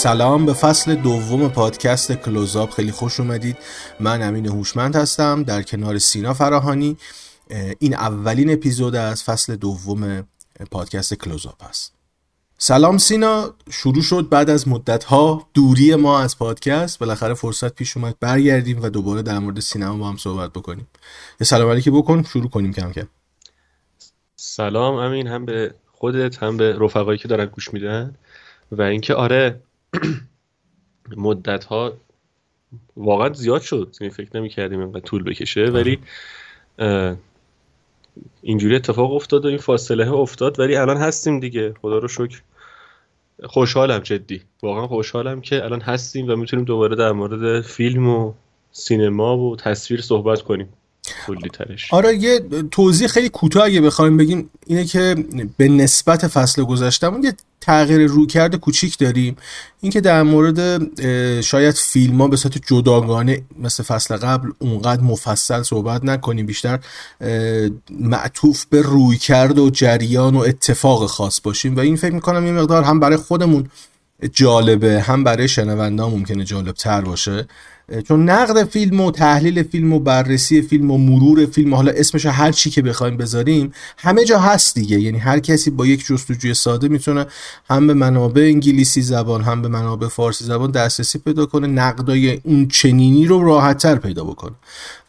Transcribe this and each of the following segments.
سلام به فصل دوم پادکست کلوزاب خیلی خوش اومدید. من امین هوشمند هستم در کنار سینا فراهانی. این اولین اپیزود از فصل دوم پادکست کلوزاب هست سلام سینا. شروع شد بعد از مدت ها دوری ما از پادکست. بالاخره فرصت پیش اومد برگردیم و دوباره در مورد سینما با هم صحبت بکنیم. یه سلام علیکی بکن. شروع کنیم کم کم. سلام امین. هم به خودت هم به رفقایی که دارن گوش میدن. و اینکه آره مدت ها واقعا زیاد شد. یعنی فکر نمی کردیم اینقدر طول بکشه ولی اینجوری اتفاق افتاد و این فاصله افتاد ولی الان هستیم دیگه. خدا رو شکر. خوشحالم جدی. واقعا خوشحالم که الان هستیم و می‌تونیم دوباره در مورد فیلم و سینما و تصویر صحبت کنیم. آره یه توضیح خیلی کوتاه اگه بخوایم بگیم اینه که به نسبت فصل گذشتمون یه تغییر رویکرد کوچیک داریم. اینکه در مورد شاید فیلم ها به صورت جداگانه مثل فصل قبل اونقدر مفصل صحبت نکنیم بیشتر معطوف به رویکرد و جریان و اتفاق خاص باشیم. و این فکر می‌کنم یه مقدار هم برای خودمون جالبه هم برای شنونده ممکنه جالب تر باشه. چون نقد فیلم و تحلیل فیلم و بررسی فیلم و مرور فیلم و حالا اسمش هر چی که بخوایم بذاریم همه جا هست دیگه. یعنی هر کسی با یک جستجوی ساده می‌تونه هم به منابع انگلیسی زبان هم به منابع فارسی زبان دسترسی پیدا کنه نقدای اون چنینی رو راحتتر پیدا بکنه.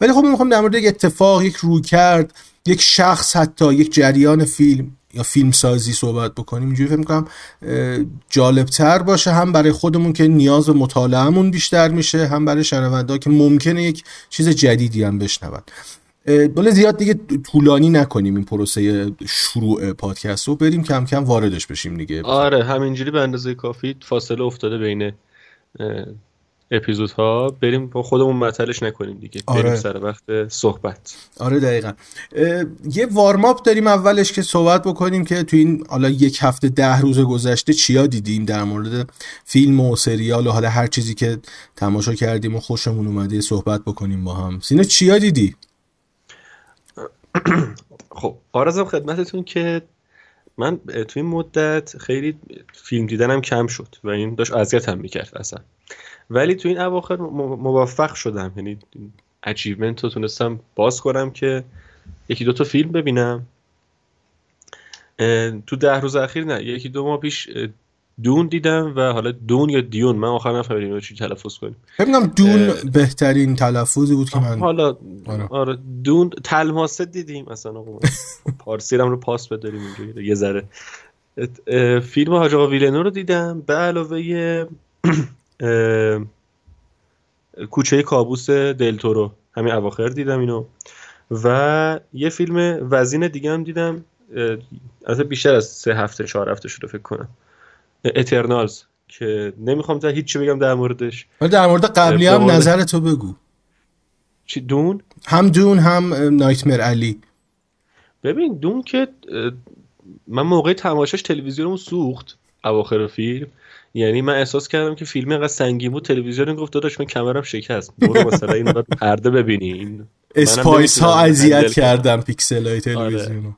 ولی خب می‌خوام در مورد یک اتفاق یک روی کرد یک شخص حتی یک جریان فیلم یا فیلم سازی صحبت بکنیم اینجوری فکر می‌کنم جالبتر باشه هم برای خودمون که نیاز به مطالعهمون بیشتر میشه هم برای شنونده که ممکنه یک چیز جدیدی هم بشنون. بله زیاد دیگه طولانی نکنیم این پروسه شروع پادکست رو. بریم کم کم واردش بشیم دیگه. آره همینجوری به اندازه کافی فاصله افتاده بین اپیزودها بریم با خودمون مطلش نکنیم دیگه. آره. بریم سر وقت صحبت. آره دقیقا. یه وارماپ داریم اولش که صحبت بکنیم که تو این حالا یک هفته ده روز گذشته چیا دیدیم در مورد فیلم و سریال و حالا هر چیزی که تماشا کردیم و خوشمون اومده صحبت بکنیم با هم. سینه چیا دیدی؟ خب آرزم خدمتتون که من تو این مدت خیلی فیلم دیدنم کم شد و این داشت اذیت هم می‌کرد اصلا. ولی تو این اواخر موفق شدم. یعنی اچیومنت رو تونستم باز کنم که یکی دو تا فیلم ببینم. تو ده روز اخیر نه یکی دو ماه پیش دون دیدم و حالا دون یا دیون من آخر نفهمیدم چی تلفظ کنیم؟ ببینم دون بهترین تلفظی بود که من حالا آره, آره دون تلماسه دیدیم مثلا پارسی رو پاس بداریم اینجوری یه ذره. فیلم حاج آقا ویلنو رو دیدم. به علاوه کوچه کابوس دلتورو همین اواخر دیدم اینو. و یه فیلم وزین دیگه هم دیدم. از بیشتر از سه هفته چهار هفته شده فکر کنم. اترنالز که نمی‌خوام تا هیچی بگم در موردش. ولی در مورد قبلی هم نظر تو بگو. چی دون؟ هم دون هم نایتمر علی. ببین دون که من موقع تماشاش تلویزیونمو سوخت اواخر فیلم. یعنی من احساس کردم که فیلم اینقدر سنگین بود تلویزیون گفت داداش من کمرم شکست. برو مثلا این پرده ببینی. این اسپایس ها اذیت کردم پیکسل های تلویزیون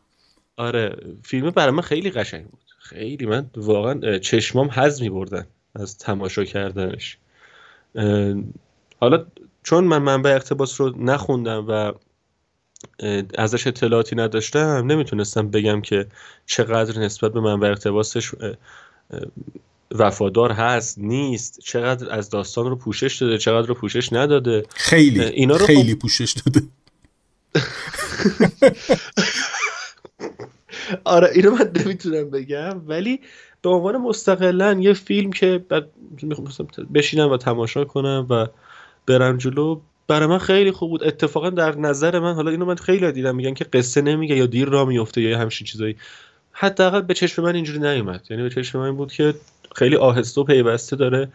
آره. آره. فیلم برای من خیلی قشنگ بود. خیلی من واقعا چشمام حظ می بردن از تماشا کردنش. حالا چون من منبع اقتباس رو نخوندم و ازش اطلاعاتی نداشتم نمی‌تونستم بگم که چقدر نسبت به منبع اقتباسش وفادار هست نیست. چقدر از داستان رو پوشش داده چقدر رو پوشش نداده. خیلی اینا رو خیلی خب... پوشش داده. آره اینو من نمی‌تونم بگم. ولی به عنوان مستقلا یه فیلم که بعد بشینم و تماشا کنم و برم جلو برای من خیلی خوب بود. اتفاقا در نظر من حالا اینو من خیلی دیدم میگن که قصه نمیگه یا دیر را میفته یا همچین چیزایی. حداقل به چشم من اینجوری نیومد. یعنی به چشم من بود که خیلی آهسته و پیوسته داره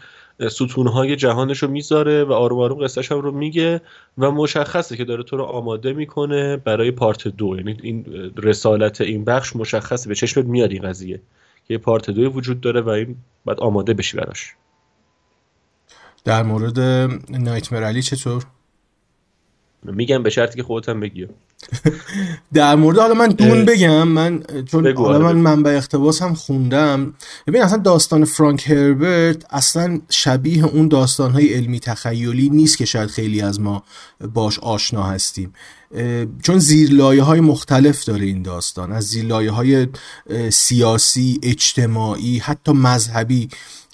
ستونهای جهانش رو می‌ذاره و آروم آروم قصهش رو میگه و مشخصه که داره تو رو آماده می‌کنه برای پارت دو یعنی این رسالت این بخش مشخصه به چشمت میاد این قضیه که پارت دوی وجود داره و این باید آماده بشی براش در مورد نایت علی چطور؟ میگم به شرطی که خودت هم بگی. در مورد حالا من دون بگم من چون حالا من منبع اقتباس هم خوندم. ببین اصلا داستان فرانک هربرت اصلا شبیه اون داستان های علمی تخیلی نیست که شاید خیلی از ما باش آشنا هستیم. چون زیرلایه های مختلف داره این داستان. از زیرلایه های سیاسی اجتماعی حتی مذهبی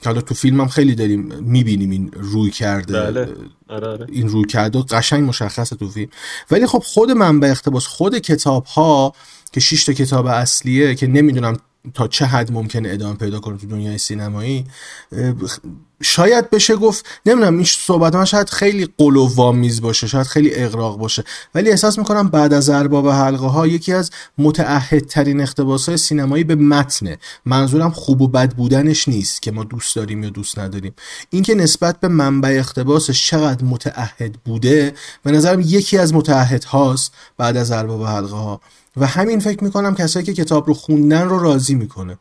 حالا تو فیلم هم خیلی داریم می‌بینیم این روی کرده. بله. آره آره. این روی کرده قشنگ مشخصه تو فیلم ولی خب خود منبع اقتباس خود کتاب ها که 6 تا کتاب اصلیه که نمی‌دونم تا چه حد ممکنه ادامه پیدا کنه تو دنیای سینمایی شاید بشه گفت نمی‌دونم این صحبت من شاید خیلی قلو میز باشه شاید خیلی اغراق باشه ولی احساس می‌کنم بعد از ارباب حلقه ها یکی از متعهدترین اقتباس های سینمایی به متنه. منظورم خوب و بد بودنش نیست که ما دوست داریم یا دوست نداریم. اینکه نسبت به منبع اقتباسش چقدر متعهد بوده به نظرم یکی از متعهد هاست بعد از ارباب حلقه ها و همین فکر می‌کنم کسایی که کتاب رو خوندن رو راضی می‌کنه.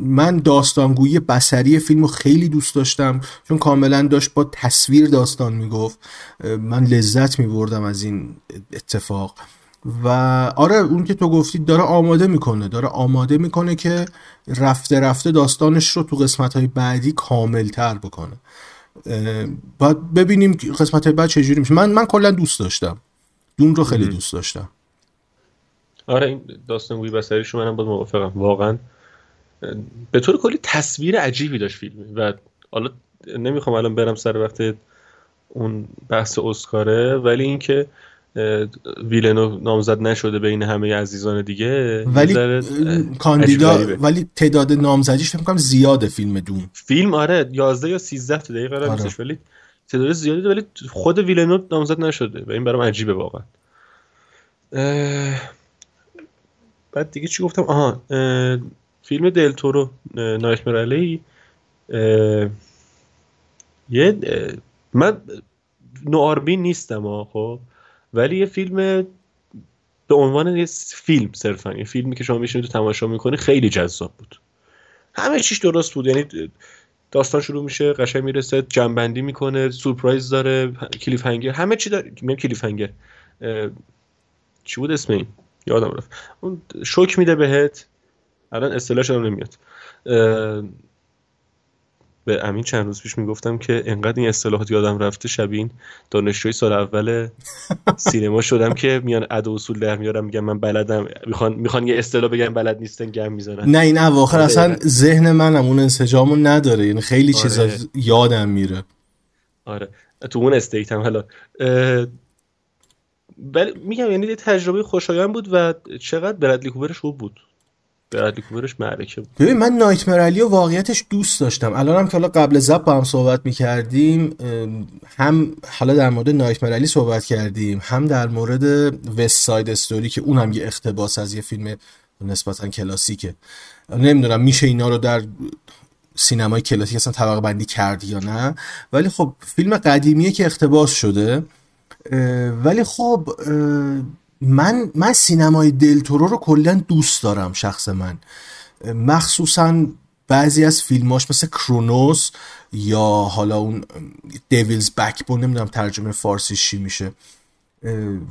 من داستانگویی بسری فیلم رو خیلی دوست داشتم چون کاملا داشت با تصویر داستان می‌گفت. من لذت میبردم از این اتفاق. و آره اون که تو گفتی داره آماده می‌کنه داره آماده می‌کنه که رفته رفته داستانش رو تو قسمت های بعدی کامل تر بکنه باید ببینیم قسمت های بعد چجوری میشه. من من کلا دوست داشتم. دون رو خیلی دوست داشتم. آره این داستان گویی بسریش منم باز موافقم. واقعا به طور کلی تصویر عجیبی داشت فیلم. و حالا نمی‌خوام الان برم سر وقت اون بحث اسکاره ولی اینکه ویلنو نامزد نشده بین همه عزیزان دیگه ولی کاندیدا ولی تعداد نامزدیش فکر کنم زیاده فیلم دوم. فیلم آره 11 یا 13 تا دقیقه آره. ولی تعداد زیادی ولی خود ویلنو نامزد نشده و این برام عجیبه واقعا. بعد دیگه چی گفتم؟ آها فیلم دلتورو نایتمر علی یه من نواربین نیستم خب. ولی یه فیلم به عنوان یه فیلم صرفا یه فیلمی که شما میشینید تو تماشا می‌کنی خیلی جذاب بود. همه چیش درست بود یعنی داستان شروع میشه قشنگ می‌رسه جنبندی می‌کنه سورپرایز داره کلیف هنگر همه چی داره میگم کلیف هنگر چی بود اسم این؟ یادم رفت. اون شوک میده بهت. الان اصطلاحش هم نمیاد. به امین چند روز پیش می‌گفتم که انقدر این اصطلاحات یادم رفته شبین. دانشجوی سال اول سینما شدم که میان اد اصول در میارم میگم من بلدم. می‌خوان می‌خوان یه اصطلاح بگم بلد نیستن گم می‌زنن. نه این اواخر آره. اصلا ذهن منم اون انسجامو نداره. یعنی خیلی آره. چیزا یادم میره. آره. تو اون استیت هم حالا ولی میگم یعنی تجربه خوشایند بود و چقدر برادلی کوبرش خوب بود. برادلی کوبرش معرکه بود. ببین من نایت مرالی و واقعیتش دوست داشتم. الان هم که حالا قبل زب با هم صحبت می‌کردیم هم حالا در مورد نایت مرالی صحبت کردیم هم در مورد وست ساید استوری که اونم یه اختباس از یه فیلم نسبتا کلاسیکه. نمی‌دونم میشه اینا رو در سینمای کلاسیک اصلا طبقه بندی کرد یا نه. ولی خب فیلم قدیمیه که اختباس شده. ولی خب من من سینمای دلتورو رو کلا دوست دارم شخص من. مخصوصا بعضی از فیلماش مثل کرونوس یا حالا اون دیویلز بکبون نمی‌دونم ترجمه فارسیش چی میشه.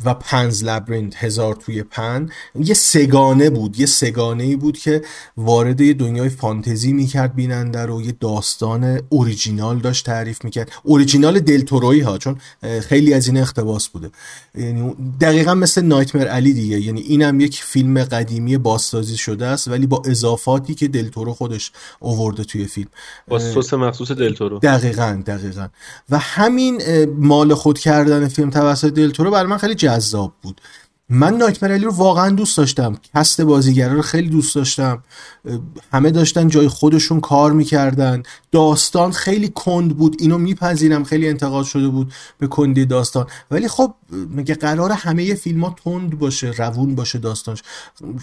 و Pan's Labyrinth هزار توی پن. یه سه‌گانه بود یه سه‌گانه ای بود که وارد یه دنیای فانتزی می‌کرد بیننده رو یه داستان اوریجینال داشت تعریف می‌کرد. اوریجینال دلتوروی ها چون خیلی از این اقتباس بوده. یعنی دقیقا مثل Nightmare Alley دیگه. یعنی اینم یک فیلم قدیمی بازسازی شده است ولی با اضافاتی که دلتورو خودش اوورده توی فیلم. با سس مخصوص دلتورو دقیقا دقیقا. و همین مال خود کردن فیلم توسط دلتورو برای من خیلی جذاب بود. من نایتمر رو واقعا دوست داشتم. کست بازیگرا رو خیلی دوست داشتم. همه داشتن جای خودشون کار می‌کردن. داستان خیلی کند بود. اینو میپذیرم. خیلی انتقاد شده بود به کندی داستان. ولی خب مگه قرار همه فیلم ها تند باشه روون باشه داستانش.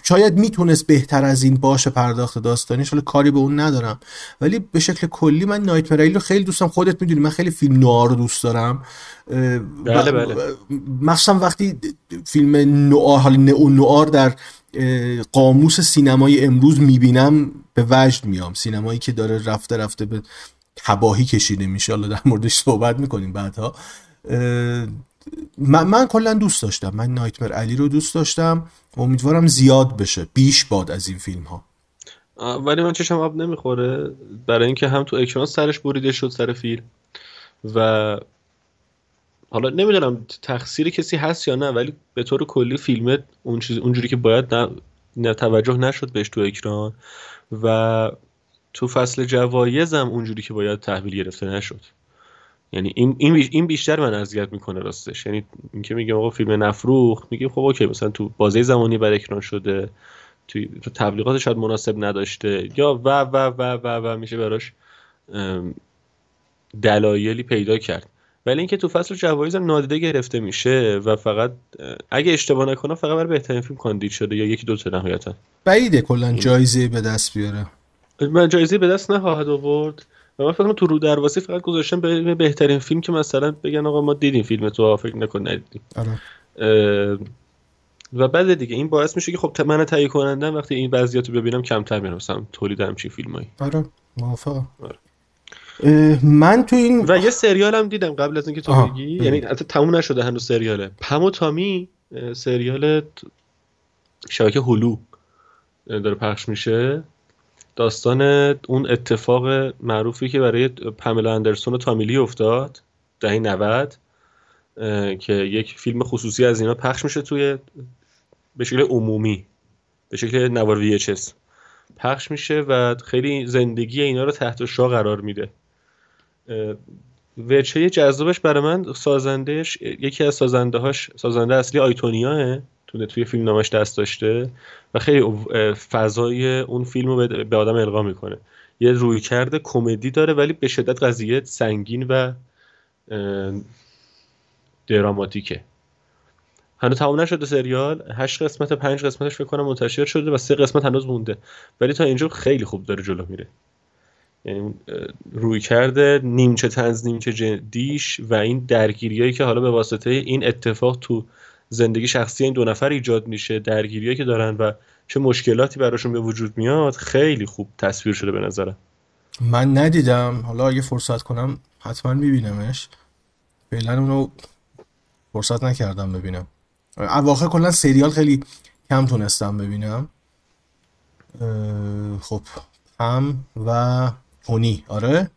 شاید می‌تونست بهتر از این باشه پرداخت داستانیش حالا کاری به اون ندارم. ولی به شکل کلی من نایتمر رو خیلی دوستم خودت می‌دونی من خیلی فیلم نوار رو دوست دارم. بله بله. مخصوصا وقتی فیلم نوار حالا نئو نوار در قاموس سینمای امروز می‌بینم به وجد میام. سینمایی که داره رفته رفته به تباهی کشیده میشه. حالا در موردش صحبت می‌کنیم بعدها. من, من کلا دوست داشتم. من نایتمر علی رو دوست داشتم. امیدوارم زیاد بشه. بیش باد از این فیلم ها ولی من چشم آب نمی‌خوره. برای اینکه هم تو اکران سرش بریده شد سر فیلم و حالا نمی‌دونم تقصیر کسی هست یا نه ولی به طور کلی فیلم اون چیز اونجوری که باید نه, توجه نشد بهش تو اکران و تو فصل جوایزم اونجوری که باید تحویل گرفته نشد. یعنی این این بیشتر من اذیت می‌کنه راستش. یعنی اینکه میگم آقا فیلم نفروخ میگیم خب اوکی مثلا تو بازه زمانی بر اکران شده تو تبلیغات شاید مناسب نداشته. یا و و و و و میشه براش دلایلی پیدا کرد. ولی اینکه تو فصل جوایز نادیده گرفته میشه و فقط اگه اشتباه نکنم فقط برای بهترین فیلم کاندید شده یا یکی دو تا نهایتا. بعیده کلا جایزه به دست بیاره. من جایزه به دست نخواهد آورد. و من فکر تو رو درواسی فقط گذاشتم به بهترین فیلم که مثلا بگن آقا ما دیدیم فیلم تو فکر نکن ندیدیم. آره. و بعد دیگه این باعث میشه که خب من تهیه کنندم وقتی این وضعیت رو ببینم کمتر میرم مثلا تولید همچین فیلمایی. آره. موافقم. آره. من تو این و یه سریال هم دیدم قبل از اینکه تو بگی. یعنی حتی تموم نشده هنوز سریاله. پم و تامی سریال شبکه هلو داره پخش میشه. داستان اون اتفاق معروفی که برای پاملا اندرسون و تامیلی افتاد دهه 90 که یک فیلم خصوصی از اینا پخش میشه توی به شکل عمومی به شکل نوار VHS پخش میشه و خیلی زندگی اینا رو تحت شا قرار میده. وچه جذابش برای من سازندهش یکی از سازنده هاش سازنده اصلی آیتونیاه. تونه توی فیلم نامش دست داشته و خیلی فضای اون فیلم رو به آدم القا می‌کنه. یه روی کرده کمدی داره ولی به شدت قضیه سنگین و دراماتیکه. هنوز تمام نشده سریال. هشت قسمت پنج قسمتش فکر کنم منتشر شده و سه قسمت هنوز مونده. ولی تا اینجا خیلی خوب داره جلو میره. یعنی روی کرده نیمچه تنز نیمچه جدیش و این درگیریایی که حالا به واسطه این اتفاق تو زندگی شخصی این دو نفر ایجاد میشه درگیریایی که دارن و چه مشکلاتی براشون به وجود میاد خیلی خوب تصویر شده به نظرم. من ندیدم. حالا اگه فرصت کنم حتما میبینمش. فعلا اونو فرصت نکردم ببینم. اواخر کلا سریال خیلی کم تونستم ببینم. خب هم و تونی. آره؟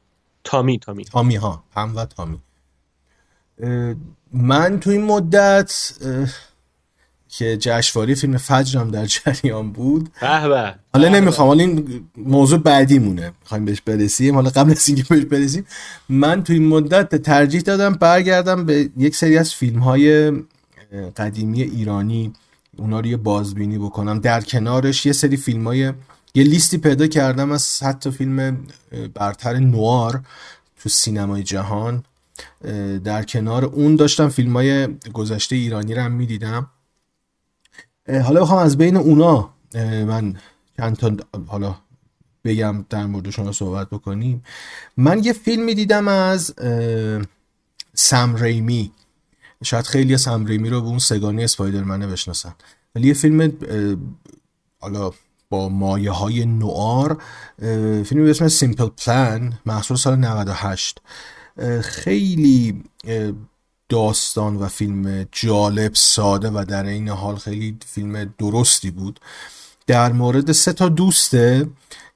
تامی تامی. تامی ها. هم و تامی. من تو این مدت که جشنواره فیلم فجرم در جریان بود. به حالا نمی‌خوام حالا این موضوع بعدی مونه می‌خوایم بهش برسیم. حالا قبل از اینکه بهش برسیم من تو این مدت ترجیح دادم برگردم به یک سری از فیلم های قدیمی ایرانی. اونا رو یه بازبینی بکنم. در کنارش یه سری فیلم های یه لیستی پیدا کردم از حتی فیلم برتر نوار تو سینمای جهان. در کنار اون داشتم فیلم های گذشته ایرانی رو هم می‌دیدم. حالا بخوام از بین اونا من چند تا حالا بگم در مورد شما صحبت بکنیم. من یه فیلم می‌دیدم از سم ریمی. شاید خیلی سم ریمی رو به اون سگانی اسپایدرمنه بشناسن. ولی یه فیلم حالا با مایه های نوار فیلمی به اسم سیمپل پلان محصول سال 98 خیلی داستان و فیلم جالب ساده و در این حال خیلی فیلم درستی بود. در مورد سه تا دوسته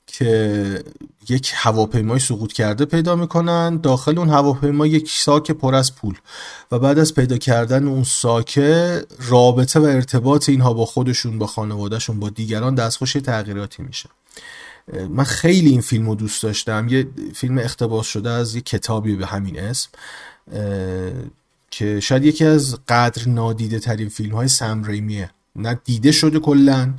که یک هواپیمای سقوط کرده پیدا می‌کنن داخل اون هواپیما یک ساک پر از پول و بعد از پیدا کردن اون ساکه رابطه و ارتباط اینها با خودشون با خانوادهشون با دیگران دستخوش تغییراتی میشه. من خیلی این فیلم رو دوست داشتم. یه فیلم اختباس شده از یه کتابی به همین اسم که شاید یکی از قدر نادیده ترین فیلم های سم ریمیه. نه دیده شده کلا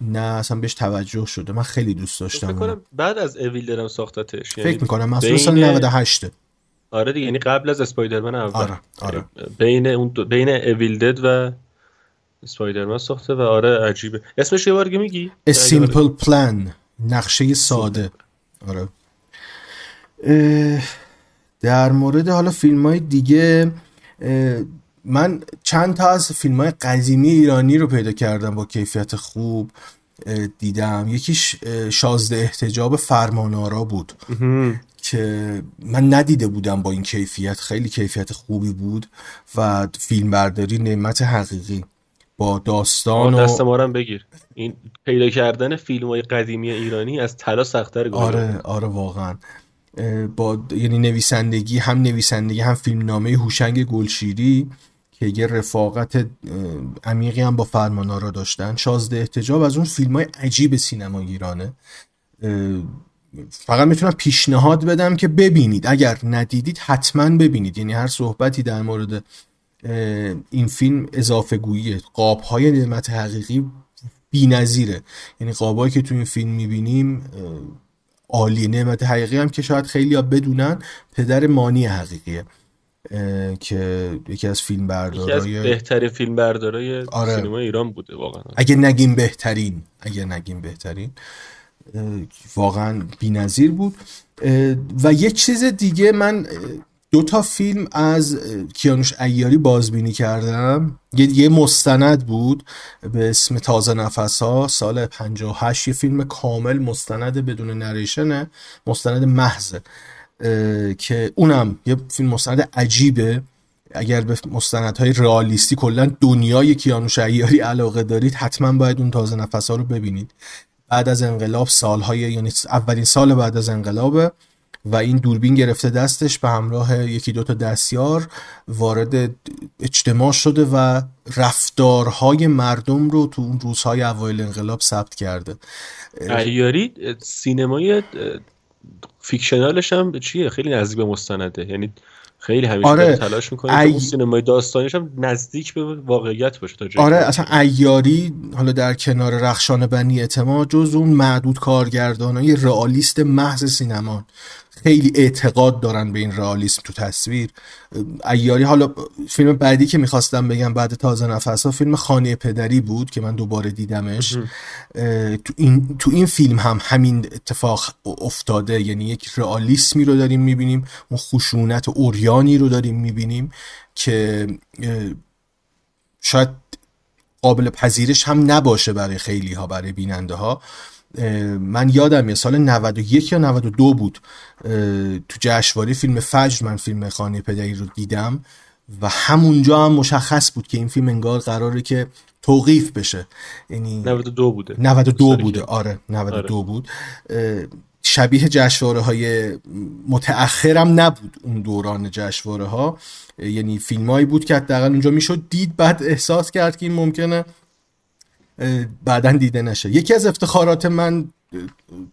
نه اصلا بهش توجه شده. من خیلی دوست داشتم فکر کنم بعد از اویل درم ساختتش. یعنی فکر می‌کنم مثلا سال 98 آره دیگه یعنی قبل از اسپایدرمن اول. آره آره. بین اون بین اویل دد و اسپایدرمن ساخته و آره عجیبه. اسمش یه بار میگی؟ A Simple Plan. نقشه ساده. آره. در مورد حالا فیلم های دیگه من چند تا از فیلم های قدیمی ایرانی رو پیدا کردم با کیفیت خوب دیدم. یکیش شازده احتجاب فرمانارا بود. که من ندیده بودم با این کیفیت. خیلی کیفیت خوبی بود و فیلم برداری نعمت حقیقی. با داستان و دست ما بگیر. این پیدا کردن فیلم های قدیمی ایرانی از طلا سختتر آره آره واقعا. با یعنی نویسندگی هم نویسندگی هم فیلمنامه هوشنگ گلشیری که یه رفاقت عمیقی هم با فرمانارا داشتن. شازده احتجاب از اون فیلم های عجیب سینما ایرانه. فقط می‌تونم پیشنهاد بدم که ببینید. اگر ندیدید حتما ببینید. یعنی هر صحبتی در مورد این فیلم اضافه گوییه قاب های نعمت حقیقی بی نظیره. یعنی قابایی که تو این فیلم می‌بینیم عالی نعمت حقیقی هم که شاید خیلی ها بدونن پدر مانی حقیقیه که یکی از فیلم بردارای بهترین فیلم بردارای آره. سینما ایران بوده واقعا اگه نگیم بهترین اگه نگیم بهترین واقعا نظیر بود و یه چیز دیگه من دو تا فیلم از کیانوش ایاری بازبینی کردم. یه مستند بود به اسم تازه نفس ها سال 58 یه فیلم کامل مستند بدون نریشنه مستند محضه که اونم یه فیلم مستند عجیبه. اگر به مستندهای رئالیستی کلا دنیای کیانوش ایاری علاقه دارید حتما باید اون تازه نفس ها رو ببینید. بعد از انقلاب سالهای یعنی اولین سال بعد از انقلابه و این دوربین گرفته دستش به همراه یکی دوتا دستیار وارد اجتماع شده و رفتارهای مردم رو تو اون روزهای اوایل انقلاب ثبت کرده. ایاری سینمای فیکشنالش هم چیه؟ خیلی نزدیک به مستنده. یعنی خیلی همیشه آره تلاش می‌کنه ای... که اون سینمای داستانیش هم نزدیک به واقعیت باشه تا آره اصلا ایاری حالا در کنار رخشان بنی اعتماد جز اون معدود کارگردانای رئالیست محض سینما خیلی اعتقاد دارن به این رئالیسم تو تصویر. ایاری حالا فیلم بعدی که می‌خواستم بگم بعد تازه نفس ها فیلم خانه پدری بود که من دوباره دیدمش. تو این, تو این فیلم هم همین اتفاق افتاده. یعنی یک رئالیسمی رو داریم می‌بینیم اون خشونت اوریانی رو داریم می‌بینیم که شاید قابل پذیرش هم نباشه برای خیلی ها برای بیننده ها من یادم یه سال 91 یا 92 بود تو جشنواره فیلم فجر من فیلم خانه پدری رو دیدم و همونجا هم مشخص بود که این فیلم انگار قراره که توقیف بشه. یعنی 92 بوده. 92 بوده. آره 92 آره. بود. شبیه جشنواره های متأخرم نبود اون دوران جشنواره ها یعنی فیلمایی بود که حداقل اونجا می‌شد دید بعد احساس کرد که این ممکنه بعدا دیده نشه. یکی از افتخارات من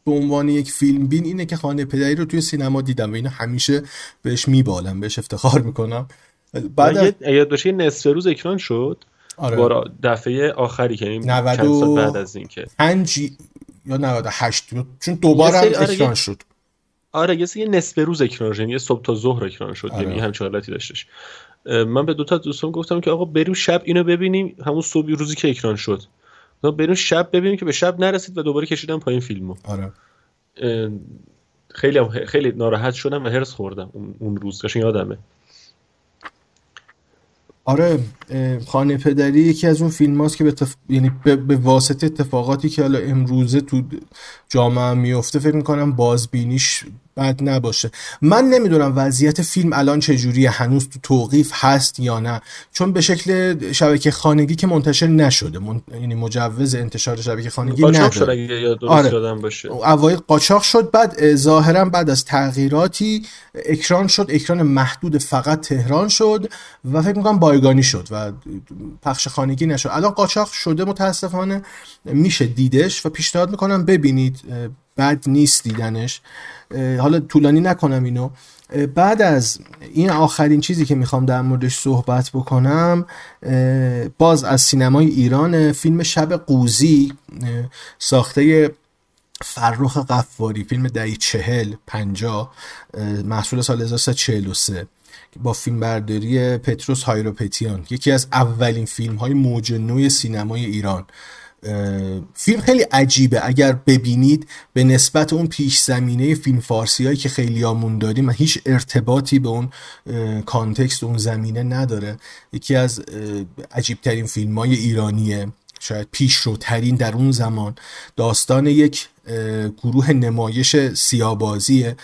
به عنوان یک فیلم بین اینه که خانه پدری رو توی سینما دیدم و اینو همیشه بهش میبالم بهش افتخار می‌کنم. بعد یاد باشه نصف روز اکران شد. آره. دفعه آخری که این بعد از اینکه. پنج یا 98 چون دوباره هم آره اکران شد. آره یه نصف روز اکران شد یه صبح تا ظهر اکران شد. آره. یعنی همچین حالتی داشتش. من به دو تا دوستان گفتم که آقا بریم شب اینو ببینیم همون صبح روزی که اکران شد. بریم شب ببینیم که به شب نرسید و دوباره کشیدم پایین فیلمو. آره. خیلی خیلی ناراحت شدم و هرس خوردم. اون روز قشنگ یادمه. آره خانه پدری یکی از اون فیلم هاست که به, یعنی به... واسطه اتفاقاتی که حالا امروزه تو جامعه میفته فکر می‌کنم بازبینیش بد نباشه. من نمی‌دونم وضعیت فیلم الان چجوریه هنوز تو توقیف هست یا نه. چون به شکل شبکه خانگی که منتشر نشده. من... یعنی مجوز انتشار شبکه خانگی نداره. شد اگه آره. باشه. اوایل قاچاق شد بعد ظاهرا بعد از تغییراتی اکران شد اکران محدود فقط تهران شد و فکر می‌کنم بایگانی شد و پخش خانگی نشد. الان قاچاق شده متاسفانه. میشه دیدش و پیشنهاد می‌کنم ببینید بد نیست دیدنش. حالا طولانی نکنم اینو. بعد از این آخرین چیزی که می‌خوام در موردش صحبت بکنم باز از سینمای ایران فیلم شب قوزی ساخته فرخ قفاری فیلم دهی چهل پنجا محصول سال 1343 با فیلم برداری پتروس هایروپتیان یکی از اولین فیلم های موج نوی سینمای ایران. فیلم خیلی عجیبه. اگر ببینید به نسبت اون پیش زمینه فیلم فارسی هایی که خیلی آمون داریم هیچ ارتباطی به اون کانتکست اون زمینه نداره. یکی از عجیبترین فیلم های ایرانیه. شاید پیشروترین در اون زمان. داستان یک گروه نمایش سیابازیه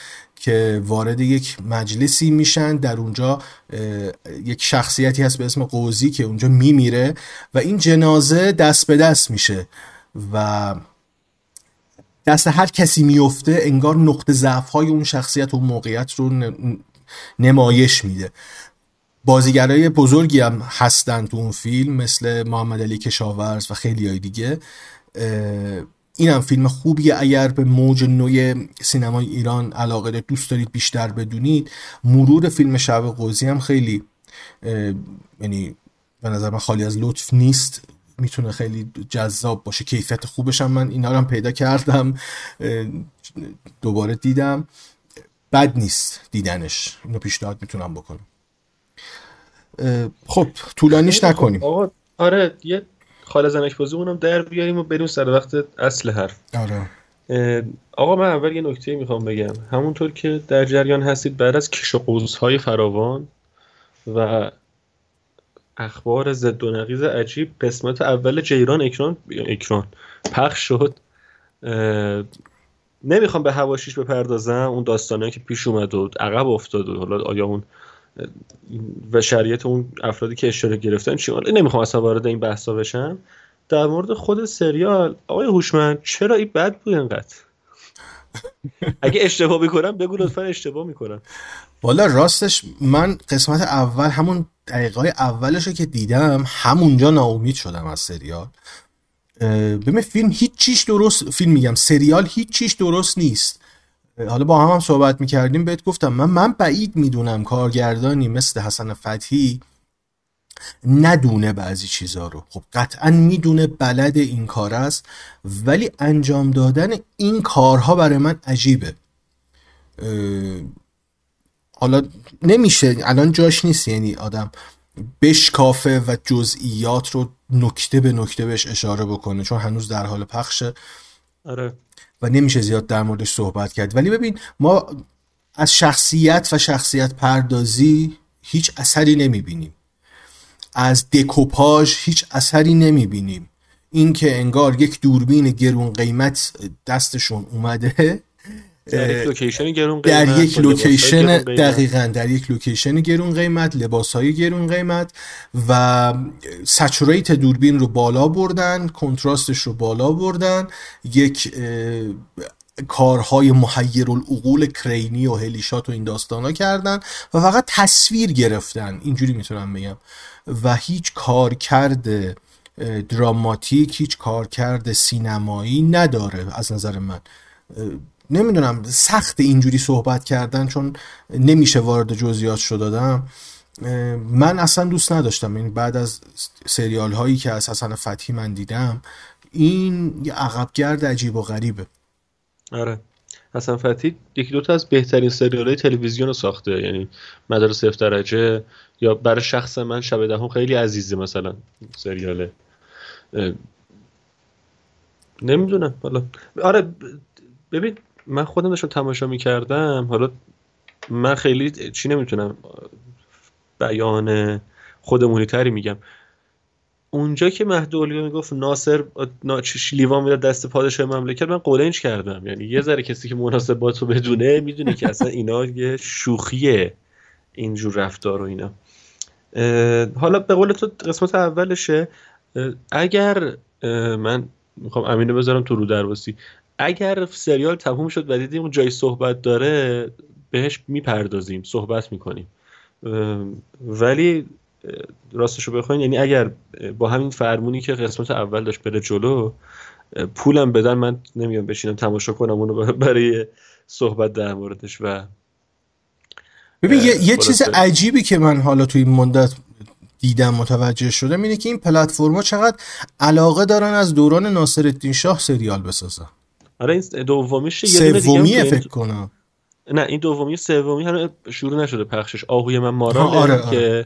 که وارد یک مجلسی میشن. در اونجا یک شخصیتی هست به اسم قوزی که اونجا میمیره و این جنازه دست به دست میشه و دست هر کسی میفته انگار نقطه ضعف های اون شخصیت و موقعیت رو نمایش میده. بازیگرای بزرگی هم هستن تو اون فیلم مثل محمد علی کشاورز و خیلی های دیگه این هم فیلم خوبیه. اگر به موج نوع سینمای ایران علاقه دوست دارید بیشتر بدونید مرور فیلم شب قوزی هم خیلی یعنی به نظر من خالی از لطف نیست. می‌تونه خیلی جذاب باشه. کیفیت خوبش هم من اینا رو هم پیدا کردم. دوباره دیدم. بد نیست دیدنش. اینو پیشنهاد می‌تونم بکنم. خب طولانیش نکنیم. آقا آره یه خال زنک بازی اونم در بیاریم و بریم سر وقت اصل حرف. آره. آقا من اول یه نکته می‌خوام بگم. همونطور که در جریان هستید بعد از کش و های فراوان و اخبار زد و نقیز عجیب قسمت اول جیران اکران اکران پخش شد. نمی‌خوام به هواشیش بپردازم اون داستانه که پیش اومد و عقب افتاد و حالا آیا اون و شریعت اون افرادی که اشتراک گرفتن چی؟ نمی‌خوام اصلا وارد این بحثا بشم. در مورد خود سریال آقای هوشمند چرا این بد بود انقدر؟ اگه اشتباه می‌کنم بگو لطفا اشتباه می‌کنم. والا راستش من قسمت اول همون دقیقه اولش که دیدم همونجا ناامید شدم از سریال. ببین فیلم هیچ چیش درست فیلم میگم سریال هیچ چیش درست نیست. حالا با هم هم صحبت می‌کردیم بهت گفتم من من بعید می‌دونم کارگردانی مثل حسن فتحی ندونه بعضی چیزا رو. خب قطعا می‌دونه بلد این کار است ولی انجام دادن این کارها برای من عجیبه. حالا نمیشه الان جاش نیست یعنی آدم بشکافه و جزئیات رو نکته به نکته بهش اشاره بکنه چون هنوز در حال پخشه. آره. و نمیشه زیاد در موردش صحبت کرد. ولی ببین ما از شخصیت و شخصیت پردازی هیچ اثری نمی‌بینیم. از دکوپاژ هیچ اثری نمی‌بینیم. اینکه انگار یک دوربین گرون قیمت دستشون اومده در یک لوکیشن گرون قیمت در یک لوکیشن دقیقا در یک لوکیشن گرون قیمت لباس های گرون قیمت و saturate دوربین رو بالا بردن کنتراستش رو بالا بردن یک کارهای محیر العقول crane ی و helishot و این داستان ها کردن و فقط تصویر گرفتن. اینجوری می‌تونم بگم. و هیچ کار کرده دراماتیک هیچ کار کرده سینمایی نداره از نظر من. نمی‌دونم سخت اینجوری صحبت کردن چون نمیشه وارد جزئیات شد دادم. من اصلا دوست نداشتم. این یعنی بعد از سریال هایی که از حسن فتحی من دیدم این یه عقبگرد عجیب و غریبه. آره. حسن فتحی یکی دوتا از بهترین سریال های تلویزیون رو ساخته. یعنی مدار صفر درجه یا برای شخص من شب دهم خیلی عزیزه مثلا سریاله. نمی‌دونم حالا. آره ببین من خودم داشتم تماشا می‌کردم. حالا من خیلی چی نمی‌تونم بیان خودمونی تری میگم. اونجا که مهدی می‌گفت ناصر ناچش لیوان می‌داد دست پادشاه مملکت من قولنج کردم. یعنی یه ذره کسی که مناسبات رو بدونه می‌دونه که اصلا اینا یه شوخیه اینجور رفتار و اینا. حالا به قول تو قسمت اولشه. اگر من می‌خوام امینو بذارم تو رو درواسی. اگر سریال تموم شد و دیدیم اون جای صحبت داره بهش می‌پردازیم صحبت می‌کنیم. ولی راستشو بخواین یعنی اگر با همین فرمونی که قسمت اول داشت بره جلو پولم بدن من نمیام بشینم تماشا کنم اونو برای صحبت در موردش و ببین یه, یه چیز عجیبی که من حالا توی این مدت دیدم متوجه شدم اینه که این پلتفرما چقدر علاقه دارن از دوران ناصرالدین شاه سریال بسازن. آره این دومیش یه سومیه فکر کنم. نه این دومی سومی هم شروع نشده پخشش. آهوی من مارا آره، آره. که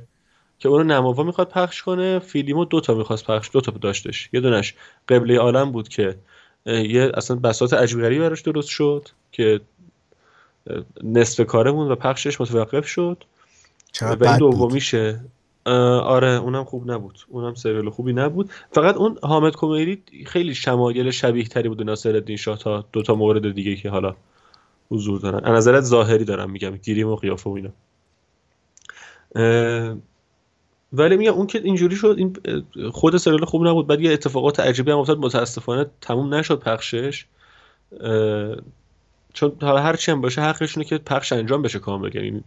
که اونو نماوا می‌خواد پخش کنه. فیلیمو دو تا می‌خواست پخش دو تا داشتش. یه دونش قبله عالم بود که یه اصلا بساط عجیب غریبی براش درست شد که نصف کارمون و پخشش متوقف شد. و این دومیشه. آره اونم خوب نبود. اونم سریال خوبی نبود. فقط اون حامد کمیری خیلی شمایل شبیه تری بود ناصر الدین شاه تا دو تا مورد دیگه که حالا حضور دارن. از نظرت ظاهری دارم میگم گیریم و قیافه و اینا. ولی میگم اون که اینجوری شد این خود سریال خوب نبود. بعد یه اتفاقات عجیبی هم افتاد متاسفانه تموم نشد پخشش. چون حالا هر چی هم باشه حقشونه که پخش انجام بشه کامل. یعنی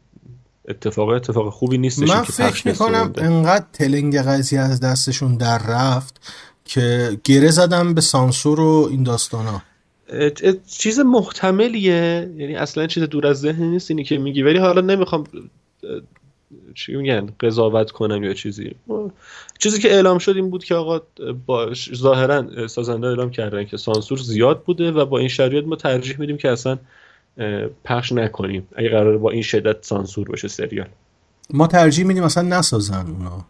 اتفاق اتفاق خوبی نیستش من فکر می‌کنم انقدر تلنگ قضیه از دستشون در رفت که گره زدم به سانسور و این داستانا. چیز محتملیه؟ یعنی اصلا چیز دور از ذهن نیست اینی که میگی ولی حالا نمی‌خوام چی میگن قضاوت کنم یا چیزی. چیزی که اعلام شد این بود که آقا با ظاهرا سازنده اعلام کردن که سانسور زیاد بوده و با این شرایط ما ترجیح میدیم که اصلا پخش نکنیم. اگه قرار با این شدت سانسور باشه سریال. ما ترجیح میدیم اصلا نسازن اونا.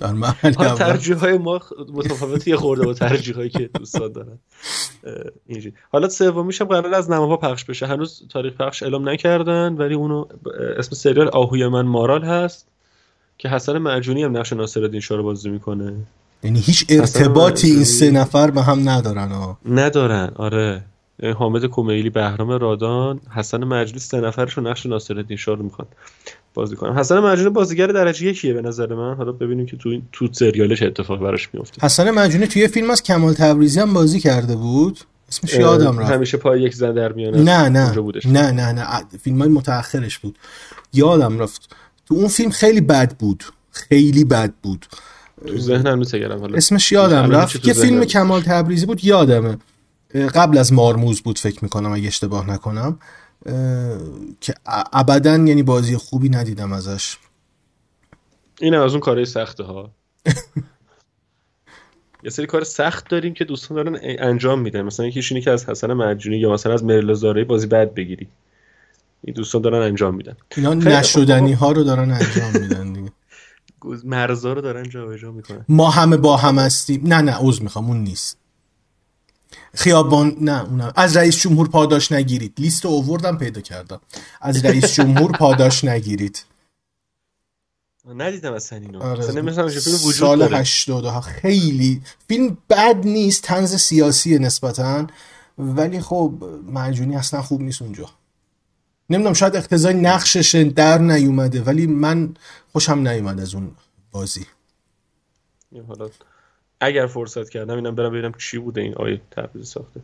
در محل ترجیح های ما متفاوتی خورده با ترجیح هایی که دوستان دارن. اینجوری. حالا سومیش هم قرار از نماها پخش بشه. هنوز تاریخ پخش اعلام نکردن ولی اونو اسم سریال آهوی من مارال هست که حسن معجونی هم نقش ناصرالدین شاه رو بازی می‌کنه. یعنی هیچ ارتباطی این سه نفر به هم ندارن ها ندارن آره. حامد کمیلی بهرام رادان حسن مجلی سه نفرشون نقش ناصرالدین شاه رو می‌خوان بازی کنم حسن مجنون بازیگر درجه یکیه به نظر من. حالا ببینیم که تو این تو سریالش اتفاق براش میفته حسن مجنون توی فیلم از کمال تبریزی هم بازی کرده بود. اسمش یادم رفت. همیشه پای یک زن در میانه نه نه. نه نه نه. فیلم های متأخرش بود. یادم رفت. تو اون فیلم خیلی بد بود. خیلی بد بود. تو ذهنم نیست حالا. اسمش یادم رفت. یه فیلم کمال تبریزی بود. یادمه. قبل از مارموز بود فکر می‌کنم اگه اشتباه نکنم که ابدا یعنی بازی خوبی ندیدم ازش. این از اون کارهای سخته ها یه سری کار سخت داریم که دوستان دارن انجام میدن. مثلا یکیش اینه که از حسن مرجونی یا مثلا از مریل زاره بازی بد بگیری. این دوستان دارن انجام میدن. اینا نشدنی ها رو دارن انجام میدن دیگه. مرزا رو دارن جابجا می‌کنن. ما همه با هم هستیم. نه نه عذر می‌خوام اون نیست. خیابان نه اونم از رئیس جمهور پاداش نگیرید. لیست اووردم پیدا کردم. از رئیس جمهور پاداش نگیرید. ندیدم اصلا اینو. آره. سال 80 خیلی. فیلم بد نیست تنز سیاسی نسبتا. ولی خب معجونی اصلا خوب نیست اونجا. نمی‌دونم شاید اقتضای نقشش در نیومده. ولی من خوشم نیومد از اون بازی. حالا اگر فرصت کردم اینم برم ببینم چی بوده این آیه تبریز ساخته.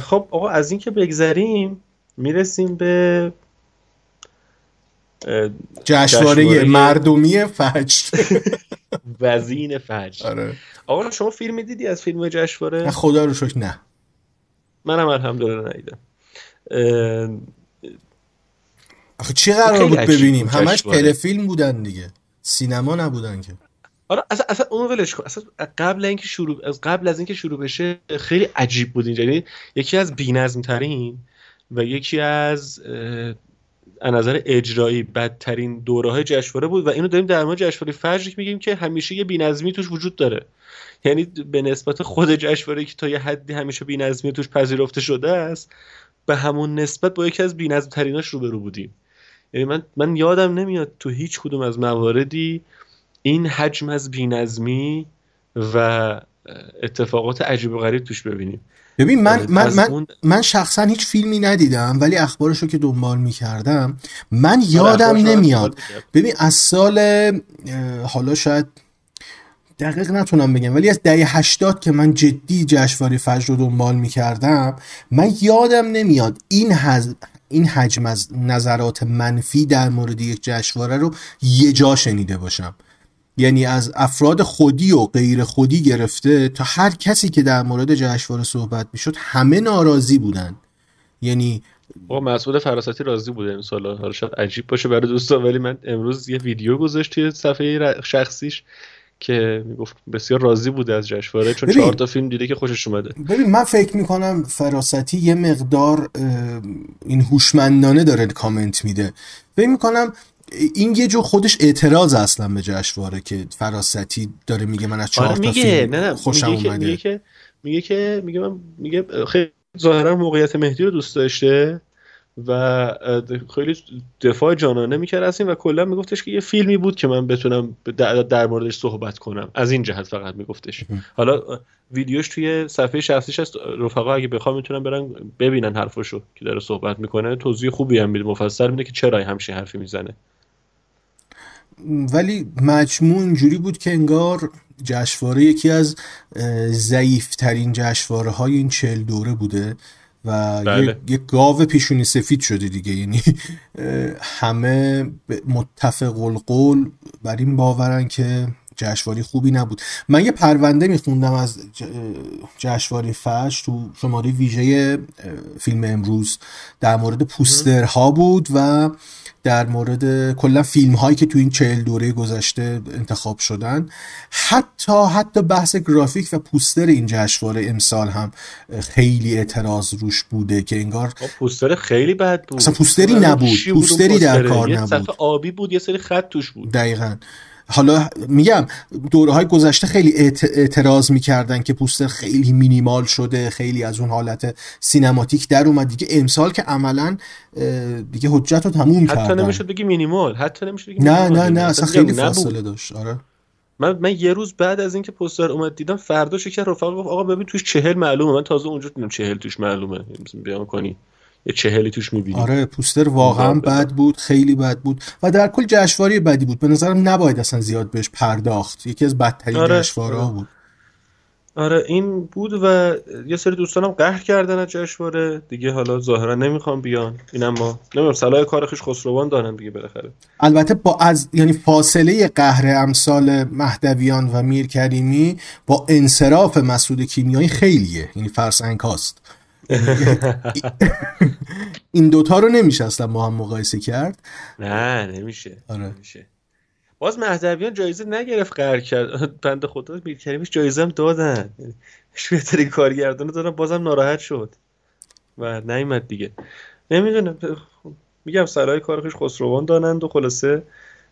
خب آقا از این که بگذریم می‌رسیم به جشنواره مردمی فجر. وزین فجر. آره. آقا شما فیلم دیدی از فیلم جشنواره؟ خدا رو شکر نه. منم الحمدلله ندیدم. آخه چی قرار بود ببینیم؟ همش تلفیلم بودن دیگه. سینما نبودن که. آره اصلا اصلا اون ولش کن. اصلا قبل اینکه شروع از قبل از اینکه شروع بشه خیلی عجیب بود اینجا. یعنی یکی از بی‌نظم ترین و یکی از از نظر اجرایی بدترین دوره های جشنواره بود و اینو داریم در مورد جشنواره فجر میگیم که همیشه یه بی‌نظمی توش وجود داره. یعنی به نسبت خود جشنواره که تا یه حدی همیشه بی‌نظمی توش پذیرفته شده است به همون نسبت با یکی از بی‌نظم تریناش روبرو بودیم. یعنی من من یادم نمیاد تو هیچ کدوم از مواردی این حجم از بینظمی و اتفاقات عجیب و غریب توش ببینیم. ببین من من من, من شخصا هیچ فیلمی ندیدم ولی اخبارش رو که دنبال می‌کردم من آره، یادم نمیاد. ببین از سال حالا شاید دقیق نتونم بگم ولی از دهه 80 که من جدی جشنواره فجر رو دنبال می‌کردم من یادم نمیاد این حز... این حجم از نظرات منفی در مورد یک جشنواره رو یه جا شنیده باشم. یعنی از افراد خودی و غیر خودی گرفته تا هر کسی که در مورد جشنواره صحبت می‌شد همه ناراضی بودن. یعنی با مسعود فراستی راضی بوده این سال حالا شاید عجیب باشه برای دوستان ولی من امروز یه ویدیو گذاشت توی صفحه شخصیش که می‌گفت بسیار راضی بوده از جشنواره چون چهار تا فیلم دیده که خوشش اومده. ببین من فکر می‌کنم فراستی یه مقدار این هوشمندانه داره کامنت میده. فکر می‌کنم این یه جو خودش اعتراض اصلا به جشنواره که فراستی داره میگه من از چهار آره تا فیلم نه نه. خوشم میگه اومده. میگه که میگه که میگه من میگه خیلی ظاهرا موقعیت مهدی رو دوست داشته و خیلی دفاع جانانه می‌کرد از این و کلا میگفتش که یه فیلمی بود که من بتونم در موردش صحبت کنم. از این جهت فقط میگفتش. حالا ویدیوش توی صفحه شخصیش هست. رفقا اگه بخوام می‌تونن برن ببینن حرفشو که داره صحبت می‌کنه. توضیح خوبی هم میده. مفصل میده که چرا همچین حرفی می‌زنه. ولی مجموع اینجوری بود که انگار جشنواره یکی از ضعیف ترین جشنواره های این چل دوره بوده و بله. یه،, گاو پیشونی سفید شده دیگه. یعنی همه متفق القول بر این باورن که جشنواره خوبی نبود. من یه پرونده میخوندم از جشنواره فش تو شماره ویژه فیلم امروز. در مورد پوسترها بود و در مورد کلا فیلم هایی که تو این چهل دوره گذشته انتخاب شدن حتی حتی بحث گرافیک و پوستر این جشنواره امسال هم خیلی اعتراض روش بوده که انگار پوستر خیلی بد بود. اصلا پوستری نبود. پوستری در کار نبود. آبی بود یه سری خط توش بود. دقیقا. حالا میگم دوره های گذشته خیلی اعتراض می‌کردن که پوستر خیلی مینیمال شده خیلی از اون حالت سینماتیک در اومد. دیگه امسال که عملا دیگه حجت رو تموم حتی کردن. حتی نمی‌شد بگی مینیمال حتی نمی‌شد بگی نه نه نه اصلا خیلی فاصله داشت. آره. من من یه روز بعد از اینکه پوستر اومد دیدم فردا که رفقا گفت آقا ببین توش چهل معلومه. من تازه اونجا دیدم چهل توش معلومه. بیان کنی. یه چهلی توش می‌بینی. آره پوستر واقعا بد بود خیلی بد بود و در کل جشنواره بدی بود. به نظرم نباید اصلا زیاد بهش پرداخت. یکی از بدترین آره. جشنواره آره. بود. آره این بود و یه سری دوستانم قهر کردن از جشنواره. دیگه حالا ظاهرا نمی‌خوام بیان. اینم ما نمی‌دونم صلاح کار خوش خسروان دارن دیگه بالاخره. البته با از یعنی فاصله قهر امثال مهدویان و میر کریمی با انصراف مسعود کیمیایی خیلیه. یعنی فرسنگ هاست. این دوتا رو نمیشه اصلا با هم مقایسه کرد. نه نمیشه آره. نمیشه. باز مهدویان جایزه نگرفت قرار کرد. بند خدا میر کریمش جایزه هم دادن. بهترین کارگردان دادن بازم ناراحت شد. و نیمد دیگه. نمی‌دونم میگم سرای کارخش خسروان دانند و خلاصه.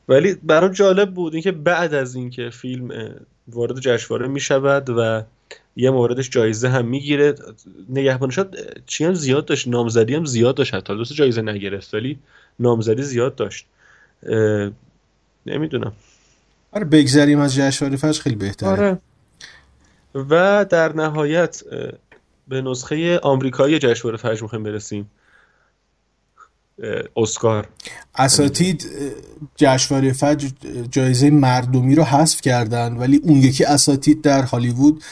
ولی برام جالب بود اینکه بعد از اینکه فیلم وارد جشنواره می‌شود و یه موردش جایزه هم می‌گیره. نگهبانشات چی هم زیاد داشت نامزدی هم زیاد داشت حتی. دوست جایزه نگرفت ولی نامزدی زیاد داشت. نمی‌دونم. آره بگذریم از جشنواره فجر خیلی بهتره. آره. و در نهایت به نسخه آمریکایی جشنواره فجر می‌خوایم برسیم. اسکار. اساتید جشنواره فجر جایزه مردمی رو حذف کردن ولی اون یکی اساتید در هالیوود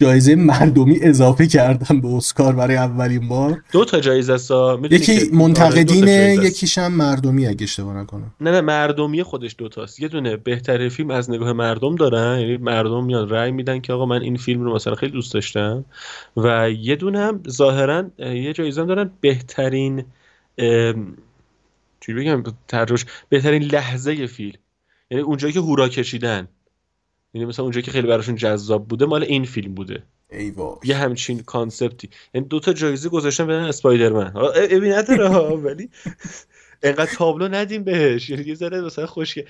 جایزه مردمی اضافه کردن به اسکار برای اولین بار. دو تا جایزه سا یکی منتقدین یکیش هم مردمی اگه اشتباه نکنم. نه نه مردمی خودش دوتاست یه دونه بهترین فیلم از نگاه مردم دارن یعنی مردم میان رأی میدن که آقا من این فیلم رو مثلا خیلی دوست داشتم. و یه دونه هم ظاهرا یه جایزه هم دارن بهترین چی بگم؟ ترجمهش بهترین لحظه فیلم. یعنی اونجایی که هورا کشیدن. یعنی مثلا اونجایی که خیلی براشون جذاب بوده مال این فیلم بوده. ای یه همچین کانسپتی. یعنی دو تا جایزه گذاشتن بدن اسپایدرمن. ابی نداره ولی انقدر تابلو ندیم بهش. یعنی یه ذره مثلا خوشگه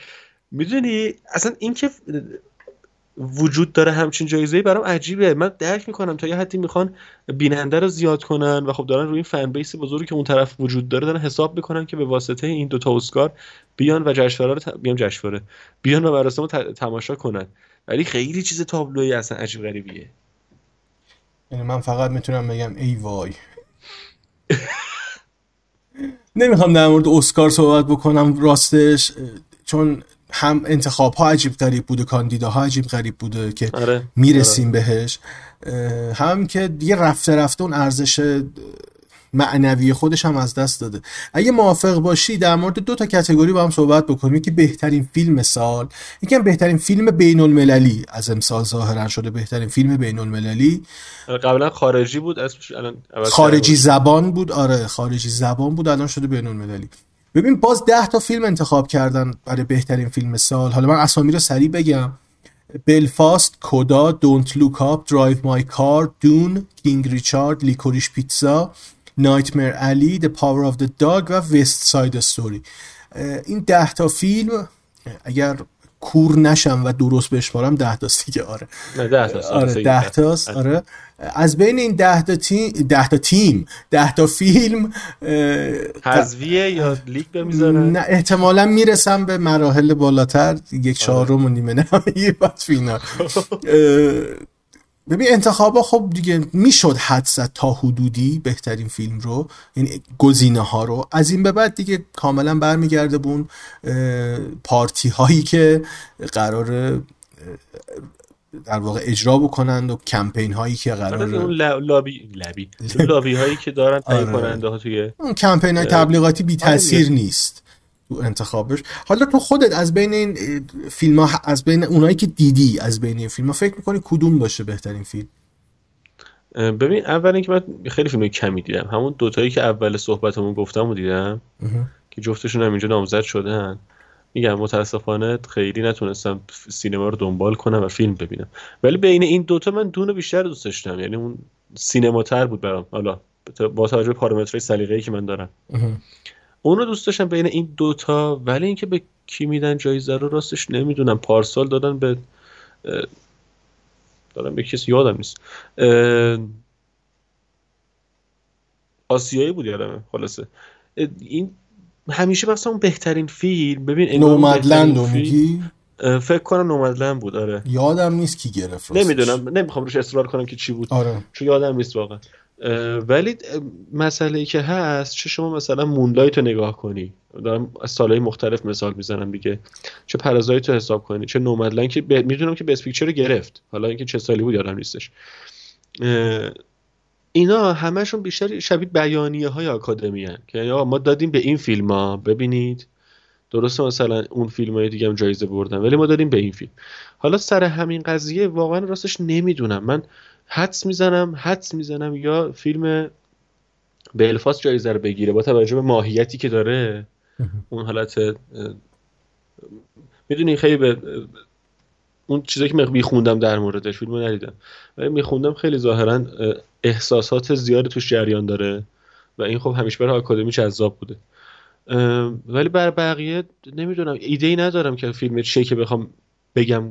می‌دونی؟ اصلا این که وجود داره همچین جایزه برام عجیبه. من درک می‌کنم تا یه حدی می‌خوان بیننده رو زیاد کنن و خب دارن روی این فن بیس بزرگی که اون طرف وجود داره دارن حساب می‌کنن که به واسطه این دو تا اسکار بیان و جشنواره رو ت... بیان جشنواره. بیان و مراسم رو تماشا کنن. ولی خیلی چیز تابلویی اصلا عجیب غریبیه. یعنی من فقط می‌تونم بگم ای وای. نمی‌خوام در مورد اسکار صحبت بکنم راستش چون هم انتخاب ها عجیب غریب بوده ها عجیب غریب بوده که آره. می‌رسیم آره. بهش. هم که دیگه رفته رفته اون ارزش معنوی خودش هم از دست داده. اگه موافق باشی در مورد دو تا category با هم صحبت بکنیم. یکی بهترین فیلم سال یکی هم بهترین فیلم بین المللی از امسال ظاهرا شده بهترین فیلم بین المللی قبلا خارجی بود اسمش الان خارجی زبان بود. آره خارجی زبان بود الان شده بین المللی ببین باز ده تا فیلم انتخاب کردن برای بهترین فیلم سال. حالا من اسامی رو سریع بگم. Belfast CODA Don't Look Up Drive My Car Dune King Richard Licorice Pizza نایتمر علی The Power of the Dog و وست ساید استوری این ده تا فیلم اگر کور نشم و درست بشمارم ده تاست دیگه آره. ده تاست. آره ده تاست آره. از بین این ده تا تیم ده تا تیم ده تا فیلم حذفیه یا لیگ بمیذارن نه احتمالا می‌رسم به مراحل بالاتر یک چهارم و نیمه نهایی بعد فینال. ببین انتخابا خب دیگه می‌شد حد زد تا حدودی بهترین فیلم رو یعنی گزینه ها رو. از این به بعد دیگه کاملا برمیگرده بون پارتی هایی که قرار در واقع اجرا بکنند و کمپین هایی که قرار اون لابی لابی لابی هایی که دارن تایید آره. کننده ها توی اون کمپین های تبلیغاتی بی آره تاثیر نیست. تو انتخابش. حالا تو خودت از بین این فیلم ها از بین اونایی که دیدی از بین این فیلم ها فکر می‌کنی کدوم باشه بهترین فیلم؟ ببین اول اینکه من خیلی فیلم کمی دیدم. همون دوتایی که اول صحبتمون گفتم و دیدم که جفتشون هم اینجا نامزد شدن. میگم متاسفانه خیلی نتونستم سینما رو دنبال کنم و فیلم ببینم. ولی بین این دوتا من دون بیشتر دوست داشتم یعنی اون سینما تر بود برام. حالا با توجه به پارامترهای سلیقه‌ای که من دارم. اون رو دوست داشتم بین این دوتا ولی اینکه به کی میدن جایزه رو راستش نمی‌دونم. پارسال دادن به دارم به کسی یادم نیست. آسیایی بود یادمه خلاصه. این همیشه مثلا اون بهترین فیلم ببین نومدلند میگی؟ فکر کنم نومدلند بود آره. یادم نیست کی گرفت نمی‌دونم نمی‌خوام روش اصرار کنم که چی بود. آره. چون یادم نیست واقعا. ولی مسئله ای که هست چه شما مثلا مونلایت رو نگاه کنی. دارم از سالهای مختلف مثال می‌زنم دیگه چه پرازایت رو حساب کنی چه نومدلند که ب... می‌دونم که پیکچر رو گرفت. حالا اینکه چه سالی بود یادم نیستش. اینا همشون بیشتر شبیه بیانیه های آکادمی هن. که یعنی ما دادیم به این فیلم ها ببینید. درسته مثلا اون فیلم های دیگه هم جایزه بردن ولی ما دادیم به این فیلم. حالا سر همین قضیه واقعا راستش نمی‌دونم. من حدس می‌زنم حدس می‌زنم یا فیلم بلفاست جایزه رو بگیره با توجه به ماهیتی که داره. اون حالت می‌دونی خیلی به اون چیزایی که میخوندم در موردش فیلمو ندیدم. ولی میخوندم خیلی ظاهرا احساسات زیادی توش جریان داره و این خب همیشه برای آکادمی جذاب بوده. ولی بر بقیه نمی‌دونم ایده ای ندارم که فیلم چه که بخوام بگم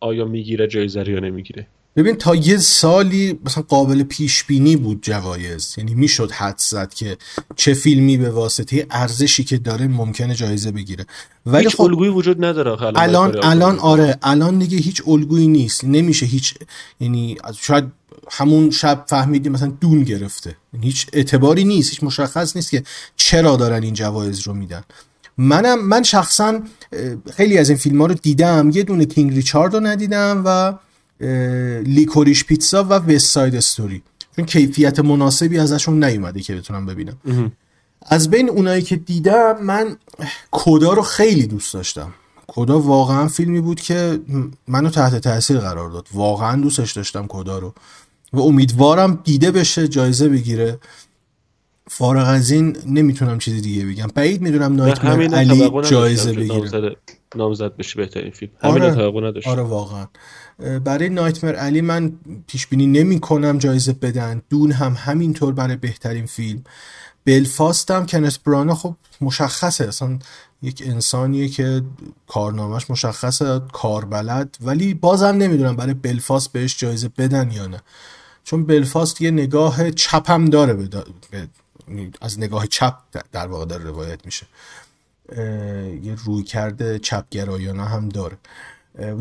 آیا می‌گیره جایزه یا نمی‌گیره. ببین تا یه سالی مثلا قابل پیش بینی بود جوایز. یعنی می‌شد حد زد که چه فیلمی به واسطه ارزشی که داره ممکنه جایزه بگیره. ولی هیچ خب الگویی وجود نداره الان الان آره الان دیگه هیچ الگویی نیست. نمیشه هیچ یعنی شاید همون شب فهمیدیم مثلا دون گرفته. یعنی هیچ اعتباری نیست هیچ مشخص نیست که چرا دارن این جوایز رو میدن. منم من شخصا خیلی از این فیلم ها رو دیدم. یه دونه کینگ ریچارد رو ندیدم و لیکوریش پیتزا و وست ساید استوری چون کیفیت مناسبی ازشون نیومده که بتونم ببینم. از بین اونایی که دیدم من کدا رو خیلی دوست داشتم. کدا واقعا فیلمی بود که منو تحت تاثیر قرار داد. واقعا دوستش داشتم کدا رو. و امیدوارم دیده بشه جایزه بگیره. فارغ از این نمی‌تونم چیزی دیگه بگم. بعید می‌دونم نایت علی جایزه بگیره. نامزد بشه بهترین فیلم. همین آره, آره واقعا. برای نایتمر علی من پیش بینی نمی کنم جایزه بدن. دون هم همینطور برای بهترین فیلم. بلفاست هم کنس برانا خب مشخصه. اصلا یک انسانیه که کارنامهش مشخصه کاربلد ولی بازم نمی‌دونم برای بلفاست بهش جایزه بدن یا نه. چون Belfast یه نگاه چپ هم داره به از نگاه چپ در واقع داره روایت میشه. یه رویکرد چپگرایانه هم داره.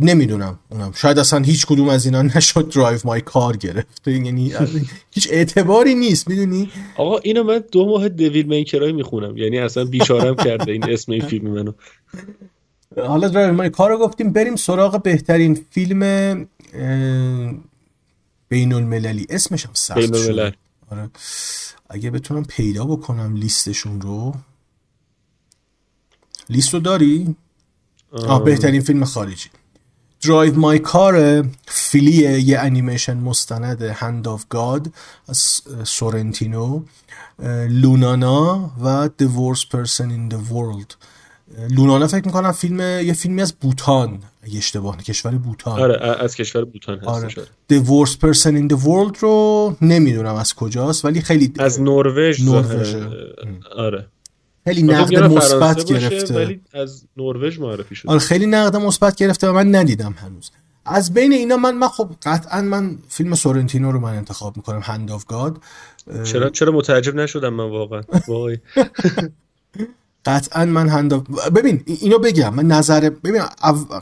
نمی‌دونم اونم. شاید اصلا هیچ کدوم از اینا نشد Drive My Car گرفت. یعنی هیچ اعتباری نیست می‌دونی؟ آقا اینو من دو ماه دویل میکرای می‌خونم. یعنی اصلا بیچارم کرده این اسم این فیلم منو. حالا Drive My Car رو گفتیم. بریم سراغ بهترین فیلم بین المللی اسمش هم سخت بین الملل. آره. اگه بتونم پیدا بکنم لیستشون رو. لیست رو داری؟ آه بهترین فیلم خارجی. Drive My Car Flee یه انیمیشن مستند Hand of God از سورنتینو لونانا و The Worst Person in the World. لونانا فکر می‌کنم فیلم یه فیلمی از بوتان اشتباه کشور بوتان. آره از کشور بوتان هست آره. The Worst Person in the World رو نمی‌دونم از کجاست ولی خیلی از نروژ نروژ آره. خیلی نقد مثبت گرفته. ولی از نروژ معرفی شده. آره خیلی نقد مثبت گرفته و من ندیدم هنوز. از بین اینا من من خب قطعا من فیلم سورنتینو رو من انتخاب می‌کنم هند آف گاد چرا چرا متعجب نشدم من واقعا؟ قطعا من Hand ببین اینو بگم من نظر ببین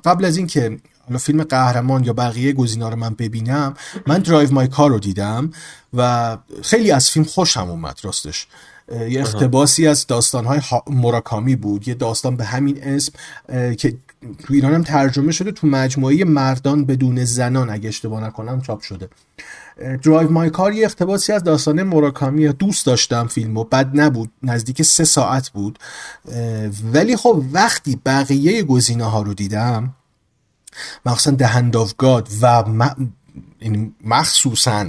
قبل از اینکه حالا فیلم قهرمان یا بقیه گزینا رو من ببینم من Drive My Car رو دیدم و خیلی از فیلم خوشم اومد راستش. یه اقتباسی از داستانهای موراکامی بود یه داستان به همین اسم که تو ایران هم ترجمه شده تو مجموعه مردان بدون زنان اگه اشتباه نکنم چاپ شده. Drive My Car یه اقتباسی از داستان موراکامی دوست داشتم فیلمو بد نبود نزدیک سه ساعت بود. ولی خب وقتی بقیه گزینه ها رو دیدم مخصوصا The Hand of God و یعنی مخصوصا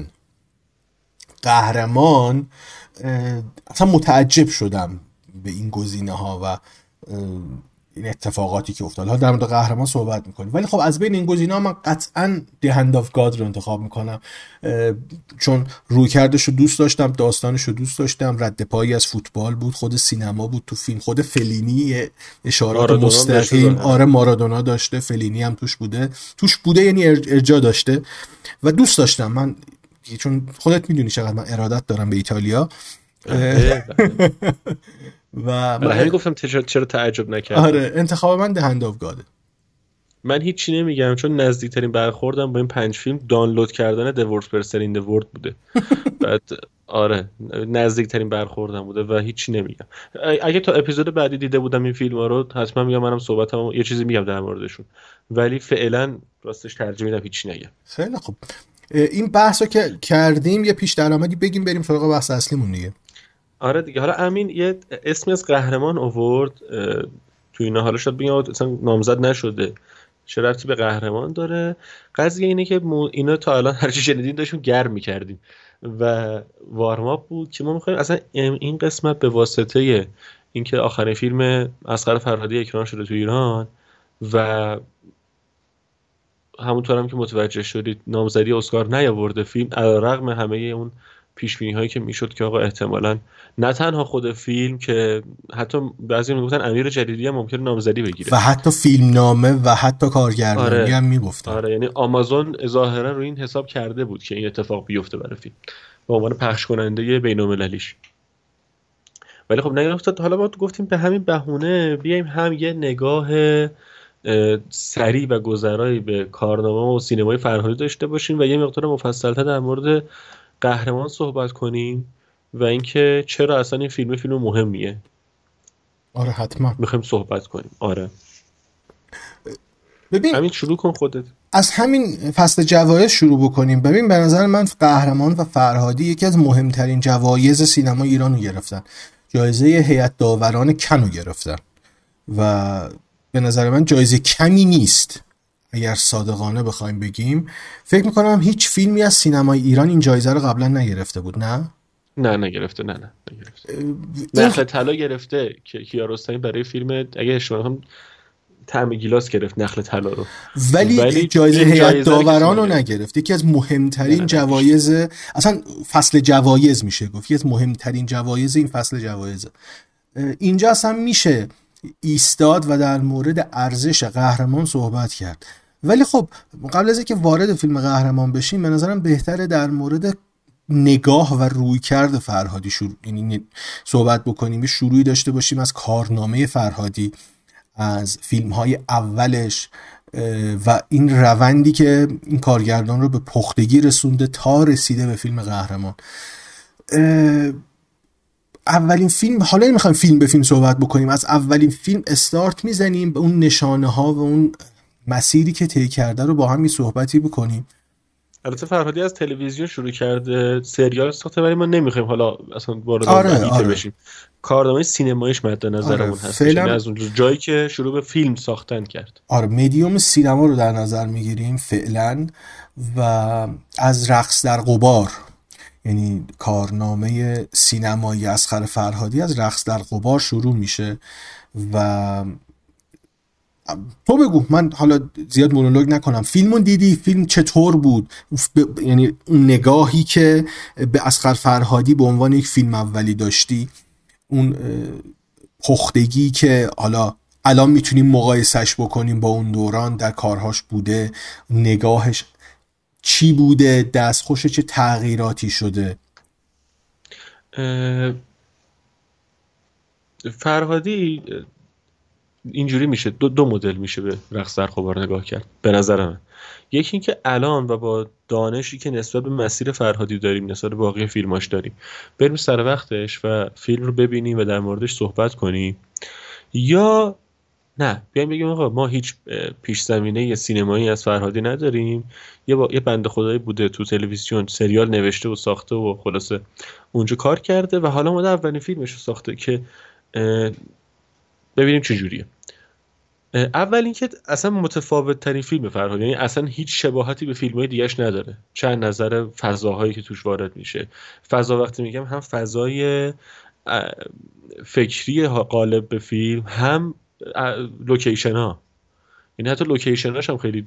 قهرمان اصلا متعجب شدم به این گزینه ها و این اتفاقاتی که افتاد. حالا در مورد قهرمان صحبت می‌کنیم. ولی خب از بین این گزینه من قطعا The Hand of God رو انتخاب می‌کنم. چون رویکردش رو دوست داشتم داستانش رو دوست داشتم. رد پایی از فوتبال بود خود سینما بود تو فیلم. خود فلینی اشارات مستقیم. آره مارادونا داشته فلینی هم توش بوده. توش بوده یعنی ارجا داشته. و دوست داشتم. من چون خودت می‌دونی چقدر من ارادت دارم به ایتالیا. و من همین گفتم چرا تعجب نکردم آره انتخاب من دهند آف گاده من هیچی نمیگم چون نزدیکترین برخوردم با این پنج فیلم دانلود کردن The Worst Person in the World بوده. بعد آره نزدیکترین برخوردم بوده و هیچی نمیگم. اگه تا اپیزود بعدی دیده بودم این فیلم ها رو حتما میگم منم صحبتم یه چیزی میگم در موردشون. ولی فعلا راستش ترجمه هیچی نگم. خیلی خوب. این بحث رو که کردیم یه پیش درآمدی بگیم بریم سراغ بحث اصلیمون دیگه. آره دیگه. حالا امین یه اسمی از قهرمان اوورد تو اینا. حالا شاید بگیم اصلا نامزد نشده. چه رفتی به قهرمان داره؟ قضیه اینه که اینا تا الان هرچی شنیدین گرم می‌کردیم و وارماپ بود که ما می‌خوایم اصلا این قسمت به واسطه اینکه آخرین فیلم اسقر فرهادی اکران شده تو ایران و همونطور هم که متوجه شدید نامزدی اسکار نیاورده فیلم رغم همه اون پیش هایی که می‌شد که آقا احتمالا نه تنها خود فیلم که حتی بعضی می‌گفتن امیر جدیدی هم ممکنه نامزدی بگیره. و حتی فیلم نامه و حتی کارگردانی آره. هم می‌گفتن. آره یعنی آمازون ظاهرا رو این حساب کرده بود که این اتفاق بیفته برای فیلم. به عنوان پخش کننده بین‌المللیش. ولی خب نیفتاد حالا ما گفتیم به همین بهونه بیایم هم یه نگاه سریع و گذرایی به کارنامه و سینمای فرهادی داشته باشیم و یه مقدار مفصلتر در مورد قهرمان صحبت کنیم و اینکه چرا اصلا این فیلم فیلم مهمیه. آره حتما. می‌خوایم صحبت کنیم. آره. ببین همین شروع کن خودت. از همین فصل جوایز شروع بکنیم. ببین به نظر من قهرمان و فرهادی یکی از مهمترین جوایز سینما ایران رو گرفتن. جایزه هیئت داوران کنو گرفتن. و به نظر من جایزه کمی نیست. اگر صادقانه بخوایم بگیم فکر می‌کنم هیچ فیلمی از سینمای ایران این جایزه رو قبلا نگرفته بود نه؟ نه نگرفته نه نه نگرفته. نخل طلا گرفته که کیارستمی برای فیلم اگه اشتباه هم طعم گیلاس گرفت نخل طلا رو. ولی, ولی جایزه هیئت داوران رو نگرفت. یکی از مهمترین جوایز اصلا فصل جوایز میشه گفت. یکی از مهمترین جوایز این فصل جوایز اینجا اصلا میشه ایستاد و در مورد ارزش قهرمان صحبت کرد. ولی خب قبل از اینکه وارد فیلم قهرمان بشیم به نظرم بهتره در مورد نگاه و روی کرد فرهادی شروع یعنی صحبت بکنیم شروعی داشته باشیم از کارنامه فرهادی از فیلم های اولش و این روندی که این کارگردان رو به پختگی رسونده تا رسیده به فیلم قهرمان. اولین فیلم حالا نمی‌خوایم فیلم به فیلم صحبت بکنیم از اولین فیلم استارت می‌زنیم به اون نشانه ها و اون مسیری که طی کرده رو با هم یه صحبتی بکنیم البته فرهادی از تلویزیون شروع کرده سریال ساخته ولی ما نمی‌خوایم حالا اصلا وارد آره، آره. بشیم کارنامه سینماییش مد نظرمون آره. هست فعلا... از اون جایی که شروع به فیلم ساختن کرد آره مدیوم سینما رو در نظر می‌گیریم فعلا و از رقص در قبار یعنی کارنامه سینمایی اسخر فرهادی از رقص در قبار شروع میشه و تو بگو من حالا زیاد مونولوگ نکنم. فیلمون دیدی؟ فیلم چطور بود؟ یعنی اون نگاهی که به اسخر فرهادی به عنوان یک فیلم اولی داشتی اون پختگی که حالا الان می‌تونیم مقایسش بکنیم با اون دوران در کارهاش بوده نگاهش چی بوده؟ دستخوش چه تغییراتی شده؟ فرهادی اینجوری میشه دو, دو مدل میشه به رقص در خبار نگاه کرد به نظر من. یکی اینکه الان و با دانشی که نسبت به مسیر فرهادی داریم نسبت به باقی فیلماش داریم بریم سر وقتش و فیلم رو ببینیم و در موردش صحبت کنیم. یا نه بیایم بگیم آقا ما هیچ پیش زمینه سینمایی از فرهادی نداریم. یه, با... یه بنده خدایی بوده تو تلویزیون سریال نوشته و ساخته و خلاصه اونجا کار کرده و حالا ما اولین فیلمش رو ساخته که ببینیم چجوریه اول اینکه اصلا متفاوت ترین فیلم فرهاد یعنی اصلا هیچ شباهتی به فیلم های دیگهش نداره. چه از نظر فضاهایی که توش وارد میشه. فضا وقتی میگم هم فضای فکری غالب به فیلم هم لوکیشن ها یعنی حتی لوکیشن هاش هم خیلی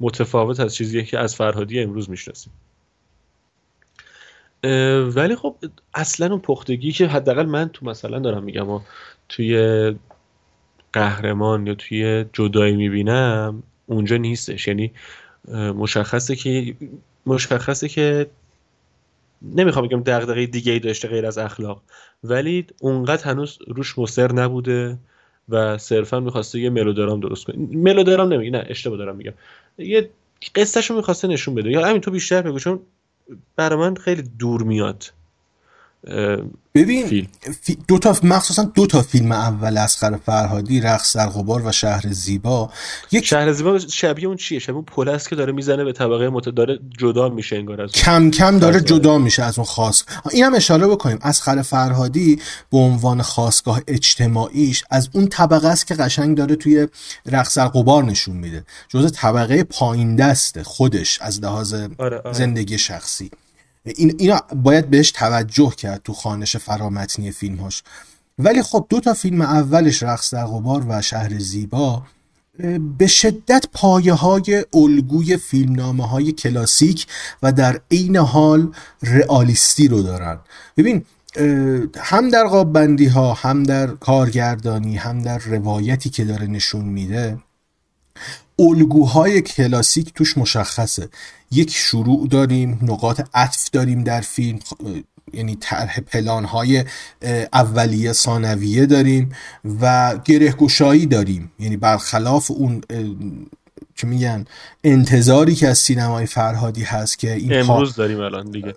متفاوت از چیزی که از فرهادی امروز می‌شناسیم. ولی خب اصلا اون پختگی که حداقل من تو مثلا دارم میگم توی قهرمان یا توی جدایی می‌بینم اونجا نیستش. یعنی مشخصه که مشخصه که نمی‌خوام بگم دغدغه دیگه ای داشته غیر از اخلاق ولی اونقدر هنوز روش مصر نبوده و صرفا می‌خواسته یه ملودرام درست کنه. ملودرام نمیگه نه اشتباه دارم میگم. یه قصهشو می‌خواسته نشون بده. یا همین تو بیشتر بگو چون برای من خیلی دور میاد. ببین فیلم. دو تا مخصوصا دو تا فیلم اول اسقر فرهادی رقص در غبار و شهر زیبا. یک شهر زیبا شبیه اون چیه؟ شبیه اون پل است که داره می‌زنه به طبقه مت داره جدا میشه انگار از کم کم داره جدا میشه از اون خاص. اینم اشاره بکنیم. اسقر فرهادی به عنوان خاصگاه اجتماعیش از اون طبقه است که قشنگ داره توی رقص در غبار نشون میده. جزء طبقه پایین دسته خودش از لحاظ آره، آره. زندگی شخصی. این اینا باید بهش توجه کرد تو خانش فرامتنی فیلمهاش. ولی خب دو تا فیلم اولش رقص در غبار و شهر زیبا به شدت پایه های الگوی فیلمنامه های کلاسیک و در عین حال رئالیستی رو دارن. ببین هم در قاب بندی ها هم در کارگردانی هم در روایتی که داره نشون میده الگوهای کلاسیک توش مشخصه. یک شروع داریم نقاط عطف داریم در فیلم یعنی طرح پلان های اولیه ثانویه داریم و گرهگشایی داریم. یعنی برخلاف اون که میگن انتظاری که از سینمای فرهادی هست که این امروز داریم الان دیگه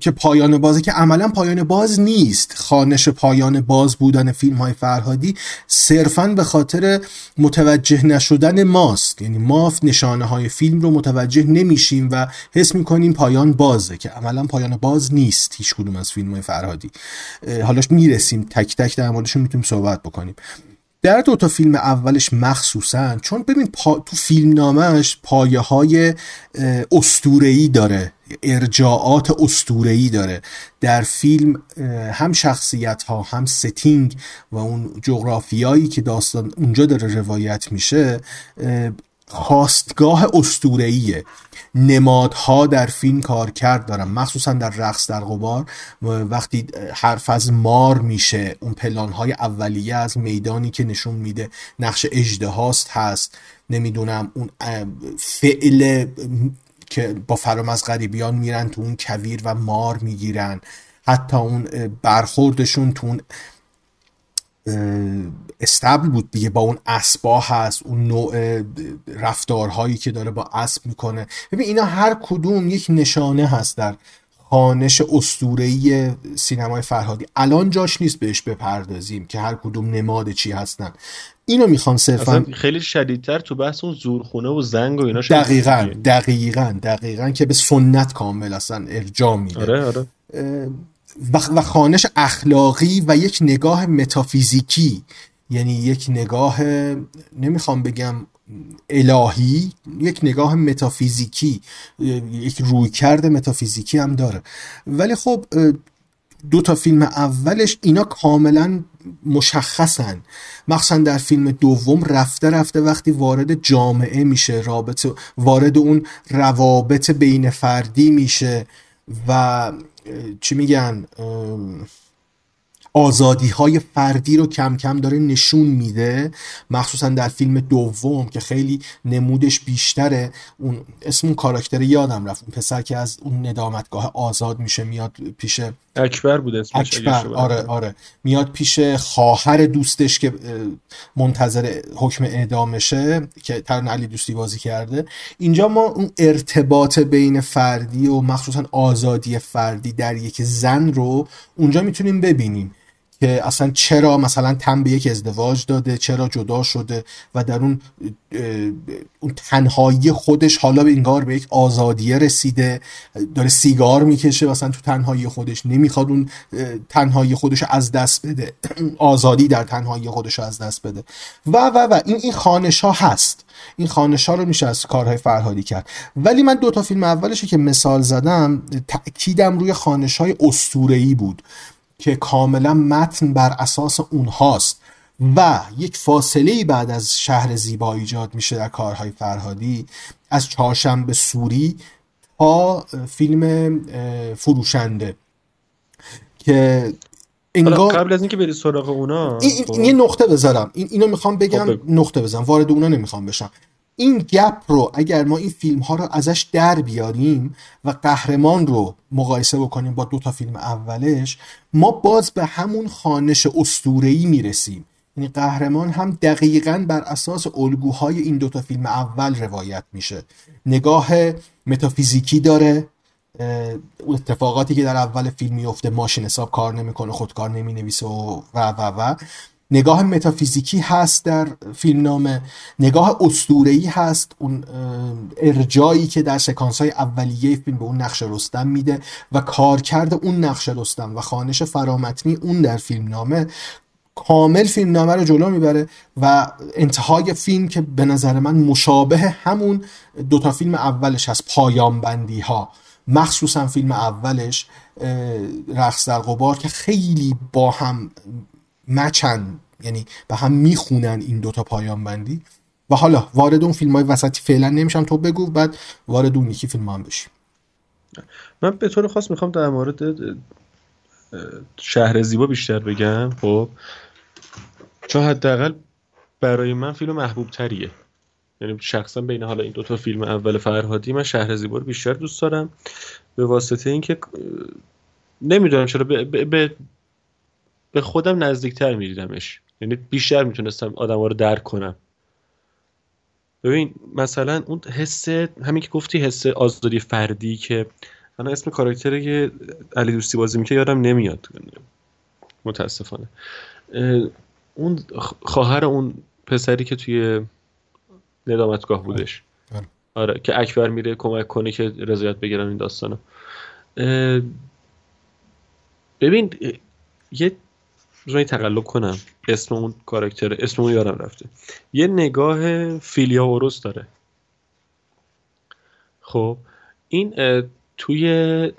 که پایان بازه که عملا پایان باز نیست. خانش پایان باز بودن فیلم های فرهادی صرفا به خاطر متوجه نشدن ماست. یعنی ما نشانه های فیلم رو متوجه نمیشیم و حس می‌کنیم پایان بازه که عملا پایان باز نیست هیچ کدوم از فیلم های فرهادی حالاش می‌رسیم. تک تک در موردشون می‌تونیم صحبت بکنیم. در دو تا فیلم اولش مخصوصا چون ببین پا... تو فیلم نامش پایه های استورهی داره ارجاعات استورهی داره. در فیلم هم شخصیت ها هم ستینگ و اون جغرافیایی که داستان اونجا داره روایت میشه خواستگاه استورهیه نمادها در فیلم کار کرد دارم. مخصوصا در رقص در غبار. وقتی حرف از مار میشه اون پلان های اولیه از میدانی که نشون میده نقش اجده هاست هست. نمی‌دونم اون فعل که با فرام از غریبیان میرن تو اون کویر و مار می‌گیرن. حتی اون برخوردشون تو اون استبل بود دیگه با اون اسبا هست اون نوع رفتارهایی که داره با اسب می‌کنه. ببین اینا هر کدوم یک نشانه هست در خانش استورهی سینمای فرهادی. الان جاش نیست بهش بپردازیم که هر کدوم نماد چی هستن. اینو می‌خوام صرفا خیلی شدیدتر تو بحث اون زورخونه و زنگ و اینا دقیقا دقیقا دقیقا که به سنت کامل اصلا ارجام میده. آره آره. و خانش اخلاقی و یک نگاه متافیزیکی یعنی یک نگاه نمی‌خوام بگم الهی یک نگاه متافیزیکی یک رویکرد متافیزیکی هم داره. ولی خب دو تا فیلم اولش اینا کاملا مشخصن. مخصوصا در فیلم دوم رفته رفته وقتی وارد جامعه میشه رابطه وارد اون روابط بین فردی میشه و چی میگن؟ آزادی های فردی رو کم کم داره نشون میده مخصوصا در فیلم دوم که خیلی نمودش بیشتره. اون اسم اون کاراکتر یادم رفت اون پسر که از اون ندامتگاه آزاد میشه میاد پیش اکبر بود اسمش اکبر آره آره. میاد پیش خواهر دوستش که منتظر حکم اعدامشه که ترن علی دوستی بازی کرده. اینجا ما اون ارتباط بین فردی و مخصوصا آزادی فردی در یک زن رو اونجا می‌تونیم ببینیم. که اصلا چرا مثلا تن به یک ازدواج داده چرا جدا شده و در اون اون تنهایی خودش حالا به انگار به یک آزادیه رسیده داره سیگار می‌کشه مثلا تو تنهایی خودش نمی‌خواد اون تنهایی خودش از دست بده. آزادی در تنهایی خودش از دست بده. و و و این این خانش هست. این خانش رو میشه از کارهای فرهادی کرد. ولی من دو تا فیلم اولشه که مثال زدم تاکیدم روی خانش های اسطوره‌ای بود. که کاملا متن بر اساس اونهاست و یک فاصله بعد از شهر زیبا ایجاد میشه در کارهای فرهادی از چهارشنبه سوری تا فیلم فروشنده که انگار قبل از اینکه بری سراغ اونا این, این, یه نقطه بذارم. این اینو می‌خوام بگم خب نقطه بزنم وارد اونا نمی‌خوام بشم. این گپ رو اگر ما این فیلم ها رو ازش در بیاریم و قهرمان رو مقایسه بکنیم با دو تا فیلم اولش ما باز به همون خانش استورهی می‌رسیم. یعنی قهرمان هم دقیقا بر اساس الگوهای این دوتا فیلم اول روایت میشه. نگاه متافیزیکی داره اتفاقاتی که در اول فیلم میفته ماشین حساب کار نمی‌کنه خودکار نمی‌نویسه و و و و. نگاه متافیزیکی هست در فیلمنامه نگاه اسطوره‌ای هست. اون ارجایی که در سکانس های اولیه فیلم به اون نقش رستم میده و کارکرد اون نقش رستم و خانش فرامتنی اون در فیلمنامه کامل فیلمنامه رو جلو می‌بره و انتهای فیلم که به نظر من مشابه همون دوتا فیلم اولش هست پایان بندی ها مخصوصا فیلم اولش رقص در غبار که خیلی با هم مچن یعنی به هم می‌خونن این دوتا پایان بندی. و حالا وارد اون فیلم های وسطی فعلا نمیشم تو بگو بعد وارد اون یکی فیلم هم بشیم. من به طور خاص می‌خوام در مورد شهر زیبا بیشتر بگم خب؟ چون حداقل برای من فیلم محبوب تریه. یعنی شخصا بین حالا این دوتا فیلم اول فرهادی من شهر زیبا رو بیشتر دوست دارم به واسطه اینکه نمی‌دونم چرا به, به خودم نزدیکتر میدیدمش یعنی بیشتر می‌تونستم آدم ها رو درک کنم. ببین مثلا اون حس همین که گفتی حس آزادی فردی که من اسم کاراکتری که علی دوستی بازی می‌کنه یادم نمیاد. متاسفانه. اون خواهر اون پسری که توی ندامتگاه بودش. بله. آره که اکبر میره کمک کنه که رضایت بگیرن این داستانو. ببین یه بذار تقلب کنم. اسم اون کاراکتر اسم اون یارم رفته. یه نگاه فیلیا اوروس داره. خب این توی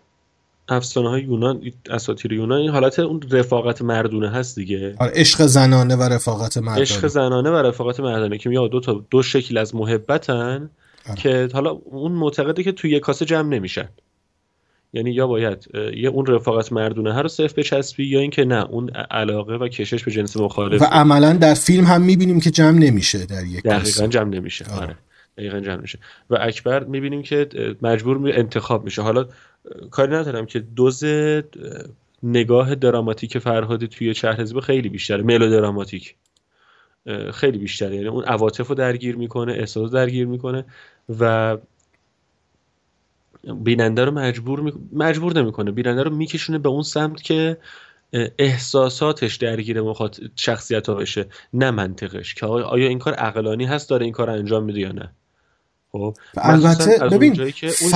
افسانه های یونان اساطیر یونان این حالت اون رفاقت مردونه هست دیگه. آره عشق زنانه و رفاقت مردانه. عشق زنانه و رفاقت مردانه که یا دو تا دو شکل از محبتن آره. که حالا اون معتقده که توی یه کاسه جمع نمیشن. یعنی یا باید یه اون رفاقت مردونه ها رو صرف بچسبی یا اینکه نه اون علاقه و کشش به جنس مخالف و عملا در فیلم هم می‌بینیم که جمع نمیشه در یک دقیقا جمع نمیشه. آره. آره. دقیقا جمع نمیشه. و اکبر می‌بینیم که مجبور می انتخاب میشه. حالا کاری ندارم که دوز نگاه دراماتیک فرهادی توی شهر خیلی بیشتره. ملودراماتیک. خیلی بیشتره. یعنی اون عواطف رو درگیر می‌کنه احساس درگیر می‌کنه و بیننده رو مجبور می... مجبور نمی‌کنه. بیننده رو میکشونه به اون سمت که احساساتش درگیر مخاط... شخصیت ها بشه نه منطقش. که آیا این کار عقلانی هست؟ داره این کار انجام میده یا نه؟ خب البته ببین که اون.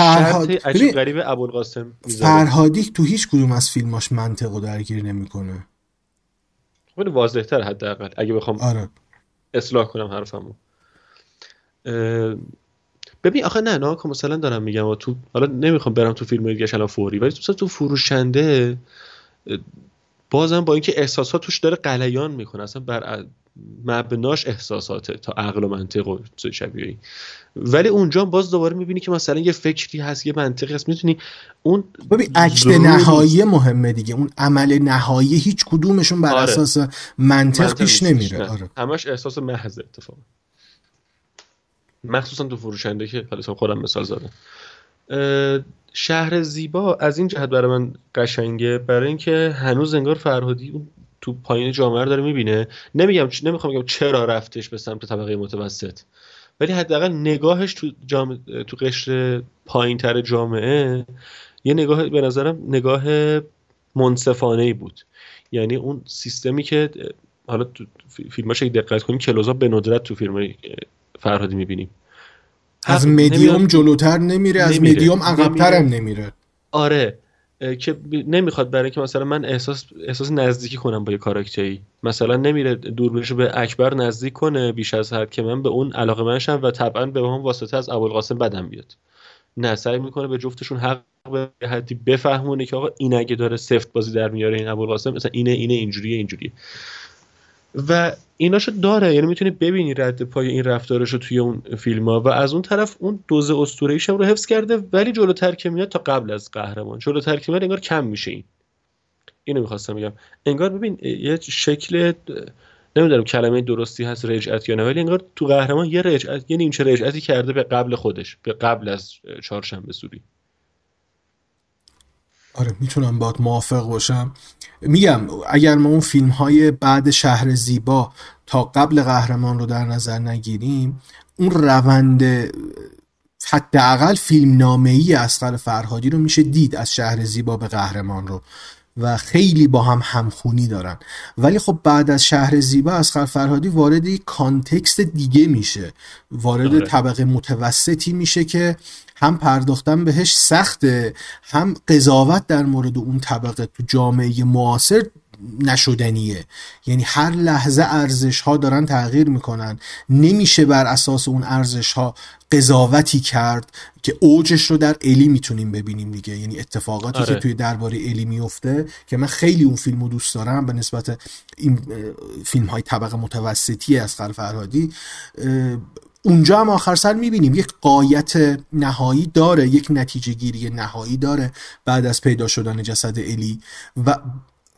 عجیب غریب ابوالقاسم فرهادی تو هیچ کدوم از فیلماش منطق رو درگیر نمی‌کنه. خیلی واضح تر حداقل اگه بخوام آره. اصلاح کنم حرفمو. ببین آخه نه نه مثلا دارم میگم تو حالا نمی‌خوام برم تو فیلم دیگه الان فوری ولی تو تو فروشنده بازم با اینکه احساسات توش داره قلیان می‌کنه اصلا بر مبناش احساساته تا عقل و منطق و شبیه ولی اونجا باز دوباره می‌بینی که مثلا یه فکری هست یه منطقی هست می‌تونی اون ببین عکت نهایی مهمه دیگه. اون عمل نهایی هیچ کدومشون بر آره. اساس منطق, پیش نمیره. آره. همش احساس محض اتفاق مخصوصا تو فروشنده که حالا خودم مثال زدم. شهر زیبا از این جهت برای من قشنگه برای اینکه هنوز انگار فرهادی تو پایین جامعه رو داره می‌بینه. نمیگم نمی‌خوام بگم چرا رفتش به سمت طبقه متوسط. ولی حداقل نگاهش تو جامعه تو قشر پایین تر جامعه یه نگاه به نظرم نگاه منصفانه ای بود. یعنی اون سیستمی که حالا تو فیلماش دقت کنیم کلوزا به ندرت تو فیلم فرهادی می‌بینیم. از مدیوم جلوتر نمیره, از مدیوم عقبتر هم نمیره. آره که نمی‌خواد برای که مثلا من احساس احساس نزدیکی کنم با یه کاراکتری. مثلا نمیره دوربینشو به اکبر نزدیک کنه بیش از حد که من به اون علاقه منشم و طبعا به هم واسطه از ابوالقاسم بدم بیاد. نه سعی می‌کنه به جفتشون حق به حدی بفهمونه که آقا این اگه داره سفت بازی در میاره این ابوالقاسم مثلا اینه اینه اینجوریه اینجوریه. و ایناشو داره یعنی می‌تونی ببینی رد پای این رفتارشو توی اون فیلم ها و از اون طرف اون دوز اسطوره رو حفظ کرده ولی جلوتر که میاد تا قبل از قهرمان. جلوتر که میاد انگار کم میشه این. اینو می‌خواستم بگم. انگار ببین یه شکل نمی‌دونم کلمه درستی هست رجعت یا نه ولی انگار تو قهرمان یه رجعت یه نیمچه رجعتی کرده به قبل خودش به قبل از چهارشنبه سوری. آره می‌تونم باید موافق باشم. میگم اگر ما اون فیلم های بعد شهر زیبا تا قبل قهرمان رو در نظر نگیریم اون روند حداقل فیلم نامه ای اسقر فرهادی رو میشه دید از شهر زیبا به قهرمان رو. و خیلی با هم همخونی دارن ولی خب بعد از شهر زیبا اسقر فرهادی وارد یک کانتکست دیگه میشه وارد آره. طبقه متوسطی میشه که هم پرداختن بهش سخته هم قضاوت در مورد اون طبقه تو جامعه معاصر نشدنیه. یعنی هر لحظه ارزش ها دارن تغییر می‌کنن. نمیشه بر اساس اون ارزش ها قضاوتی کرد که اوجش رو در الی می‌تونیم ببینیم دیگه. یعنی اتفاقاتی آره. که توی درباره الی میفته که من خیلی اون فیلم رو دوست دارم به نسبت این فیلم های طبقه متوسطی از فرهادی اونجا هم آخر سر می‌بینیم یک قایت نهایی داره یک نتیجه گیری نهایی داره بعد از پیدا شدن جسد الی. و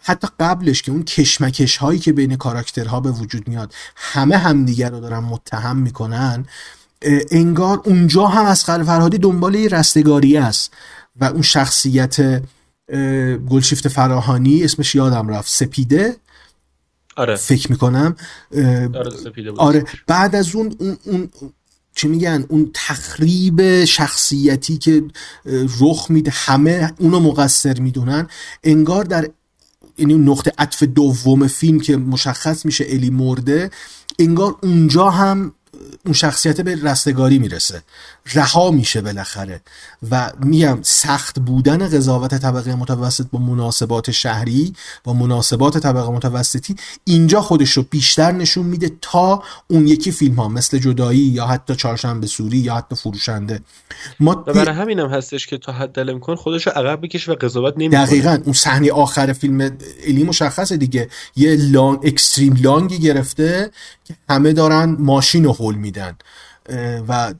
حتی قبلش که اون کشمکش هایی که بین کاراکترها به وجود میاد همه همدیگر رو دارن متهم می‌کنن انگار اونجا هم از فرهادی دنبال یه رستگاری است و اون شخصیت گلشیفت فراهانی اسمش یادم رفت سپیده؟ آره. فکر می‌کنم. آره بعد از اون اون, اون چی میگن اون تخریب شخصیتی که رخ میده همه اونو مقصر می‌دونن انگار در یعنی نقطه عطف دوم فیلم که مشخص میشه الی مرده انگار اونجا هم اون شخصیت به رستگاری می‌رسه. رها میشه بالاخره. و میگم سخت بودن قضاوت طبقه متوسط با مناسبات شهری با مناسبات طبقه متوسطی اینجا خودش رو بیشتر نشون میده تا اون یکی فیلم ها مثل جدایی یا حتی چهارشنبه سوری یا حتی فروشنده. ما برای همینم هستش که تا حد امکان خودش رو عقب بکشه و قضاوت نمی‌کنه. دقیقا. اون صحنه آخر فیلم الی مشخصه دیگه. یه لانگ اکستریم لانگی گرفته که همه دارن ماشین رو هول میدن. و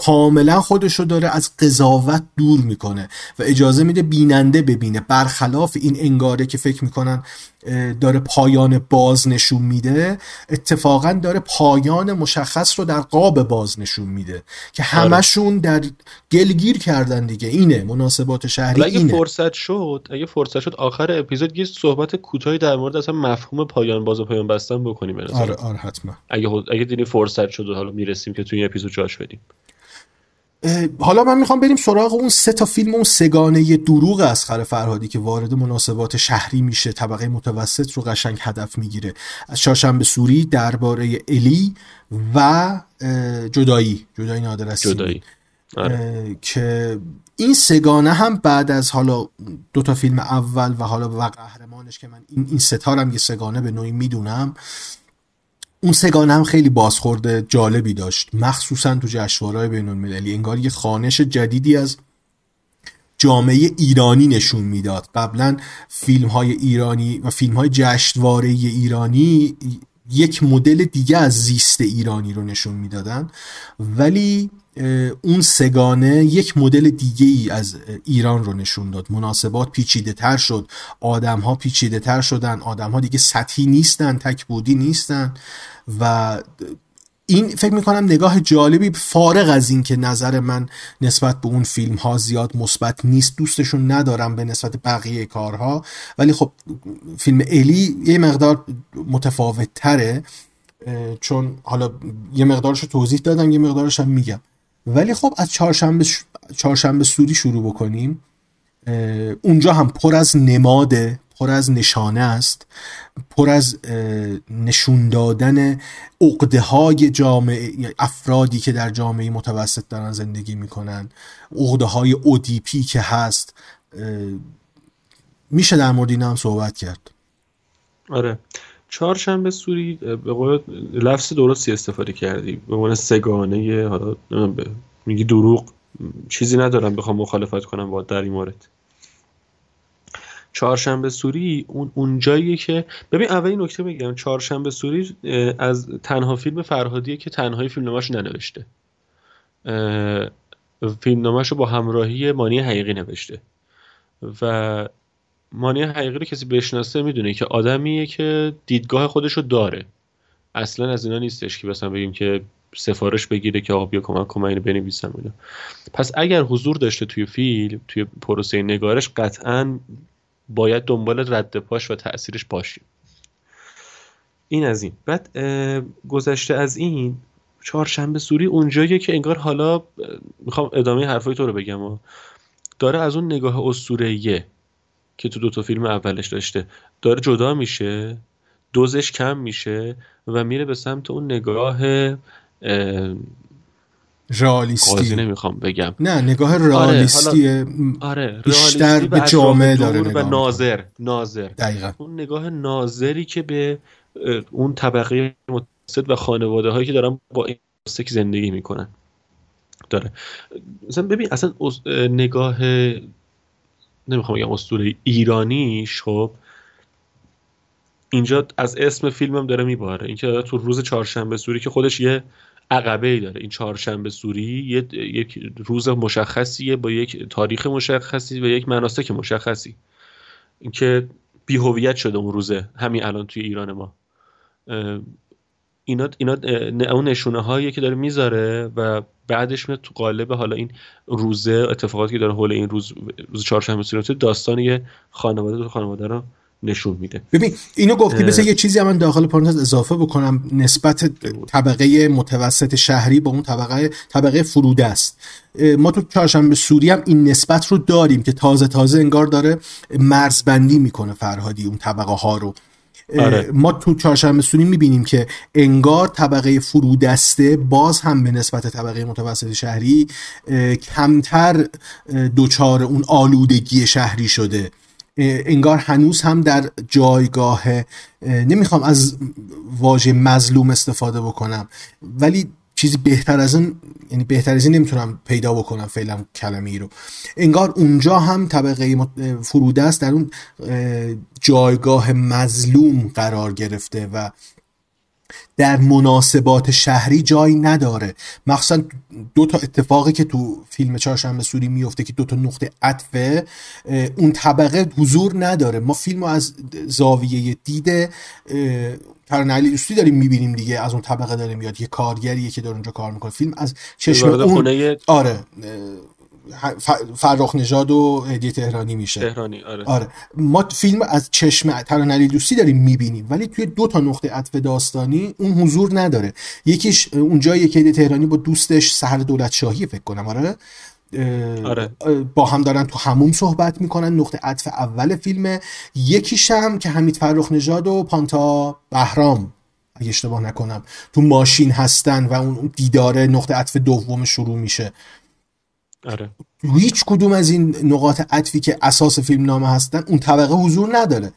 کاملا خودش رو داره از قضاوت دور می‌کنه و اجازه میده بیننده ببینه. برخلاف این انگاره که فکر می‌کنن داره پایان باز نشون میده اتفاقا داره پایان مشخص رو در قاب باز نشون میده که آره. همشون در گلگیر کردن دیگه. اینه مناسبات شهری اگه اینه. فرصت شد اگه فرصت شد آخر اپیزود یه صحبت کوتاهی در مورد اصلا مفهوم پایان باز و پایان بستن بکنیم آره آره حتما. اگه اگه فرصت شد حالا می‌رسیم که توی این اپیزود جاش بدیم حالا من می‌خوام بریم سراغ اون سه تا فیلم اون سگانه دروغ از خر فرهادی که وارد مناسبات شهری میشه. طبقه متوسط رو قشنگ هدف می‌گیره. از چهارشنبه سوری درباره الی و جدایی. جدایی نادر جدایی. آره. که این سگانه هم بعد از حالا دو تا فیلم اول و حالا و قهرمانش که من این این ستارم یه سگانه به نوعی می‌دونم اون سگانه هم خیلی بازخورده جالبی داشت. مخصوصا تو جشنواره‌های بین المللی انگار یه خانش جدیدی از جامعه ایرانی نشون می‌داد. قبلا فیلم های ایرانی و فیلم های جشنواره ایرانی یک مدل دیگه از زیست ایرانی رو نشون می‌دادن. ولی اون سگانه یک مدل دیگه ای از ایران رو نشون داد. مناسبات پیچیده تر شد آدم ها پیچیده تر شدن آدم ها دیگه سطحی نیستن تکبودی نیستن و این فکر می‌کنم نگاه جالبی فارغ از این که نظر من نسبت به اون فیلم ها زیاد مثبت نیست دوستشون ندارم به نسبت بقیه کارها. ولی خب فیلم الی یه مقدار متفاوت تره چون حالا یه مقدارش رو توضیح دادم یه مقدارش هم میگم. ولی خب از چهارشنبه چهارشنبه سوری شروع بکنیم اونجا هم پر از نماده پر از نشانه است پر از نشون دادن عقده های جامعه افرادی که در جامعه متوسط دارن زندگی می‌کنن عقده های اودیپی که هست میشه در مورد این هم صحبت کرد. آره. چهارشنبه سوری به قول لفظ درستی استفاده کردی. به عنوان سگانه حالا میگی دروغ چیزی ندارم بخوام مخالفت کنم با در این مورد. چهارشنبه سوری اون اونجاییه که ببین اول این نکته بگم. چهارشنبه سوری از تنها فیلم فرهادیه که تنهایی فیلمنامه‌اش ننوشته. فیلمنامه‌اش رو با همراهی مانی حقیقی نوشته. و مانی حقیقی رو کسی بشناسه می‌دونه که آدمیه که دیدگاه خودش رو داره. اصلا از اینا نیستش که مثلا بگیم که سفارش بگیره که آقا بیا کمک کن اینو بنویسم اینا. پس اگر حضور داشته توی فیلم توی پروسه نگارش قطعا باید دنبال رد پاش و تاثیرش باشیم این از این. بعد گذشته از این چهارشنبه سوری اونجاییه که انگار حالا می‌خوام ادامه حرفای تو رو بگم و داره از اون نگاه اسطوره‌ایه که تو دوتا فیلم اولش داشته. داره جدا میشه دوزش کم میشه و میره به سمت اون نگاه رئالیستی. نمی‌خوام بگم. نه نگاه رئالیستی آره, آره بیشتر به جامعه داره نگاه و ناظر ناظر. دقیقا. اون نگاه ناظری که به اون طبقه متوسط و خانواده هایی که دارن با این زندگی می‌کنن. داره. مثلا ببین اصلا نگاه نمی‌خوام بگم اسطوره ایرانیش خب اینجا از اسم فیلمم داره میباره. اینکه تو روز چهارشنبه سوری که خودش یه عقبه ای داره. این چهارشنبه سوری یک روز مشخصیه با یک تاریخ مشخصی و یک مناسک مشخصی. اینکه بیهویت شده اون روزه. همین الان توی ایران ما. اینا اینا اون نشونه هایی که داره می‌ذاره و بعدش میاد تو قالب حالا این روزه اتفاقاتی که داره حول این روز روز چهارشنبه سوری داستان یه خانواده تو خانواده رو نشون میده. ببین اینو گفتی بس یه چیزی من داخل پرانتز اضافه بکنم. نسبت طبقه متوسط شهری با اون طبقه طبقه فروده است. ما تو چهارشنبه سوری هم این نسبت رو داریم که تازه تازه انگار داره مرزبندی می‌کنه فرهادی اون طبقه ها رو. آره. ما تو چهارشنبه سوری می‌بینیم که انگار طبقه فرودسته باز هم به نسبت طبقه متوسط شهری کمتر دوچار اون آلودگی شهری شده انگار هنوز هم در جایگاه نمی‌خوام از واژه مظلوم استفاده بکنم ولی چیزی بهتر از این یعنی بهتر از این نمی‌تونم پیدا بکنم فعلا کلمه ای رو. انگار اونجا هم طبقه فروده است در اون جایگاه مظلوم قرار گرفته و در مناسبات شهری جایی نداره. مخصوصا دو تا اتفاقی که تو فیلم چهارشنبه سوری میفته که دو تا نقطه عطفه اون طبقه حضور نداره. ما فیلم رو از زاویه دید علی دوستی داریم می‌بینیم دیگه. از اون طبقه داره میاد یه کارگریه که داره اونجا کار می‌کنه. فیلم از چشم اون آره فرخ نژاد و هدیه تهرانی میشه. تهرانی آره. آره. ما فیلم از چشم ترانلی دوستی داریم می‌بینیم ولی توی دو تا نقطه عطف داستانی اون حضور نداره. یکیش اونجا که هدیه تهرانی با دوستش سهر دولت شاهی فکر کنم آره؟ آره. با هم دارن تو هموم صحبت می‌کنن نقطه عطف اول فیلمه. یکیش هم که حمید فرخ نژاد و پانتا بهرام اگه اشتباه نکنم تو ماشین هستن و اون دیداره نقطه عطف دوم شروع میشه. آره. هیچ کدوم از این نقاط عطفی که اساس فیلم نامه هستن اون طبقه حضور نداره.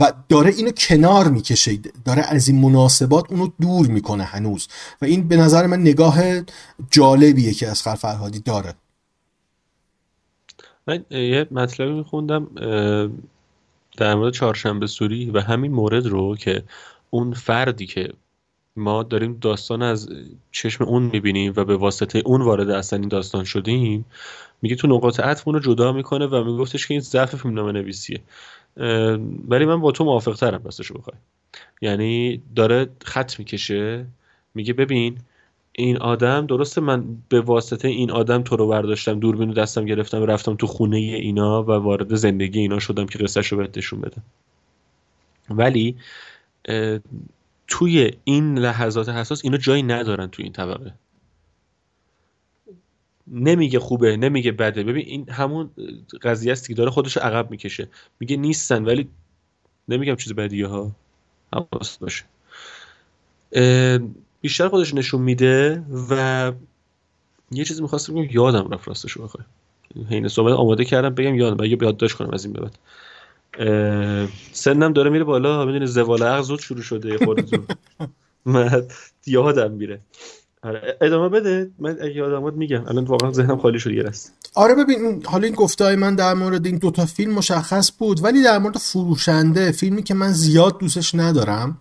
و داره اینو کنار می‌کشه. داره از این مناسبات اونو دور می‌کنه هنوز. و این به نظر من نگاه جالبیه که از فرهادی داره. من یه مطلبی میخوندم در مورد چهارشنبه سوری و همین مورد رو که اون فردی که ما داریم داستان از چشم اون می‌بینیم و به واسطه اون وارد اصلا این داستان شدیم میگه تو نقاط عطف اون رو جدا می‌کنه و میگفتش که این ضعف فیلمنامه نویسیه. ولی من با تو موافق ترم راستش بخوای. یعنی داره خط می‌کشه میگه ببین این آدم درسته من به واسطه این آدم تو رو برداشتم دوربینو دستم گرفتم رفتم تو خونه اینا و وارد زندگی اینا شدم که قصهش رو بهت نشون بدم. ولی توی این لحظات حساس اینا جایی ندارن توی این طبقه. نمیگه خوبه نمیگه بده. ببین این همون قضیه است که داره خودش عقب می‌کشه. میگه نیستن ولی نمیگم چیز بدیه ها. حواس باشه. بیشتر خودش نشون میده و یه چیزی می‌خواستم بگم یادم رفت راستش رو بخوای حین صحبت آماده کردم بگم یادم یه یادداشت کنم از این به بعد. سنم داره میره بالا می‌دونی زوال عقل زود شروع شده زود. من یادم میره. آره ادامه بده. من اگه یادم میگم. الان واقعا ذهنم خالی شد یه آره ببین حالا این گفته من در مورد این دوتا فیلم مشخص بود ولی در مورد فروشنده فیلمی که من زیاد دوستش ندارم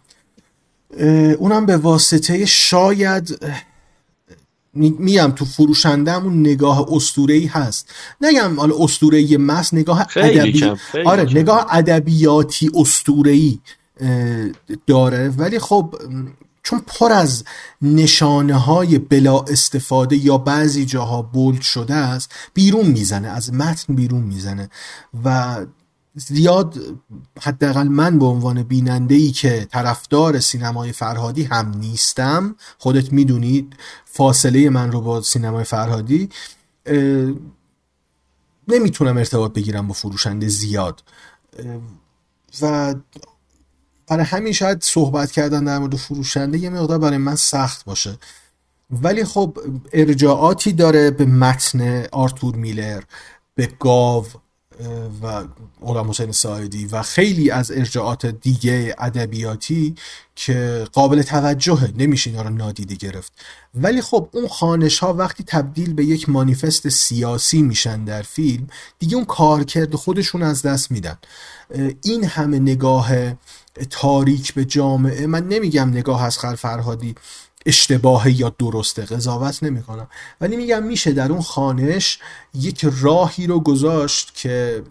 اونم به واسطه شاید میم تو فروشنده همون نگاه ای هست. نگم حالا ای مس نگاه ادبی آره کم. نگاه ادبیاتی ای داره. ولی خب چون پر از نشانه های بلا استفاده یا بعضی جاها بولد شده است بیرون می‌زنه از متن بیرون می‌زنه. و زیاد حداقل من به عنوان بیننده ای که طرفدار سینمای فرهادی هم نیستم خودت می‌دونید فاصله من رو با سینمای فرهادی نمی‌تونم ارتباط بگیرم با فروشنده زیاد. و برای همین شاید صحبت کردن در مورد فروشنده یه مقدار برای من سخت باشه. ولی خب ارجاعاتی داره به متن آرتور میلر به گاو و غلام حسین ساعدی و خیلی از ارجاعات دیگه ادبیاتی که قابل توجهه نمیشه اینا رو نادیده گرفت. ولی خب اون خانش ها وقتی تبدیل به یک مانیفست سیاسی میشن در فیلم دیگه اون کارکرد خودشون از دست میدن. این همه نگاه تاریک به جامعه من نمیگم نگاه از فرهادی اشتباهه یا درسته قضاوت نمی‌کنم. ولی میگم میشه در اون خانش یک راهی رو گذاشت که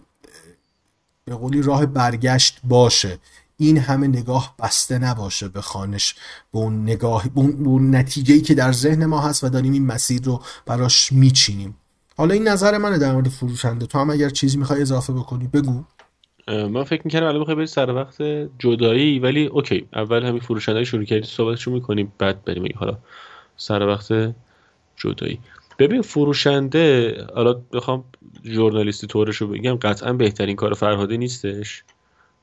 به قولی راه برگشت باشه. این همه نگاه بسته نباشه به خانش به اون نگاه به اون, نتیجه که در ذهن ما هست و داریم این مسیر رو براش میچینیم. حالا این نظر منه در مورد فروشنده. تو هم اگر چیزی می‌خوای اضافه بکنی بگو. من فکر می‌کنم الان بخوای بری سر وقت جدایی ولی اوکی. اول همین فروشنده شروع کردی صحبتشو می‌کنیم بعد بریم حالا سر وقت جدایی. ببین فروشنده حالا بخوام ژورنالیستی طورش رو بگم قطعا بهترین کار فرهاده نیستش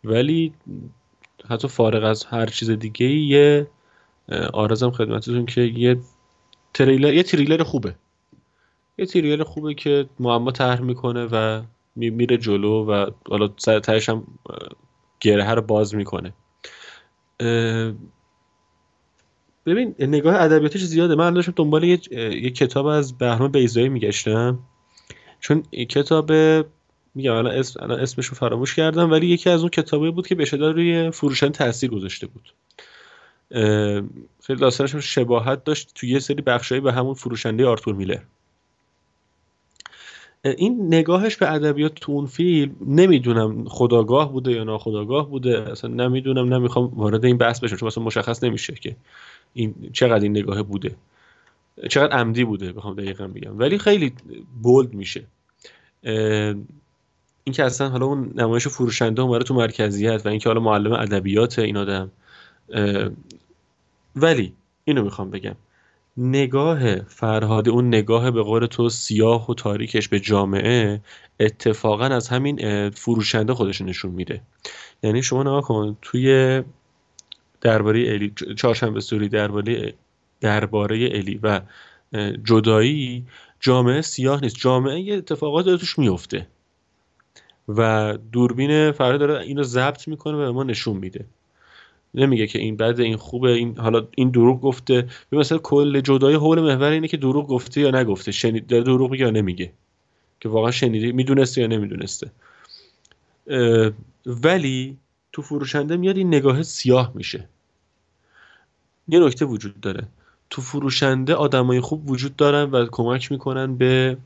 ولی حتی فارغ از هر چیز دیگه یه آرزم خدمتتون که یه تریلر یه تریلر خوبه. یه تریلر خوبه که معما طرح می‌کنه و میره جلو و حالا سر تهش هم گره رو باز می‌کنه. ببین نگاه ادبیاتش زیاده. من داشتم دنبال یه, یه کتاب از بهرام بیزایی میگشتم. چون کتاب میگم الان اسم الان اسمش رو فراموش کردم ولی یکی از اون کتابایی بود که به شدت روی فروشن تاثیر گذاشته بود. خیلی داستانش شباهت داشت توی یه سری بخشایی به همون فروشنده آرتور میلر. این نگاهش به ادبیات تو اون فیلم نمی‌دونم خداگاه بوده یا ناخداگاه بوده. اصلا نمی‌دونم نمی‌خوام وارد این بحث بشم چون اصلا مشخص نمیشه که این چقدر این نگاه بوده. چقدر عمدی بوده بخوام دقیقا بگم. ولی خیلی بولد میشه. این که اصلا حالا اون نمایش فروشنده اومده تو مرکزیت و اینکه حالا معلم ادبیات این آدم. ولی اینو می‌خوام بگم. نگاه فرهاده اون نگاه به قول تو سیاه و تاریکش به جامعه اتفاقا از همین فروشنده خودش نشون میده. یعنی شما نگاه کن توی درباره الی چهارشنبه سوری درباره درباره الی و جدایی جامعه سیاه نیست. جامعه یه اتفاقات داره توش میفته. و دوربین فرهاد داره اینو ضبط می‌کنه و به ما نشون میده. نمیگه که این بده این خوبه این حالا این دروغ گفته. به مثلا کل جدای حول محور اینه که دروغ گفته یا نگفته. شنید داره دروغ میگه یا نمیگه. که واقعا شنیده می‌دونسته یا نمی‌دونسته. ولی تو فروشنده میاد این نگاه سیاه میشه. یه نکته وجود داره. تو فروشنده آدمای خوب وجود دارن و کمک می‌کنن به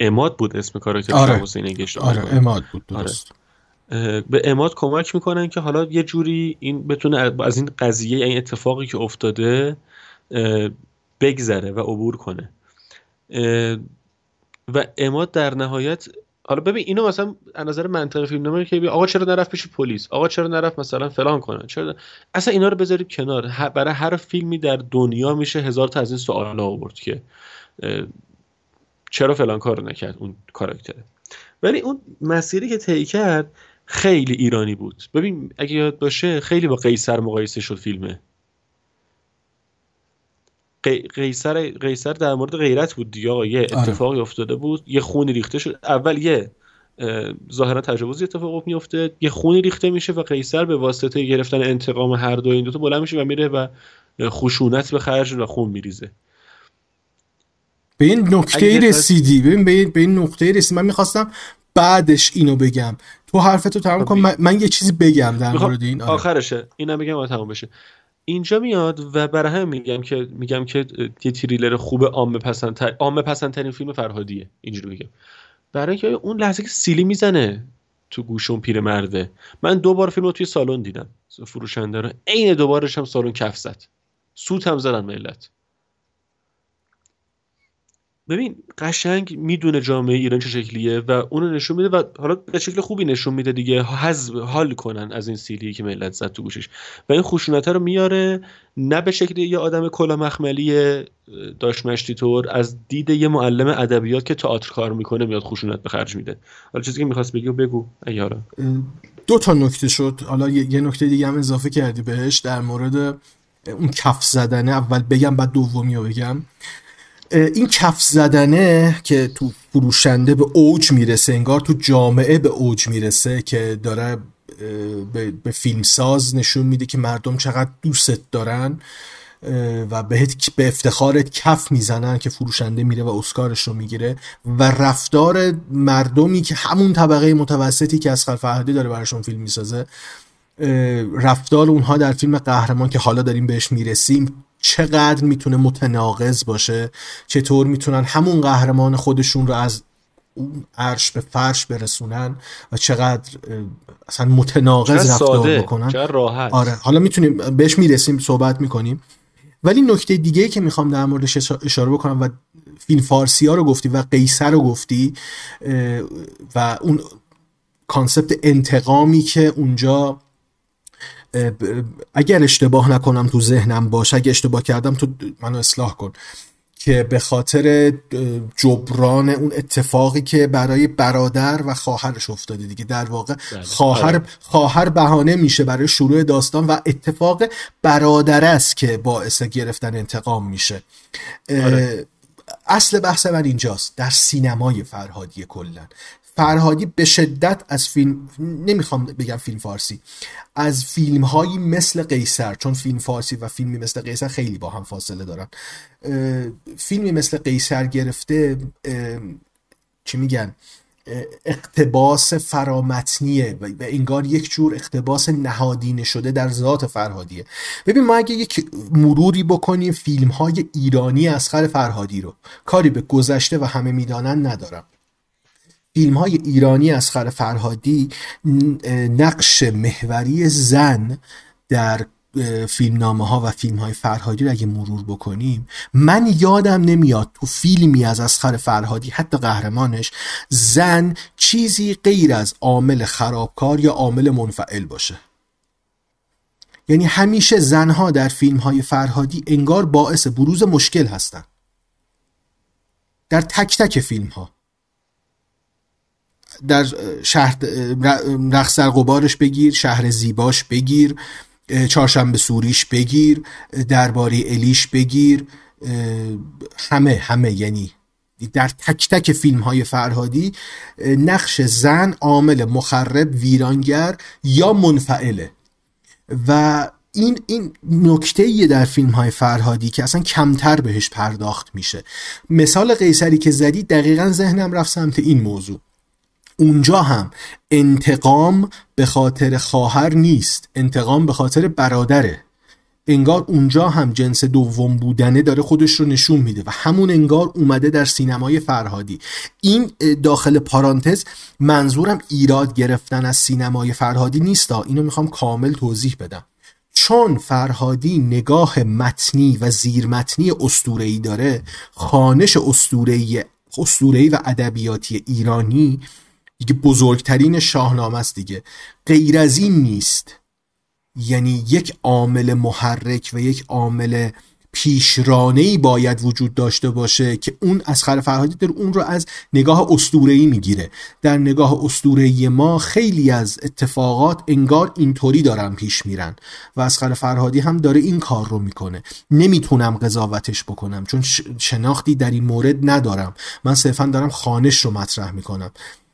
اماد بود اسم کاراکتر آره. حسین آره اماد بود. درست. آره. به اماد کمک می‌کنن که حالا یه جوری این بتونه از این قضیه این اتفاقی که افتاده بگذره و عبور کنه. و اماد در نهایت حالا ببین اینو مثلا از نظر منطق فیلم که آقا چرا نرفت پیش پلیس؟ آقا چرا نرفت مثلا فلان کنن چرا اصلا اینا رو بذارید کنار. برای هر فیلمی در دنیا میشه هزار تا از این سوال آورد که چرا فلان کار نکرد اون کاراکتره. ولی اون مسیری که طی کرد خیلی ایرانی بود. ببین اگه یاد باشه خیلی با قیصر مقایسه شد فیلمه. قیصر قیصر در مورد غیرت بود دیگه آقا. یه آره. اتفاقی افتاده بود. یه خونی ریخته شد. اول یه ظاهرا تجاوزی اتفاق میفته یه خونی ریخته میشه و قیصر به واسطه گرفتن انتقام هر دو این دوتا بلند میشه و میره و خشونت به خرج و خون میریزه. به این نکته رسیدی. ببین به این, به این نقطه رسیدی. من می‌خواستم بعدش اینو بگم. تو حرفتو تمام کن من, من, یه چیزی بگم در مورد این. آره. آخرشه. اینم بگم تمام بشه. اینجا میاد و برای هم میگم که میگم که یه تریلر خوب عامه پسندتر عامه پسندترین فیلم فرهادیه. اینجوری میگم. برای اینکه اون لحظه که سیلی می‌زنه تو گوشون پیرمرده. من دو بار فیلم رو توی سالن دیدم. فروشنده رو. عین دوبارش هم سالن کف زد. سوت هم زدن ملت ببین قشنگ می‌دونه جامعه ایران چه شکلیه و اونو نشون میده و حالا به شکل خوبی نشون میده دیگه. حذف حال کنن از این سیلی که ملت زد تو گوشش. و این خشونت رو میاره نه به شکل یه آدم کلا مخملی داش مشتی طور از دید یه معلم ادبیات که تئاتر کار می‌کنه میاد خشونت به خرج میده. حالا چیزی که می‌خواست بگی بگو. اگه دو تا نکته شد. حالا یه نکته دیگه هم اضافه کردی بهش در مورد اون کف زدنه اول بگم بعد دومی رو بگم. این کف زدنه که تو فروشنده به اوج می‌رسه انگار تو جامعه به اوج می‌رسه که داره به فیلمساز نشون میده که مردم چقدر دوست دارن و بهت به افتخارت کف می‌زنن که فروشنده میره و اسکارش رو می‌گیره. و رفتار مردمی که همون طبقه متوسطی که از فرهادی داره براشون فیلم می‌سازه رفتار اونها در فیلم قهرمان که حالا داریم بهش می‌رسیم چقدر می‌تونه متناقض باشه چطور می‌تونن همون قهرمان خودشون رو از اون عرش به فرش برسونن و چقدر اصلا متناقض رفتار بکنن. راحت. آره حالا می‌تونیم بهش می‌رسیم صحبت می‌کنیم. ولی نکته دیگه که می‌خوام در موردش اشاره بکنم و فیلم فارسی ها رو گفتی و قیصر رو گفتی و اون کانسپت انتقامی که اونجا اگر اشتباه نکنم تو ذهنم باشه اگر اشتباه کردم تو منو اصلاح کن که به خاطر جبران اون اتفاقی که برای برادر و خواهرش افتاده دیگه در واقع بله. خواهر آره. خواهر بهانه میشه برای شروع داستان و اتفاق برادر است که باعث گرفتن انتقام میشه آره. اصل بحث من اینجاست در سینمای فرهادی کلا فرهادی به شدت از فیلم نمی‌خوام بگم فیلم فارسی از فیلم هایی مثل قیصر چون فیلم فارسی و فیلمی مثل قیصر خیلی با هم فاصله دارن فیلمی مثل قیصر گرفته چی میگن اقتباس فرامتنیه و انگار یک جور اقتباس نهادینه شده در ذات فرهادیه. ببین ما اگه یک مروری بکنیم فیلم های ایرانی اسخر فرهادی رو کاری به گذشته و همه می‌دانن ندارم. فیلم های ایرانی از خر فرهادی نقش محوری زن در فیلمنامه ها و فیلم های فرهادی رو اگه مرور بکنیم من یادم نمیاد تو فیلمی از اسخر فرهادی حتی قهرمانش زن چیزی غیر از عامل خرابکار یا عامل منفعل باشه. یعنی همیشه زنها در فیلم های فرهادی انگار باعث بروز مشکل هستن. در تک تک فیلم ها در شهر رقص در قبارش بگیر شهر زیباش بگیر چهارشنبه سوریش بگیر درباره الیش بگیر همه همه یعنی در تک تک فیلم های فرهادی نقش زن عامل مخرب ویرانگر یا منفعله. و این این نکته در فیلم های فرهادی که اصلا کمتر بهش پرداخت میشه. مثال قیصری که زدی دقیقا ذهنم رفت سمت این موضوع. اونجا هم انتقام به خاطر خواهر نیست. انتقام به خاطر برادره. انگار اونجا هم جنس دوم بودنه داره خودش رو نشون میده و همون انگار اومده در سینمای فرهادی. این داخل پارانتز منظورم ایراد گرفتن از سینمای فرهادی نیست. اینو می‌خوام کامل توضیح بدم. چون فرهادی نگاه متنی و زیرمتنی استورهی داره خانش استورهی و ادبیاتی ایرانی دیگه بزرگترین شاهنامه است دیگه. غیر از این نیست. یعنی یک عامل محرک و یک عامل پیشرانه باید وجود داشته باشه که اون از فرهادی در اون رو از نگاه ای می‌گیره. در نگاه ای ما خیلی از اتفاقات انگار اینطوری دارن پیش میرن و از فرهادی هم داره این کار رو می‌کنه. نمی‌تونم قضاوتش بکنم چون شناختی در این مورد ندارم. من صرفا دارم خانش رو مطرح می‌کنم.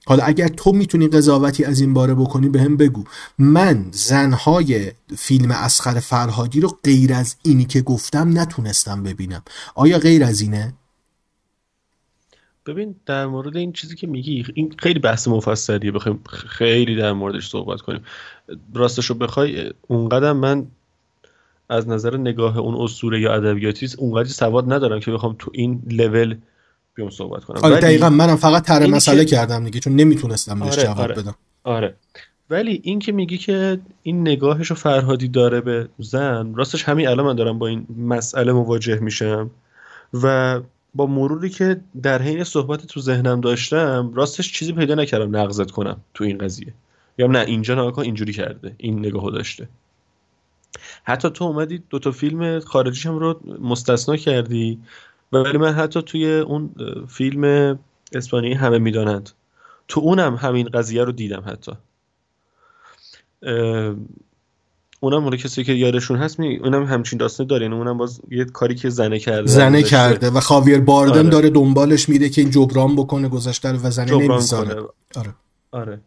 حالا اگر تو می‌تونی قضاوتی از این باره بکنی به هم بگو. من زنهای فیلم اسخر فرهادی رو غیر از اینی که گفتم نتونستم ببینم. آیا غیر از اینه؟ ببین در مورد این چیزی که میگی این خیلی بحث مفصلیه. بخوایم خیلی در موردش صحبت کنیم. راستش رو بخوای اونقدر من از نظر نگاه اون اسطوره یا ادبیاتی اونقدر سواد ندارم که بخوام تو این لول بیام صحبت کنم. آره دقیقا منم فقط تر مسئله کردم دیگه چون نمی‌تونستم بهش آره، جواب آره، بدم. آره. ولی این که میگی که این نگاهش رو فرهادی داره به زن راستش همین الان من دارم با این مسئله مواجه میشم و با مروری که در حین صحبت تو ذهنم داشتم راستش چیزی پیدا نکردم نقضت کنم تو این قضیه. یا نه اینجا ناکن اینجوری کرده این نگاهو داشته. حتی تو اومدی دو تا فیلم خارجیش هم رو مستثنا کردی ولی من حتی توی اون فیلم اسپانیایی همه می‌دانند. تو اونم همین قضیه رو دیدم حتی. اونم مال کسی که یادشون هست می اونم همچین داستان داره. یعنی اونم باز یه کاری که زنه کرده. زنه کرده و خاویر باردم آره. داره دنبالش میده که این جبران بکنه گذشته و زنه نمی‌ذاره آره. آره.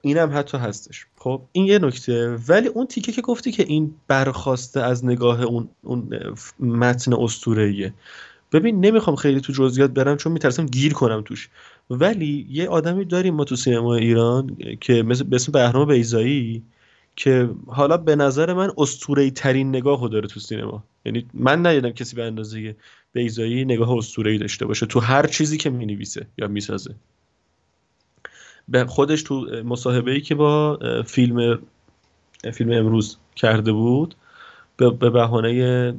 اینم حتی هستش. خب این یه نکته. ولی اون تیکه که گفتی که این برخواسته از نگاه اون اون متن اسطوره‌ایه. ببین نمی‌خوام خیلی تو جزئیات برم چون میترسم گیر کنم توش. ولی یه آدمی داریم ما تو سینما ایران که مثل به اسم بهرام بیزایی که حالا به نظر من اسطوره‌ای ترین نگاهو داره تو سینما. یعنی من ندیدم کسی به اندازه بیزایی نگاه اسطوره‌ای داشته باشه. تو هر چیزی که می‌نویسه یا می‌سازه. به خودش تو مصاحبه ای که با فیلم فیلم امروز کرده بود به بهانه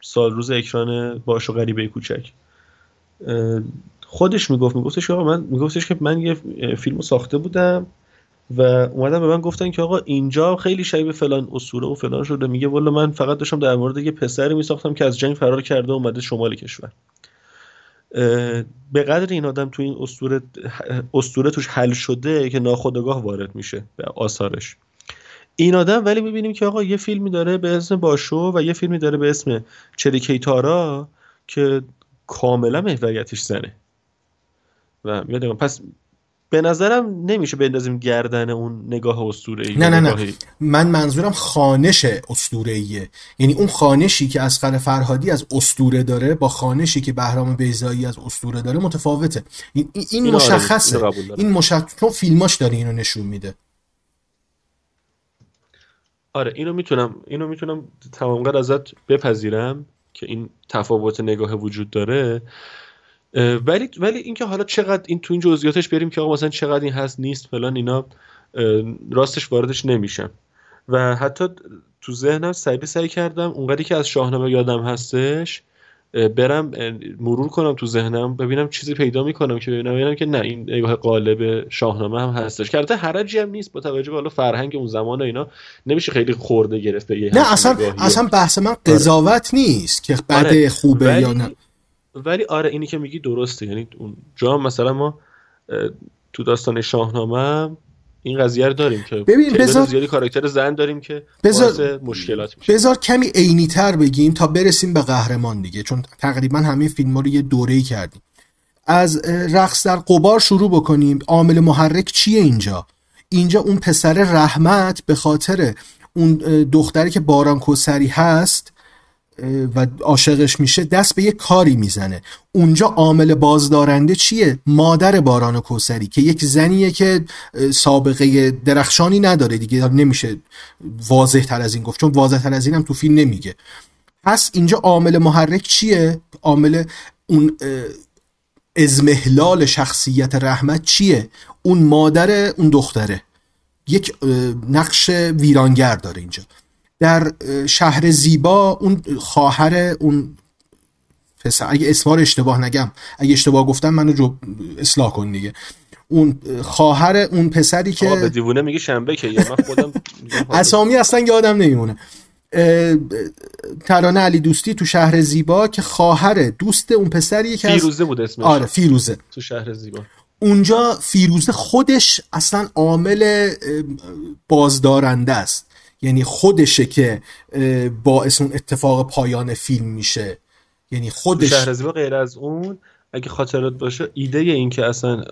سال روز اکران باش و غریبه کوچک. خودش می‌گفت میگفتش که آقا من میگفتش که من یه فیلمو ساخته بودم و اومدن به من گفتن که آقا اینجا خیلی شبیه فلان اسطوره و فلان شده. میگه والا من فقط داشتم در مورد یه پسری میساختم که از جنگ فرار کرده اومده شمال کشور. به قدر این آدم تو این اسطوره اسطوره توش حل شده که ناخودآگاه وارد میشه به آثارش. این آدم ولی می‌بینیم که آقا یه فیلمی داره به اسم باشو و یه فیلمی داره به اسم چریکیتارا که کاملا محوریتش زنه. و میاد پس به نظرم نمیشه بندازیم گردن اون نگاه اسطوره نه نه نه. من منظورم خانش اسطوره یعنی اون خانشی که از فرهادی از اسطوره داره با خانشی که بهرام بیزایی از اسطوره داره متفاوته. این, این آره، مشخصه. این مشخص چون فیلماش داره اینو نشون میده. آره اینو می‌تونم اینو می‌تونم تمام قدر ازت بپذیرم که این تفاوت نگاه وجود داره. ولی ولی اینکه حالا چقدر این تو این جزئیاتش بریم که آقا مثلا چقدر این هست نیست فلان اینا راستش واردش نمیشم. و حتی تو ذهنم سعی سعی کردم اونقدری که از شاهنامه یادم هستش برم مرور کنم تو ذهنم ببینم چیزی پیدا می‌کنم که ببینم ببینم که نه این نگاه قالب شاهنامه هم هستش که حرجی هم نیست با توجه به حالا فرهنگ اون زمان و اینا نمیشه خیلی خورده گرفت به نه اصلا اصلا بحث من آره. قضاوت نیست که بده آره. خوبه یا نه ولی آره اینی که میگی درسته یعنی اون جا مثلا ما تو داستان شاهنامه این قضیه رو داریم که ببین بذار زیادی کاراکتر زن داریم که بذار مشکلات میشه. بذار کمی عینی تر بگیم تا برسیم به قهرمان دیگه چون تقریبا همه فیلم ها رو یه دوره‌ای کردیم. از رقص در قبار شروع بکنیم. عامل محرک چیه اینجا؟ اینجا اون پسر رحمت به خاطر اون دختری که باران کوسری هست و عاشقش میشه دست به یه کاری می‌زنه. اونجا عامل بازدارنده چیه؟ مادر باران کوسری که یک زنیه که سابقه درخشانی نداره دیگه نمیشه واضح تر از این گفت چون واضح تر از اینم تو فیلم نمیگه. پس اینجا عامل محرک چیه؟ عامل اون ازمهلال شخصیت رحمت چیه؟ اون مادر اون دختره. یک نقش ویرانگر داره اینجا. در شهر زیبا اون خواهر اون پسر. اگه اسمار اشتباه نگم. اگه اشتباه گفتم منو جو اصلاح کن دیگه. اون خواهر اون پسری که به دیوونه میگه شنبه که یا من خودم اسامی اصلا یادم نمیمونه. ترانه علی دوستی تو شهر زیبا که خواهر دوست اون پسری که فیروزه بود اسمش. آره فیروزه. تو شهر زیبا. اونجا فیروزه خودش اصلا عامل بازدارنده است. یعنی خودشه که باعث اون اتفاق پایان فیلم میشه. یعنی خودش شهر زیبا غیر از اون اگه خاطرات باشه ایده این که اصلا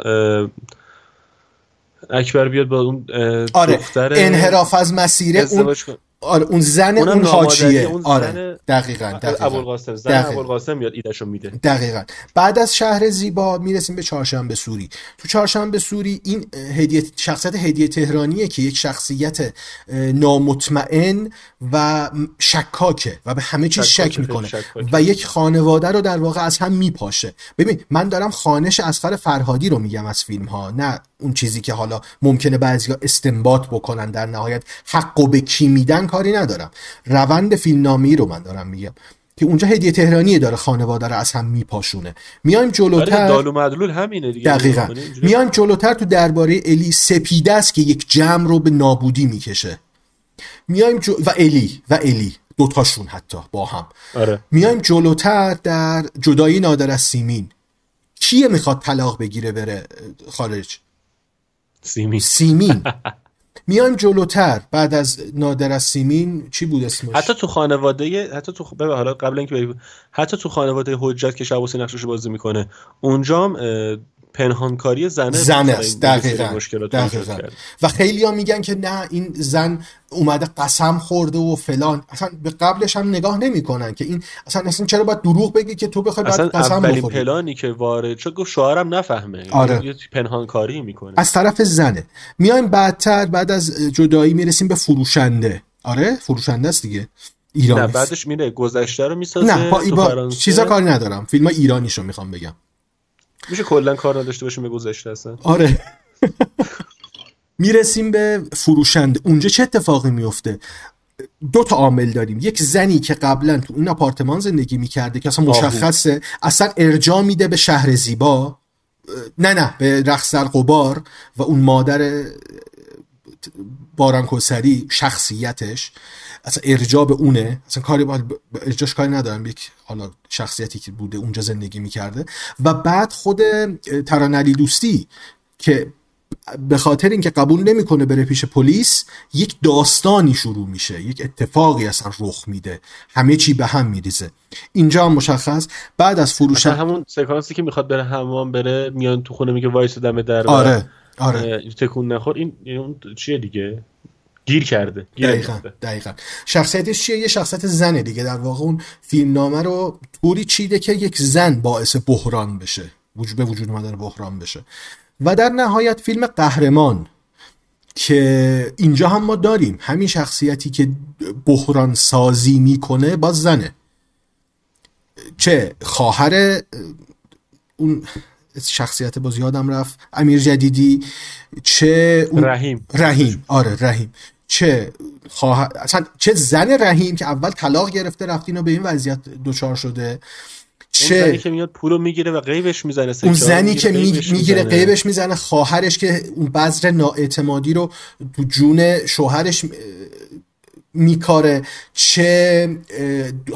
اکبر بیاد با اون آره دختر انحراف از مسیره اون آره اون زن اون حاجیه. اون آره دقیقا دقیقا ابوالقاسم زن ابوالقاسم میاد ایدهشو میده. دقیقا. بعد از شهر زیبا می‌رسیم به چهارشنبه سوری. تو چهارشنبه سوری این هدیه شخصیت هدیه تهرانیه که یک شخصیت نامطمئن و شکاکه و به همه چیز شک می‌کنه و یک خانواده رو در واقع از هم میپاشه. ببین من دارم خانش اسخر فرهادی رو میگم از فیلم ها نه اون چیزی که حالا ممکنه بعضیا استنباط بکنن در نهایت حق و به کی میدن کاری ندارم. روند فیلمنامه‌ای رو من دارم میگم که اونجا هدیه تهرانی داره خانواده رو از هم میپاشونه. میایم جلوتر دالو مدلول همینه دیگه. دقیقا. میایم جلوتر تو درباره الی سپیده است که یک جمع رو به نابودی می‌کشه. میایم جو... و الی و الی. دوتاشون حتی با هم. آره. میایم جلوتر در جدایی نادر از سیمین. کیه می‌خواد طلاق بگیره بره خارج؟ سیمین. سیمین. میایم جلوتر. بعد از نادر از سیمین چی بود اسمش؟ حتی تو خانواده حتی تو ببین حالا قبل اینکه حتی تو خانواده حجت که شب حسین نقشش بازی می‌کنه اونجام پنهانکاری زنه زن است. دقیقا, دقیقا. و خیلی ها میگن که نه این زن اومده قسم خورده و فلان. اصلا به قبلش هم نگاه نمی‌کنن که این اصلا اصلا چرا باید دروغ بگی که تو بخوای بعد قسم اولین پلانی که وارد شد گفت شوهرم نفهمه. آره. یه پنهانکاری می‌کنه. از طرف زنه. میایم بعدتر بعد از جدایی می‌رسیم به فروشنده. آره؟ فروشنده است دیگه. ایرانی نه بعدش میره گذشته رو می‌سازه نه با, با چیزا کاری ندارم. فیلم ایرانیشو می‌خوام بگم. میشه کلا کار نداشته باشیم به گذشته اصلا. آره. می‌رسیم به فروشنده اونجا چه اتفاقی میفته؟ دو تا عامل داریم. یک زنی که قبلا تو اون آپارتمان زندگی می‌کرده که اصلا مشخصه اصلا ارجا میده به شهر زیبا. نه نه به رقص در قبار و اون مادر باران کوسری شخصیتش. اصلا ارجا به اونه اصلا کاری با ارجاعش کاری ندارم. یک حالا شخصیتی که بوده اونجا زندگی می‌کرده. و بعد خود ترانه علیدوستی که به خاطر اینکه قبول نمی‌کنه بره پیش پلیس یک داستانی شروع میشه. یک اتفاقی اصلا رخ میده. همه چی به هم میریزه. اینجا هم مشخص. بعد از فروش همون سکانسی که می‌خواد بره حمام بره میان تو خونه میگه وایس دم در آره آره. تکون نخور. این, این چیه دیگه؟ گیر کرده. گیر دقیقا, دقیقا. شخصیتش چیه؟ یه شخصیت زنه دیگه. در واقع اون فیلم نامه رو طوری چیده که یک زن باعث بحران بشه. وجود به وجود اومدن بحران بشه. و در نهایت فیلم قهرمان که اینجا هم ما داریم. همین شخصیتی که بحران سازی می‌کنه با زنه. چه خواهر اون شخصیت باز یادم رفت. امیر جدیدی چه اون رحیم. رحیم. آره رحیم. چه خواه... اصلا چه زن رحیم که اول طلاق گرفته رفتین و به این وضعیت دچار شده. چه اون زنی که میاد پولو می‌گیره و غیبش می‌زنه اون زنی که می‌گیره غیبش می‌زنه خواهرش که اون بذر نااعتمادی رو تو جون شوهرش میکاره. چه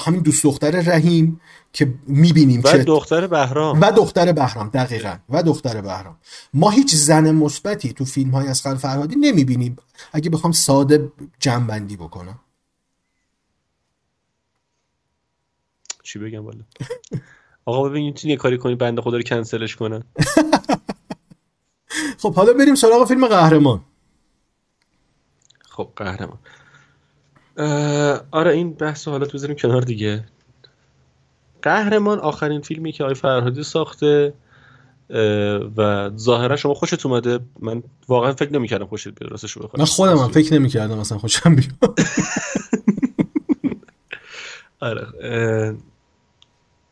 همین دوست دختر رحیم که می‌بینیم و که دختر بهرام. و دختر بهرام دقیقا. و دختر بهرام. ما هیچ زن مثبتی تو فیلم های از فرهادی نمی‌بینیم. اگه بخوام ساده جنبندی بکنم. چی بگم والا؟ آقا ببین می‌تونی یه کاری کنی بنده خدا رو کنسلش کنن؟ خب حالا بریم سراغ فیلم قهرمان. خب قهرمان. آره این بحث حالا بذاریم کنار دیگه. قهرمان آخرین فیلمی که آقای فرهادی ساخته و ظاهرا شما خوشت اومده. من واقعا فکر نمی‌کردم خوشت بیاد راستش بخوام. من خودم هم فکر نمی‌کردم مثلا خوشم بیاد. آره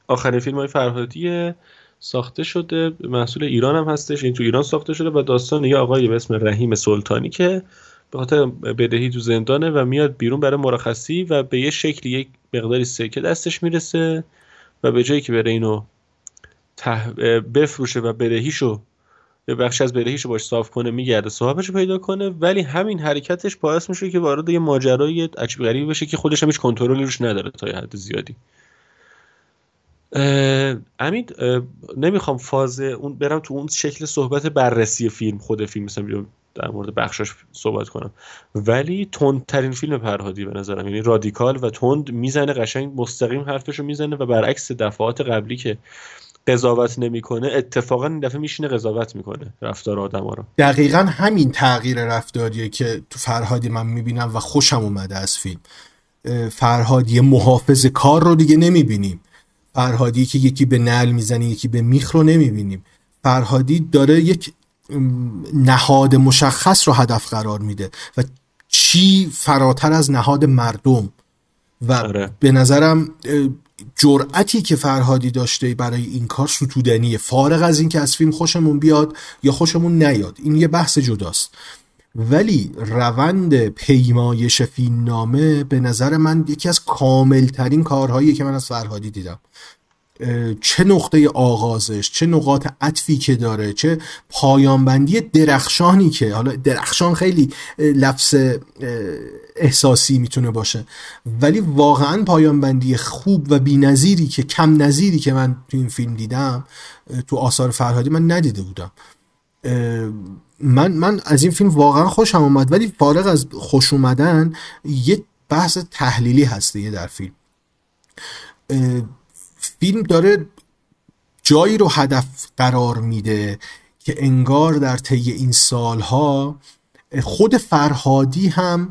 آخرین فیلم های فرهادی ساخته شده. محصول ایران هم هستش. این تو ایران ساخته شده و داستان یه آقایی به اسم رحیم سلطانی که به خاطر بدهی تو زندانه و میاد بیرون برای مرخصی و به یه شکلی یک مقداری سکه دستش می‌رسه. و به جایی که بره اینو بفروشه و بدهیشو یه بخش از بدهیشو باش صاف کنه میگرده صاحبش پیدا کنه ولی همین حرکتش باعث میشه که وارد یه ماجرای عجیب غریبی بشه که خودش هم هیچ کنترلی روش نداره تا یه حد زیادی. امید نمی‌خوام فاز اون برم تو اون شکل صحبت بررسی فیلم خود فیلم مثلا در مورد بخشش صحبت کنم. ولی تندترین فیلم پرهادی به نظرم یعنی رادیکال و تند می‌زنه قشنگ مستقیم حرفشو می‌زنه و برعکس دفعات قبلی که قضاوت نمی‌کنه اتفاقا این دفعه میشینه قضاوت می‌کنه رفتار آدما رو. دقیقا همین تغییر رفتاریه که تو فرهادی من می‌بینم و خوشم اومده از فیلم. فرهادی محافظ کار رو دیگه نمی‌بینیم. فرهادی که یکی به نل می‌زنه یکی به میخ رو نمی‌بینیم. فرهادی داره یک نهاد مشخص رو هدف قرار میده و چی فراتر از نهاد مردم. و آره. به نظرم جرأتی که فرهادی داشته برای این کار ستودنیه. فارغ از اینکه از فیلم خوشمون بیاد یا خوشمون نیاد. این یه بحث جداست. ولی روند پیمایش فیلمنامه به نظر من یکی از کاملترین کارهایی که من از فرهادی دیدم. چه نقطه آغازش چه نقاط عطفی که داره چه پایانبندی درخشانی که حالا درخشان خیلی لفظ احساسی می‌تونه باشه. ولی واقعا پایانبندی خوب و بینظیری که کم نظیری که من تو این فیلم دیدم تو آثار فرهادی من ندیده بودم. من من از این فیلم واقعا خوشم اومد ولی فارغ از خوش اومدن یه بحث تحلیلی هسته در فیلم. فیلم داره جایی رو هدف قرار میده که انگار در طی این سالها خود فرهادی هم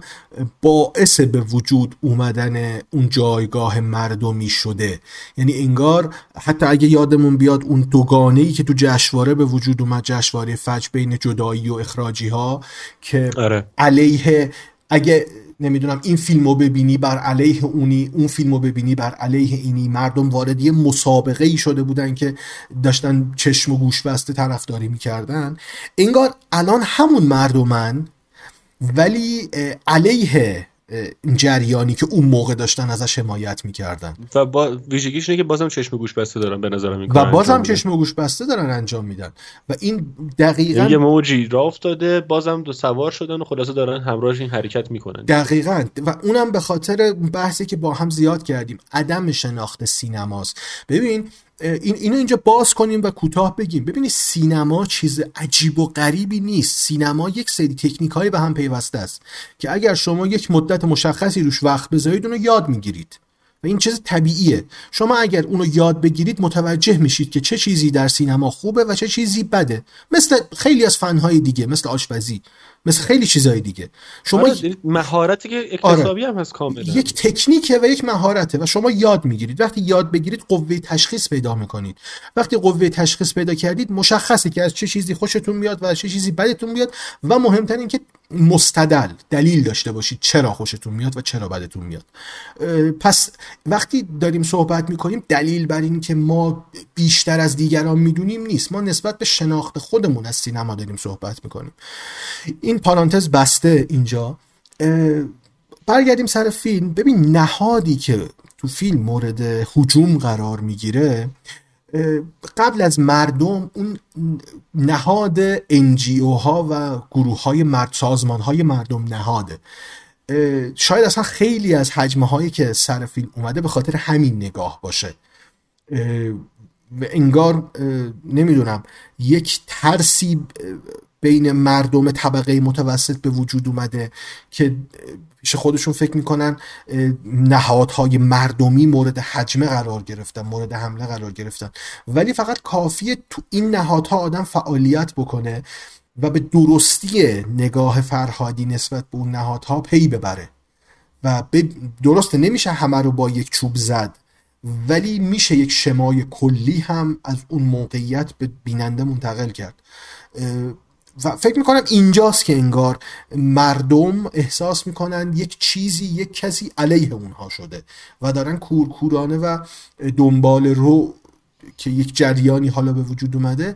باعث به وجود اومدن اون جایگاه مردمی شده یعنی انگار حتی اگه یادمون بیاد اون دوگانه ای که تو جشواره به وجود اومد جشواره فج بین جدایی و اخراجی ها که آره. علیه اگه نمی‌دونم این فیلم رو ببینی بر علیه اونی اون فیلم رو ببینی بر علیه اینی. مردم وارد یه مسابقه ای شده بودن که داشتن چشم و گوش بسته طرفداری می‌کردن. انگار الان همون مردمن ولی علیه جریانی که اون موقع داشتن ازش حمایت می‌کردن. و با ویژگیش اینه که بازم چشم گوش بسته دارن به نظرم و بازم چشم گوش بسته دارن انجام میدن. و این دقیقا یه موجی را افتاده بازم دو سوار شدن و خلاصه دارن همراهش این حرکت می‌کنن. دقیقا. و اونم به خاطر بحثی که با هم زیاد کردیم عدم شناخت سینماست. ببین این اینو اینجا باز کنیم و کوتاه بگیم. ببینید سینما چیز عجیب و غریبی نیست. سینما یک سری تکنیک های به هم پیوسته است که اگر شما یک مدت مشخصی روش وقت بذارید اونو یاد می‌گیرید. و این چیز طبیعیه. شما اگر اونو یاد بگیرید متوجه میشید که چه چیزی در سینما خوبه و چه چیزی بده. مثل خیلی از فنهای دیگه مثل آشپزی. مثل خیلی چیزای دیگه. شما آره مهارتی که اکتسابی آره. هم هست کاملا. یک تکنیکه و یک مهارته و شما یاد می‌گیرید. وقتی یاد بگیرید قوه تشخیص پیدا می‌کنید. وقتی قوه تشخیص پیدا کردید مشخصه که از چه چیزی خوشتون میاد و از چه چیزی بدتون میاد و مهمتر این که مستدل دلیل داشته باشید چرا خوشتون میاد و چرا بدتون میاد. پس وقتی داریم صحبت می‌کنیم دلیل بر این که ما بیشتر از دیگران می‌دونیم نیست. ما نسبت به شناخت خودمون از سینما داریم صحبت می‌کنیم. این پارانتز بسته اینجا. برگردیم سر فیلم. ببین نهادی که تو فیلم مورد حجوم قرار می‌گیره قبل از مردم اون نهاد انجیو ها و گروه های مرد سازمان های مردم نهاده. شاید اصلا خیلی از حجمه هایی که سر فیلم اومده به خاطر همین نگاه باشه. انگار نمی‌دونم یک ترسی بین مردم طبقه متوسط به وجود اومده که پیش خودشون فکر می‌کنن نهادهای مردمی مورد حجمه قرار گرفتن مورد حمله قرار گرفتن. ولی فقط کافیه تو این نهادها آدم فعالیت بکنه و به درستی نگاه فرهادی نسبت به اون نهادها پی ببره. و درسته نمیشه همه رو با یک چوب زد ولی میشه یک شمای کلی هم از اون موقعیت به بیننده منتقل کرد. و فکر می‌کنم اینجاست که انگار مردم احساس می‌کنن یک چیزی یک کسی علیه اونها شده و دارن کورکورانه و دنبال رو که یک جریانی حالا به وجود اومده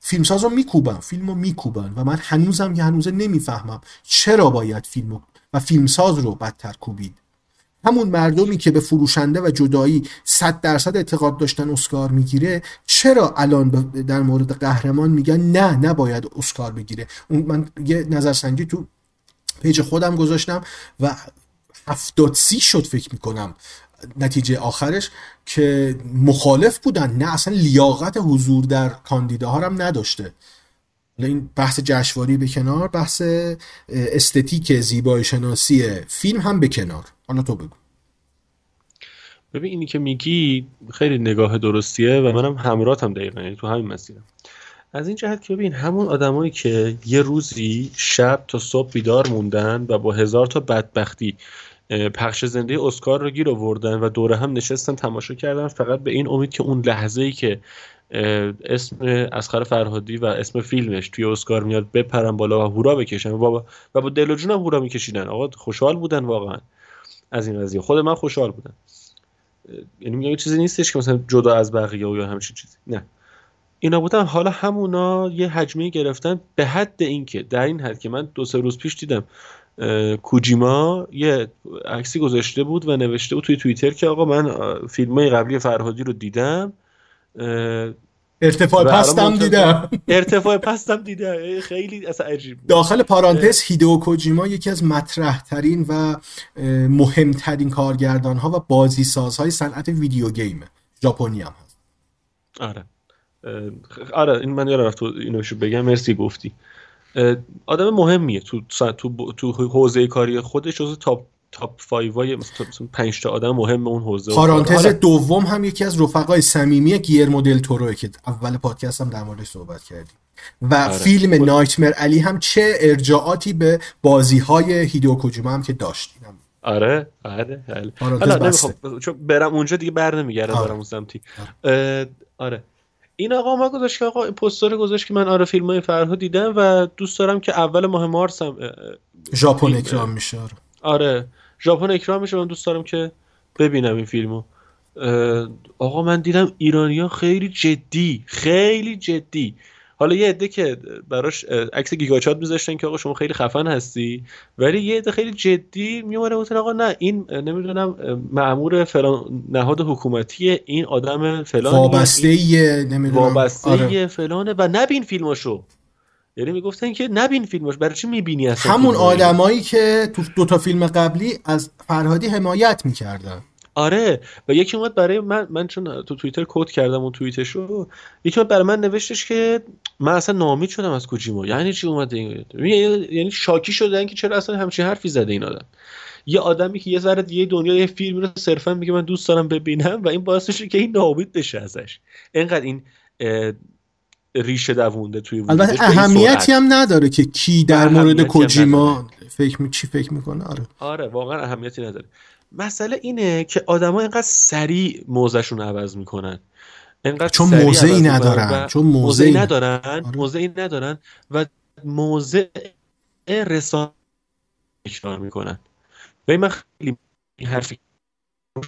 فیلمساز رو میکوبن فیلم رو میکوبن و من هنوزم که هنوزه نمی‌فهمم چرا باید فیلم و فیلمساز رو بدتر کوبید. همون مردمی که به فروشنده و جدایی صد درصد اعتقاد داشتن اسکار می‌گیره چرا الان در مورد قهرمان میگن نه نباید اسکار بگیره؟ من یه نظرسنجی تو پیج خودم گذاشتم و هفتاد سی شد فکر می‌کنم نتیجه آخرش که مخالف بودن نه اصلا لیاقت حضور در کاندیداها هم نداشته. این بحث جشواری به کنار بحث استتیک زیبای شناسی فیلم هم به کنار. حالا تو بگو. ببین اینی که میگی خیلی نگاه درستیه و منم همراهتم دقیقا یعنی تو همین مسیرم. از این جهت که ببین همون آدمایی که یه روزی شب تا صبح بیدار موندن و با هزار تا بدبختی پخش زنده اسکار رو گیر آوردن و دوره هم نشستن تماشا کردن فقط به این امید که اون لحظه ای که اسم اسخر فرهادی و اسم فیلمش توی اسکار میاد بپرن بالا و هورا بکشن. و با, و با دل و هورا میکشیدن. آقا خوشحال بودن واقعا از این قضیه. خود من خوشحال بودم. یعنی میگم چیزی نیستش که مثلا جدا از بقیه و یا همچین چیزی. نه. اینا بودن. حالا همونا یه حجمه گرفتن به حد اینکه در این حد که من دو سه روز پیش دیدم کوجیما یه عکسی گذاشته بود و نوشته بود توی توییتر که آقا من فیلم های قبلی فرهادی رو دیدم. ارتفاع پستم دیدم. ارتفاع پستم دیدم. خیلی اصلا عجیب داخل پارانتز هیدو کوجیما یکی از مطرح ترین و مهمترین کارگردان ها و بازی سازهای صنعت ویدیو گیمه ژاپنی هم هست. آره. آره این من یادم رفت اینو بگم. مرسی گفتی. آدم مهمیه تو تو تو حوزه کاری خودش جزو تاپ تاپ 5 وای مثلا 5 تا آدم مهم اون حوزه. پارانتز دوم هم یکی از رفقای صمیمی گیر مدل توروه که اول پادکست هم در موردش صحبت کردیم. و آره. فیلم نایتمر علی هم چه ارجاعاتی به بازی های هیدو کوجیما هم که داشتیم. آره آره حالا چون برم اونجا دیگه بر نمیگردم آره. برم اون سمتی. آره. آره. این آقا ما گذاشت که آقا پوستر گذاشت که من آره فیلم های فرها دیدم و دوست دارم که اول ماه مارس هم ژاپن اکرام میشه. آره, آره. ژاپن اکرام میشه من دوست دارم که ببینم این فیلمو. آقا من دیدم ایرانیا خیلی جدی خیلی جدی. حالا یه عده که براش عکس گیگاچات میذاشتن که آقا شما خیلی خفن هستی ولی یه عده خیلی جدی میومده گفتن آقا نه این نمی‌دونم مأمور فلان نهاد حکومتی این آدم فلان وابسته نمی‌دونم وابسته آره. فلانه و نبین فیلماشو. یعنی می‌گفتن که نبین فیلمش برای چی می‌بینی اصلا همون آدمایی که تو دو تا فیلم قبلی از فرهادی حمایت می‌کردن. آره و یکی اومد برای من من چون تو توییتر کد کردم اون توییتش رو یکی اومد برای من نوشتش که من اصلا نامید شدم از کوجیما. یعنی چی اومده این؟ یعنی شاکی شدن که چرا اصلا همچین حرفی زده این آدم. یه آدمی که یه ذره دیگه دنیا یه فیلمی رو صرفا میگه من دوست دارم ببینم و این باعث که این نامید بشه ازش. اینقدر این ریشه دوونده توی البته اهمیتی هم نداره که کی در مورد کوجیما فکر می... چی فکر می‌کنه؟ آره. آره واقعا اهمیتی نداره. مسئله اینه که آدما اینقدر سریع موزشون عوض می‌کنن. اینقدر چون موضعی ندارن چون موضعی ندارن. آره. موضعی ندارن و موضع رسانه اکرار می‌کنن. و من خیلی این حرفی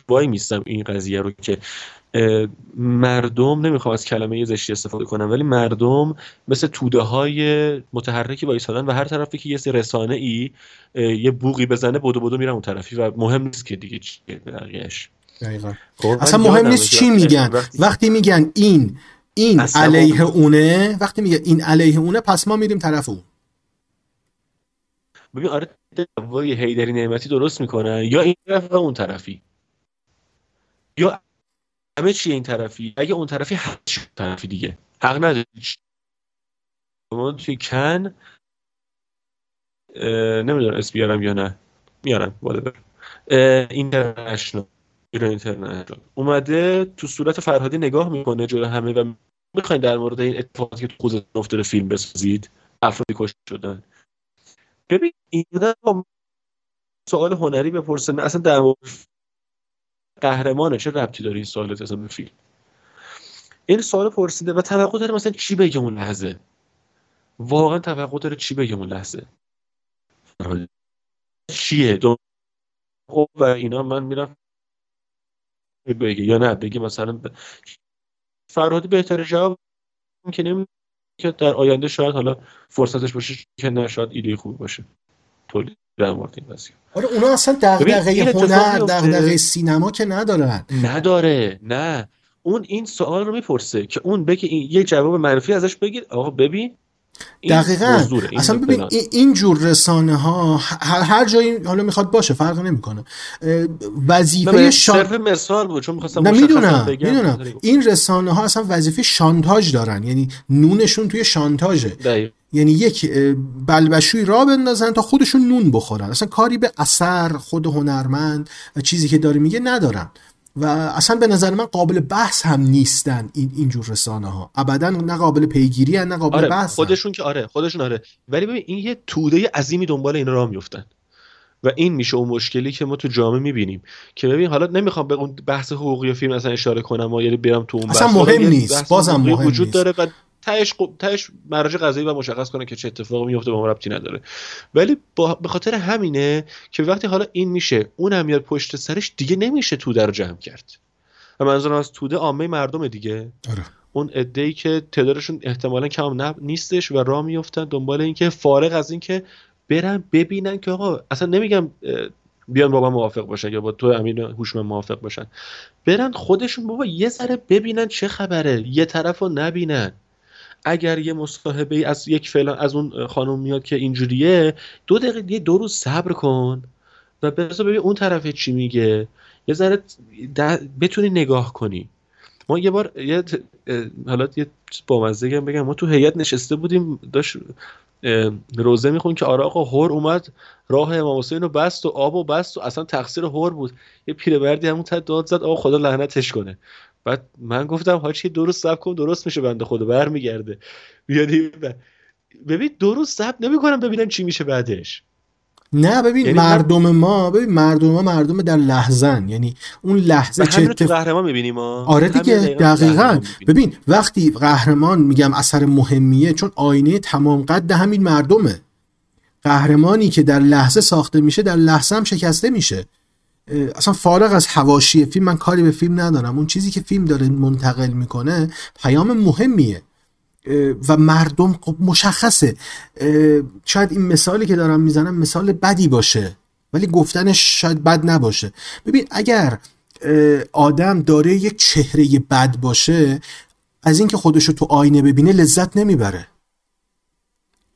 وای میستم این قضیه رو که مردم نمی‌خوام از کلمه زشتی استفاده کنم ولی مردم مثل توده های متحرکی وایسادن و هر طرفی که یه سری رسانه ای یه بوقی بزنه بدو بدو میرم اون طرفی و مهم نیست که دیگه چیه بقیهش خب، اصلا مهم نیست چی میگن. وقتی میگن این این علیه اونه وقتی میگه این علیه اونه پس ما میریم طرف اون. ببین آره وای هیدری نعمتی درست می‌کنن. یا این طرف و اون طرفی. یا همه چی این طرفی اگه اون طرفی هر طرفی دیگه. حق نداری شما توی کن نمی‌دونم اسم بیارم یا نه. میارم والا اینترنشنال ایران اینترنشنال اومده تو صورت فرهادی نگاه می‌کنه جلو همه و می‌خواین در مورد این اتفاقاتی که تو خوزستان افتاده فیلم بسازید افرادی کشته شدن. ببین این سوال هنری بپرسه اصلا در قهرمانه چه ربطی داره این سوال اصلا به فیلم؟ این سوال پرسیده و توقع داره مثلا چی بگه اون لحظه؟ واقعا توقع داره چی بگه اون لحظه؟ چیه؟ دو خب و اینا من میرم بگه یا نه؟ بگه مثلا ب... فرهادی بهتر جواب که نمی که در آینده شاید حالا فرصتش باشه که نه شاید ایده خوب باشه. تولید در مورد این قضیه. آره اونا اصلا دغدغه هنر دغدغه سینما که ندارن. نداره. نه. اون این سوال رو می‌پرسه که اون بگه این یه جواب منفی ازش بگید. آقا ببین دقیقا. اصلا ببین این جور رسانه ها هر, جایی حالا می‌خواد باشه فرق نمی‌کنه. وظیفه شان... مثال بود چون می‌خواستم می‌دونم می‌دونم. این رسانه ها اصلا وظیفه شانتاژ دارن یعنی نونشون توی شانتاژه. یعنی یک بلبشوی را بندازن تا خودشون نون بخورن. اصلا کاری به اثر خود هنرمند و چیزی که داره میگه ندارن. و اصلا به نظر من قابل بحث هم نیستن این اینجور رسانه ها ابدا نه قابل پیگیری نه قابل آره بحث خودشون که آره خودشون آره. ولی ببین این یه توده عظیمی دنبال این راه میفتن و این میشه اون مشکلی که ما تو جامعه می‌بینیم. که ببین حالا نمی‌خوام به اون بحث حقوقی فیلم اصلا اشاره کنم و یعنی برم تو اون اصلا مهم نیست. بازم مهم وجود نیست. داره و تهش تهش مراجع قضایی و مشخص کنه که چه اتفاقی میفته به ما ربطی نداره. ولی به خاطر همینه که وقتی حالا این میشه اون هم میاد پشت سرش دیگه نمیشه توده رو جمع کرد. و منظورم از توده عامه مردم دیگه. آره. اون ای که تعدادشون احتمالا کم نیستش و راه میفتن دنبال اینکه فارغ از اینکه برن ببینن که آقا اصلا نمیگم بیان با من موافق باشن یا با تو امین هوشمند موافق باشن. برن خودشون بابا یه ذره ببینن چه خبره یه طرف رو نبینن. اگر یه مصاحبه از یک فلان از اون خانم میاد که اینجوریه دو دقیقه دو روز صبر کن و بذار ببین اون طرف چی میگه. یه ذره بتونی نگاه کنی. ما یه بار یه حالا یه بامزه بگم. ما تو هیئت نشسته بودیم داشت روزه میخون که آره آقا هور اومد راه امام حسین رو بست و آب و بست و اصلا تقصیر هور بود. یه پیرمردی همون تا داد زد آقا خدا لعنتش کنه. بعد من گفتم حاجی درست صبر کن درست میشه بنده خدا برمیگرده. بیادی ببین درست صبر نمی‌کنم ببینم چی میشه بعدش. نه ببین یعنی مردم ما ببین مردم ما مردم در لحظن. یعنی اون لحظه چه اتف... قهرمان می‌بینیم آره دیگه دقیقا ببین وقتی قهرمان میگم اثر مهمیه چون آینه تمام قد همین مردمه. قهرمانی که در لحظه ساخته میشه در لحظه هم شکسته میشه. اصلا فارغ از هواشی فیلم من کاری به فیلم ندارم. اون چیزی که فیلم داره منتقل می‌کنه پیام مهمیه. و مردم خب مشخصه. شاید این مثالی که دارم می‌زنم مثال بدی باشه ولی گفتنش شاید بد نباشه. ببین اگر آدم داره یک چهره بد باشه از اینکه خودش رو تو آینه ببینه لذت نمی‌بره.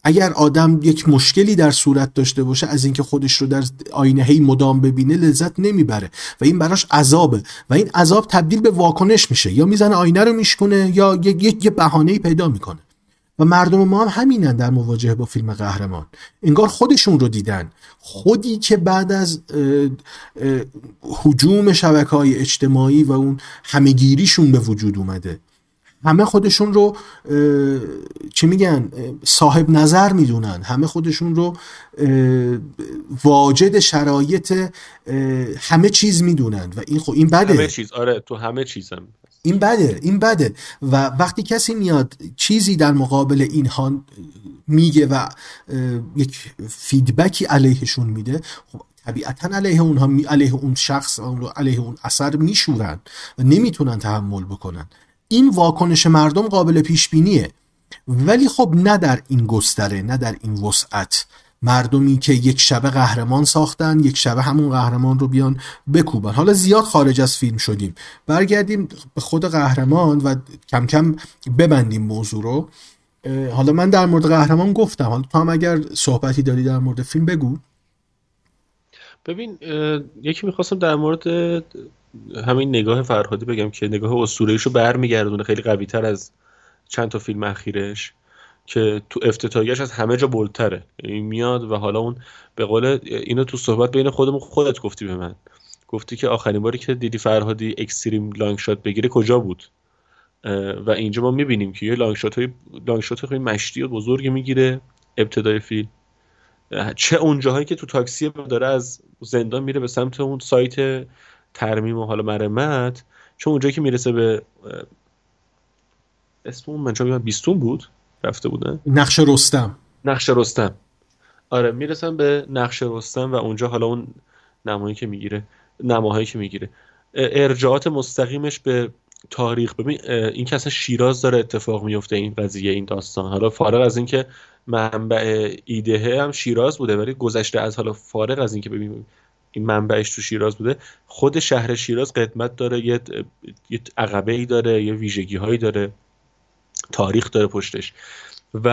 اگر آدم یک مشکلی در صورت داشته باشه از اینکه خودش رو در آینه هی مدام ببینه لذت نمی‌بره. و این براش عذابه. و این عذاب تبدیل به واکنش میشه. یا می‌زنه آینه رو میشکنه یا یه, یه بهانه پیدا می‌کنه. و مردم ما هم همینن در مواجهه با فیلم قهرمان. انگار خودشون رو دیدن. خودی که بعد از حجوم شبکه های اجتماعی و اون همهگیریشون به وجود اومده. همه خودشون رو چی میگن صاحب نظر می‌دونن. همه خودشون رو واجد شرایط همه چیز می‌دونن. و این خب این بده. همه چیز. آره تو همه چیز هم. این بده این بده. و وقتی کسی میاد چیزی در مقابل اینها میگه و یک فیدبکی علیهشون میده خب طبیعتا علیه اونها علیه اون شخص علیه اون اثر میشورن و نمی‌تونن تحمل بکنن. این واکنش مردم قابل پیش بینیه ولی خب نه در این گستره نه در این وسعت. مردمی که یک شبه قهرمان ساختن یک شبه همون قهرمان رو بیان بکوبن. حالا زیاد خارج از فیلم شدیم. برگردیم به خود قهرمان و کم کم ببندیم موضوع رو. حالا من در مورد قهرمان گفتم. حالا تو هم اگر صحبتی داری در مورد فیلم بگو. ببین یکی می‌خواستم در مورد همین نگاه فرهادی بگم که نگاه اسطوره‌ایشو برمیگردونه خیلی قوی تر از چند تا فیلم اخیرش که تو افتتاحیش از همه جا bold تره این میاد و حالا اون به قول اینو تو صحبت بین خودمون خودت گفتی به من. گفتی که آخرین باری که دیدی فرهادی extreme long shot بگیره کجا بود؟ و اینجا ما می‌بینیم که یه long shot های long shot های مشتی و بزرگی می‌گیره ابتدای فیلم. چه اونجاهایی که تو تاکسی داره از زندان میره به سمت اون سایت ترمیم و حالا مرمت چون اونجایی که می‌رسه به اسم اون من بیستون بود رفته بودن نقش رستم. نقش رستم. آره می‌رسم به نقش رستم و اونجا حالا اون نمایی که می‌گیره نماهایی که می‌گیره. ارجاعات مستقیمش به تاریخ. ببین این که اصلا شیراز داره اتفاق میفته این قضیه این داستان. حالا فارغ از اینکه منبع ایده هم شیراز بوده ولی گذشته از حالا فارغ از اینکه ببین این منبعش تو شیراز بوده. خود شهر شیراز قدمت داره یه, یه عقبه ای داره یه ویژگی هایی داره تاریخ داره پشتش. و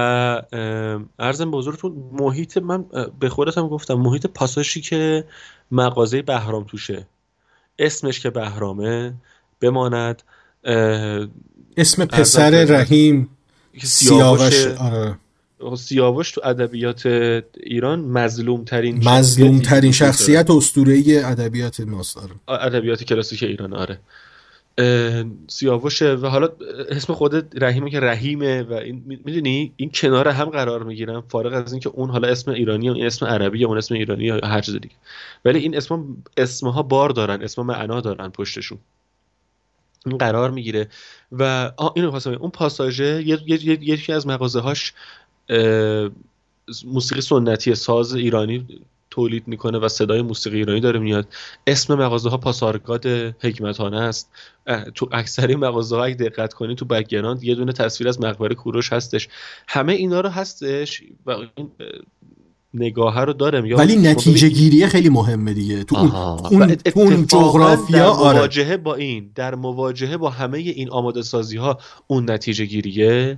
ارزم به حضورتون محیط من به خودتم گفتم محیط پاساشی که مغازه بهرام توشه. اسمش که بهرامه بماند اسم پسر رحیم سیاوش آره. سیاوش تو ادبیات ایران مظلوم ترین مظلوم ترین شخصیت اسطوره‌ای ادبیات ماست آره. ادبیات کلاسیک ایران آره. سیاوشه و حالا اسم خود رحیمه که رحیمه و این می‌دونی؟ این کنار هم قرار می‌گیرن فارغ از اینکه اون حالا اسم ایرانی و این اسم عربی یا اون اسم ایرانی یا هر چیز دیگه. ولی این اسم اسمها بار دارن اسم معنا دارن پشتشون. این قرار می‌گیره و اینو خواستم اون پاساژه یکی از مغازه هاش موسیقی سنتی ساز ایرانی تولید می‌کنه و صدای موسیقی ایرانی داره میاد. اسم مغازه ها پاسارگاد هگمتانه است. تو اکثر این مغازه ها اگه دقت کنید تو background یه دونه تصویر از مقبره کوروش هستش. همه اینا رو هستش و این نگاه رو داره ولی نتیجه گیری خیلی مهمه دیگه. تو اون, اون جغرافیا در آره. مواجهه با این در مواجهه با همه این آماده سازی ها اون نتیجه گیریه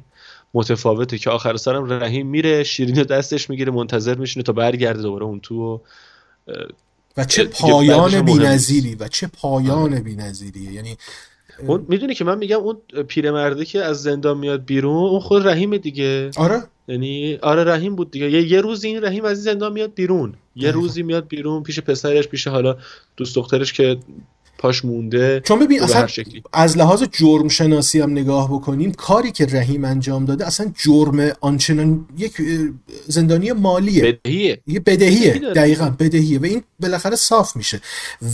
متفاوته که آخر سرم رحیم میره شیرین دستش می‌گیره منتظر میشینه تا برگرده دوباره اون تو و چه پایان بی‌نظیری و چه پایان آره. بی‌نظیریه. یعنی اون می‌دونی که من میگم اون پیرمرده که از زندان میاد بیرون اون خود رحیم دیگه. آره. یعنی آره رحیم بود دیگه. یه, یه روزی این رحیم از زندان میاد بیرون. یه روزی میاد بیرون پیش پسرش پیش حالا دوست دخترش که پاش مونده چون ببین اصلا از لحاظ جرم شناسی هم نگاه بکنیم کاری که رحیم انجام داده اصلا جرم آنچنان یک زندانی مالیه. بدهیه. یه بدهیه دقیقا بدهیه و این بالاخره صاف میشه.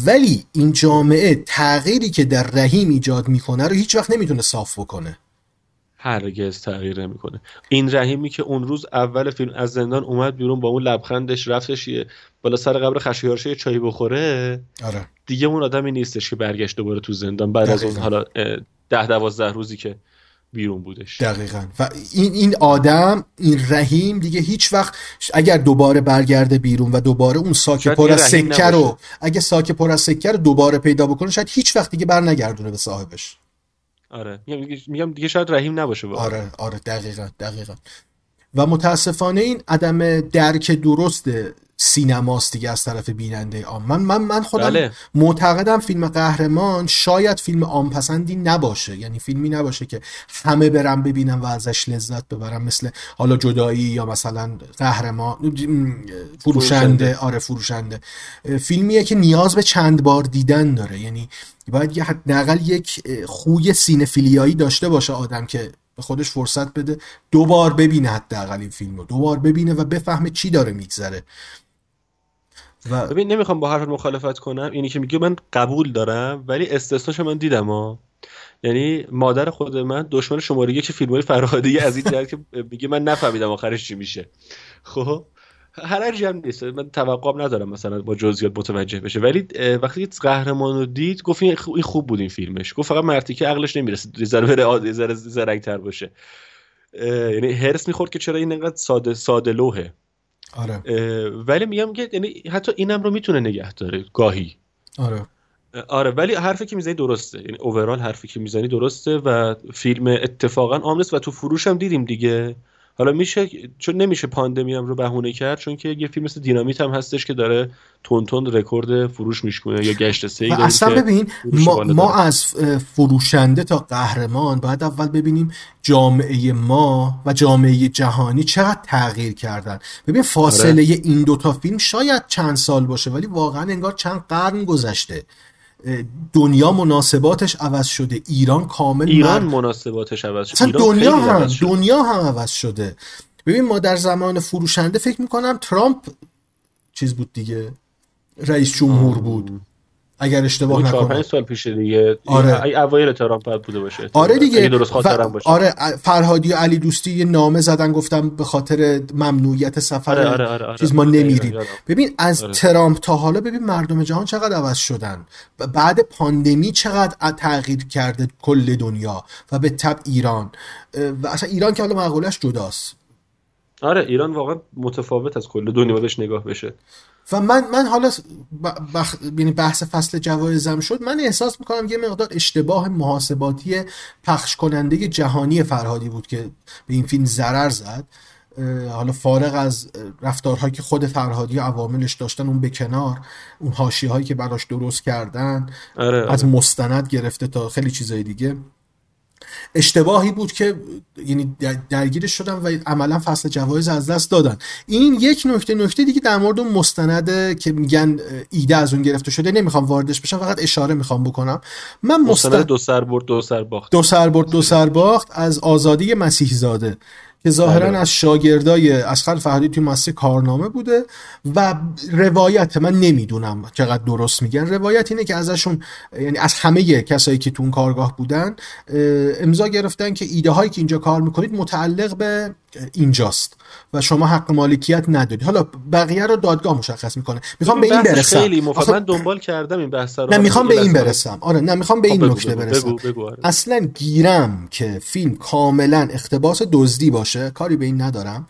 ولی این جامعه تغییری که در رحیم ایجاد می‌کنه رو هیچ وقت نمی‌تونه صاف بکنه. هرگز تغییر نمی‌کنه. این رحیمی که اون روز اول فیلم از زندان اومد بیرون با اون لبخندش رفتش یه بالا سر قبر خشایارشه یه چایی بخوره. آره. دیگه اون آدمی نیستش که برگشت دوباره تو زندان بعد از اون حالا ده دوازده روزی که بیرون بودش. دقیقا. و این این آدم این رحیم دیگه هیچ وقت اگر دوباره برگرده بیرون و دوباره اون ساک پر از سکه رو اگه ساک پر از سکه رو دوباره پیدا بکنه شاید هیچ وقت دیگه بر نگردونه به صاحبش. آره. میگم دیگه شاید رحیم نباشه آره آره دقیقا دقیقا. و متاسفانه این عدم درک درست سینماست دیگه از طرف بیننده عام. من من من خودم بله. معتقدم فیلم قهرمان شاید فیلم عام پسندی نباشه. یعنی فیلمی نباشه که همه برم ببینم و ازش لذت ببرم مثل حالا جدایی یا مثلا قهرمان فروشنده. آره فروشنده. فیلمیه که نیاز به چند بار دیدن داره. یعنی باید یه حداقل یک خوی سینفیلیایی داشته باشه آدم که به خودش فرصت بده دوبار ببینه حداقل این فیلم رو دوبار ببینه و بفهمه چی داره میگذره. و ببین نمی‌خوام با حرف مخالفت کنم اینی که میگه من قبول دارم ولی استثناشو من دیدم ها یعنی مادر خود من دشمن شماره یک فیلم های فرهادی از این جهت که میگه من نفهمیدم آخرش چی میشه. خب؟ هر هم نیست. من توقع ندارم مثلا با جزئیات متوجه بشه. ولی وقتی قهرمان رو دید گفت این خوب بود این فیلمش. گفت فقط مرتی که عقلش نمی‌رسه. ذره بره ذره زرنگتر باشه. یعنی هرس می‌خورد که چرا این انقدر ساده ساده لوحه. آره. ولی میگم که یعنی حتی اینم رو می‌تونه نگه داره گاهی. آره. آره ولی حرفی که می‌زنی درسته. یعنی اوورال حرفی که می‌زنی درسته و فیلم اتفاقا آمنست و تو فروش هم دیدیم دیگه. حالا میشه چون نمیشه پاندمی هم رو بهونه کرد چون که یه فیلم مثل دینامیت هم هستش که داره تون تون رکورد فروش میشکنه یا گشت سه اصلا ببین ما, ما از فروشنده تا قهرمان باید اول ببینیم جامعه ما و جامعه جهانی چقدر تغییر کردن. ببین فاصله آره. این دوتا فیلم شاید چند سال باشه ولی واقعا انگار چند قرن گذشته. دنیا مناسباتش عوض شده. ایران کامل ایران مناسباتش عوض شده. دنیا هم دنیا هم عوض شده. ببین ما در زمان فروشنده فکر می‌کنم ترامپ چیز بود دیگه. رئیس جمهور بود. اگر اشتباه نکنم. 4 سال پیش دیگه. آره. اوایل ترامپ بوده باشه. آره دیگه. درست خاطرم باشه. آره فرهادی و علی دوستی یه نامه زدن گفتم به خاطر ممنوعیت سفر آره آره آره, آره. چیز ما نمیریم. ببین از آره. ترامپ تا حالا ببین مردم جهان چقدر عوض شدن. بعد پاندمی چقدر تغییر کرده کل دنیا و به تب ایران. و اصلا ایران که حالا معقولش جداست. آره ایران واقعا متفاوت از کل دنیا. بهش نگاه بشه. و من من حالا بخ... یعنی بحث فصل جوایزم شد من احساس می‌کنم یه مقدار اشتباه محاسباتی پخش کننده جهانی فرهادی بود که به این فیلم ضرر زد حالا فارغ از رفتارهایی که خود فرهادی و عواملش داشتن اون به کنار اون حاشیه هایی که براش درست کردن آره، آره. از مستند گرفته تا خیلی چیزای دیگه اشتباهی بود که یعنی درگیرش شدن و عملا فصل جوایز از دست دادن. این یک نکته نکته دیگه در مورد اون مستنده که میگن ایده از اون گرفته شده نمی‌خوام واردش بشم فقط اشاره می‌خوام بکنم. من مستند دو سر برد دو سر باخت. دو سر برد دو سر باخت از آزادی مسیح زاده که ظاهرا بله. از شاگردای اسخر فهدی توی مؤسسه کارنامه بوده و روایت من نمی‌دونم چقدر درست میگن روایت اینه که ازشون یعنی از همه کسایی که تو اون کارگاه بودن امضا گرفتن که ایده هایی که اینجا کار می‌کنید متعلق به اینجاست و شما حق مالکیت ندارید حالا بقیه رو دادگاه مشخص می‌کنه. می‌خوام به این برسم. خیلی من دنبال کردم این بحث رو. نه می‌خوام به این برسم. آره نه می‌خوام به خب این نکته برسم. آره. اصلا گیرم که فیلم کاملا اختباس دزدی باشه کاری به این ندارم.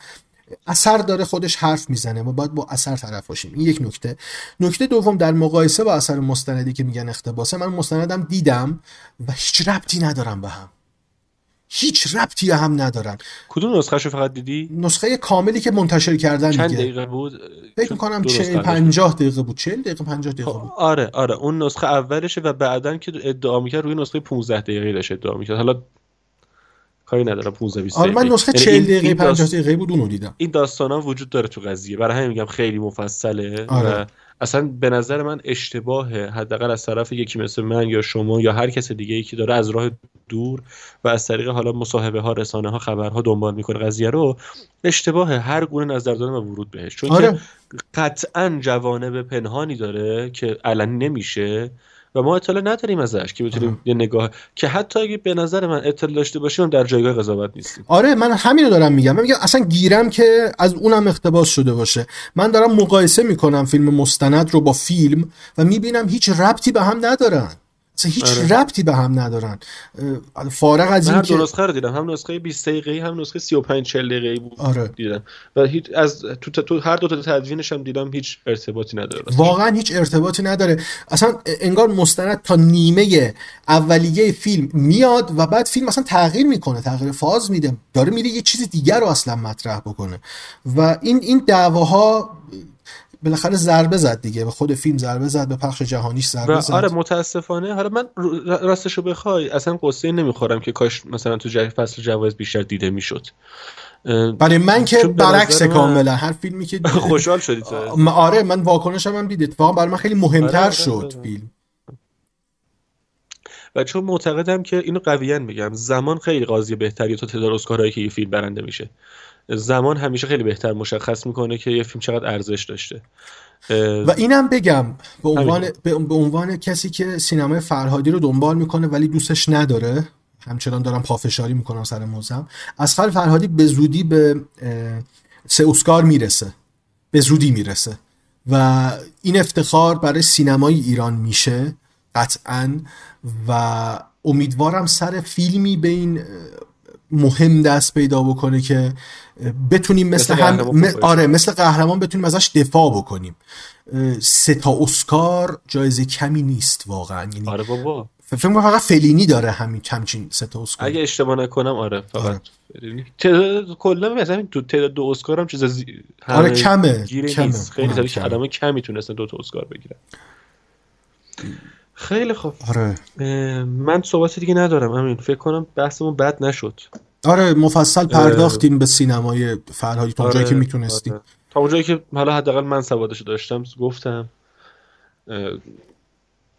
اثر داره خودش حرف می‌زنه. ما باید با اثر طرف باشیم. این یک نکته. نکته دوم در مقایسه با اثر مستندی که میگن اختباسه من مستندم دیدم و هیچ ربطی ندارم به هم. هیچ ربطی هم ندارن. کدوم نسخه فقط دیدی؟ نسخه کاملی که منتشر کردن چند دقیقه بود؟ فکر 40 50 دقیقه بود. 40 دقیقه 50 دقیقه بود. آره آره. اون نسخه اولشه و بعدا که ادعا می‌کرد روی نسخه 15 دقیقه داشت ادعا می‌کرد. حالا کاری نداره 15 20 آره من نسخه 40 یعنی دقیقه 50 دقیقه بود اونو دیدم. این داستان ها وجود داره تو قضیه. برای همین میگم خیلی مفصله آره. اصلا به نظر من اشتباهه حداقل از طرف یکی مثل من یا شما یا هر کس دیگه ای که داره از راه دور و از طریق حالا مصاحبه ها رسانه ها خبرها دنبال می‌کنه قضیه رو اشتباه هر گونه نظر دادن و ورود بهش چون آره. که قطعا جوانب پنهانی داره که علنی نمیشه و ما اطلاع نداریم ازش که بتونیم یه نگاه که حتی اگه به نظر من اطلاع داشته باشیم در جایگاه قضاوت نیستیم. آره من همین رو دارم میگم. من میگم اصلا گیرم که از اونم اقتباس شده باشه. من دارم مقایسه می‌کنم فیلم مستند رو با فیلم و می‌بینم هیچ ربطی به هم ندارن. هیچ آره. ربطی به هم ندارن. فارغ از این که دو نسخه رو دیدم. هم نسخه 20 دقیقه‌ای هم نسخه 35 40 دقیقه‌ای بود. آره. دیدم. و هیچ از تو, تو هر دو تا تدوینش هم دیدم هیچ ارتباطی نداره. واقعا هیچ ارتباطی نداره. اصلا انگار مستند تا نیمه اولیه فیلم میاد و بعد فیلم اصلا تغییر می‌کنه تغییر فاز میده. داره میره یه چیز دیگر رو اصلا مطرح بکنه. و این این دعواها بالاخره ضربه زد دیگه به خود فیلم ضربه زد به پخش جهانیش ضربه زد. آره متاسفانه. حالا من راستشو بخوای اصلا قصه نمی‌خورم که کاش مثلا تو فصل جوایز بیشتر دیده می‌شد. برای من که برعکس کاملا هر فیلمی که خوشحال شدی تو. آره من واکنشم هم دید اتفاقا برای من خیلی مهمتر آره، آره، شد آره. فیلم. و چون معتقدم که اینو قویا میگم زمان خیلی قاضی بهتری تو تعداد اسکارهایی که یه فیلم برنده میشه. زمان همیشه خیلی بهتر مشخص می‌کنه که یه فیلم چقدر ارزش داشته. و اینم بگم به عنوان, به عنوان کسی که سینمای فرهادی رو دنبال می‌کنه ولی دوستش نداره همچنان دارم پافشاری می‌کنم سر موزم اسخر فرهادی به زودی به سه اسکار می‌رسه. به زودی می‌رسه. و این افتخار برای سینمای ایران میشه قطعا. و امیدوارم سر فیلمی به این مهم دست پیدا بکنه که بتونیم مثل, هم آره مثل قهرمان بتونیم ازش دفاع بکنیم. سه تا اسکار جایزه کمی نیست واقعا. یعنی آره بابا. فکر فقط فلینی داره همین کمچین سه تا اسکار. اگه اشتباه نکنم آره فقط آره. تعداد کلا مثلا تو تعداد دو اسکار هم چیز زی... آره کمه کمه. خیلی آدم کمی می‌تونستن دو تا اسکار بگیرن. خیلی خوب. آره. من صحبت دیگه ندارم همین فکر کنم بحثمون بد نشد. آره مفصل پرداختیم به سینمای فرهادی تا اونجایی که آره، می‌تونستیم. آره. تا اونجایی که حالا حداقل من سوادش داشتم گفتم.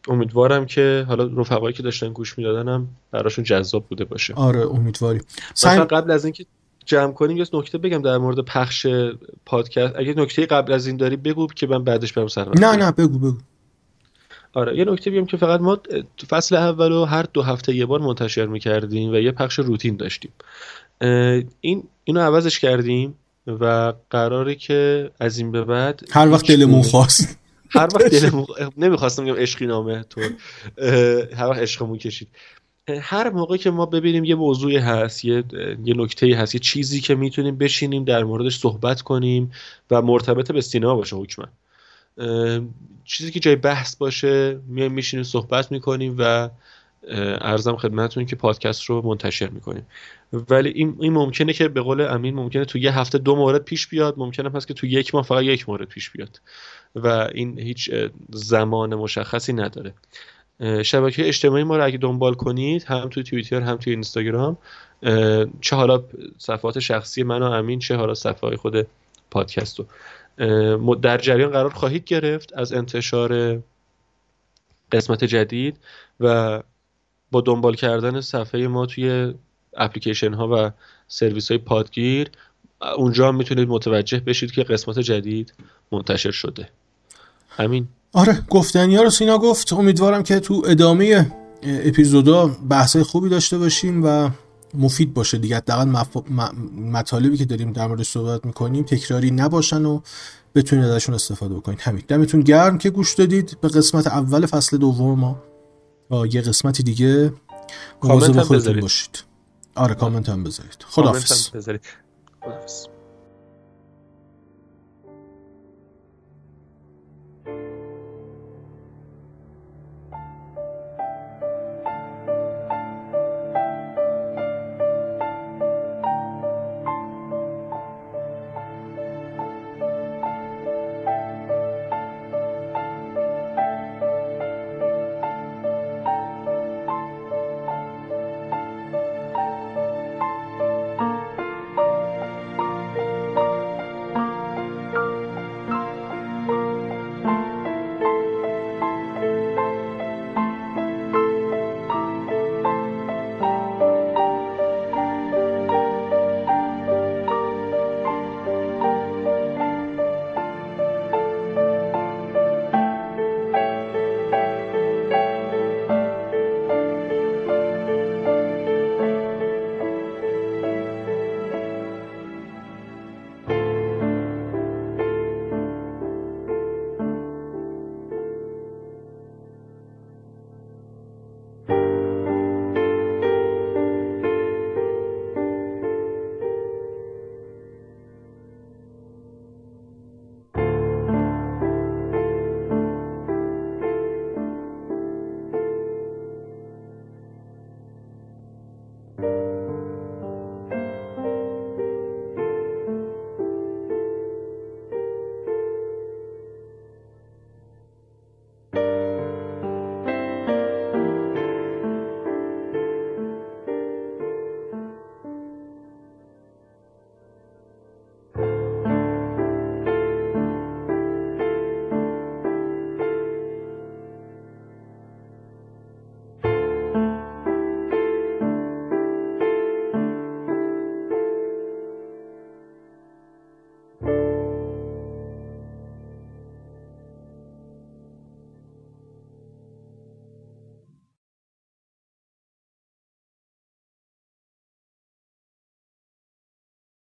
امیدوارم که حالا رفقایی که داشتن گوش میدادنم براشون جذاب بوده باشه. آره امیدواریم سعی... قبل از اینکه جمع کنیم یه نکته بگم در مورد پخش پادکست. اگه نکته قبل از این داری بگو که من بعدش برم سر نه نه بگو بگو. آره یه نکته بگم که فقط ما تو فصل اول و هر دو هفته یه بار منتشر می‌کردیم و یه پخش روتین داشتیم. این اینو عوضش کردیم و قراره که از این به بعد هر وقت دلمون خواست. هر وقت دلمون نمی‌خواستم بگم عشقی نامه تو هر وقت عشقمون کشید. هر موقع که ما ببینیم یه موضوعی هست یه یه نکته هست یه چیزی که می‌تونیم بشینیم در موردش صحبت کنیم و مرتبط به سینما باشه حکما چیزی که جای بحث باشه میایم میشینیم صحبت می‌کنیم و ارزم خدمتتون که پادکست رو منتشر می‌کنیم. ولی این, این ممکنه که به قول امین ممکنه تو یه هفته دو مورد پیش بیاد ممکنه پس که تو یک ماه فقط یک مورد پیش بیاد. و این هیچ زمان مشخصی نداره. شبکه اجتماعی ما رو اگه دنبال کنید هم توی توییتر هم توی اینستاگرام چه حالا صفحات شخصی من و امین چه حالا صفحه خود پادکست رو. در جریان قرار خواهید گرفت از انتشار قسمت جدید و با دنبال کردن صفحه ما توی اپلیکیشن ها و سرویس های پادگیر اونجا هم می‌تونید متوجه بشید که قسمت جدید منتشر شده. همین آره گفتنی ها رو سینا گفت. امیدوارم که تو ادامه اپیزودا بحث خوبی داشته باشیم و مفید باشه دیگه. حداقل مف... مطالبی که داریم در موردش صحبت می‌کنیم تکراری نباشن و بتونید ازشون استفاده بکنید همین. دمتون گرم که گوش دادید. به قسمت اول فصل دوم ما. با یه قسمتی دیگه. مواظب خودتون باشید. آره کامنت هم بذارید. خداحافظ. خداحافظ.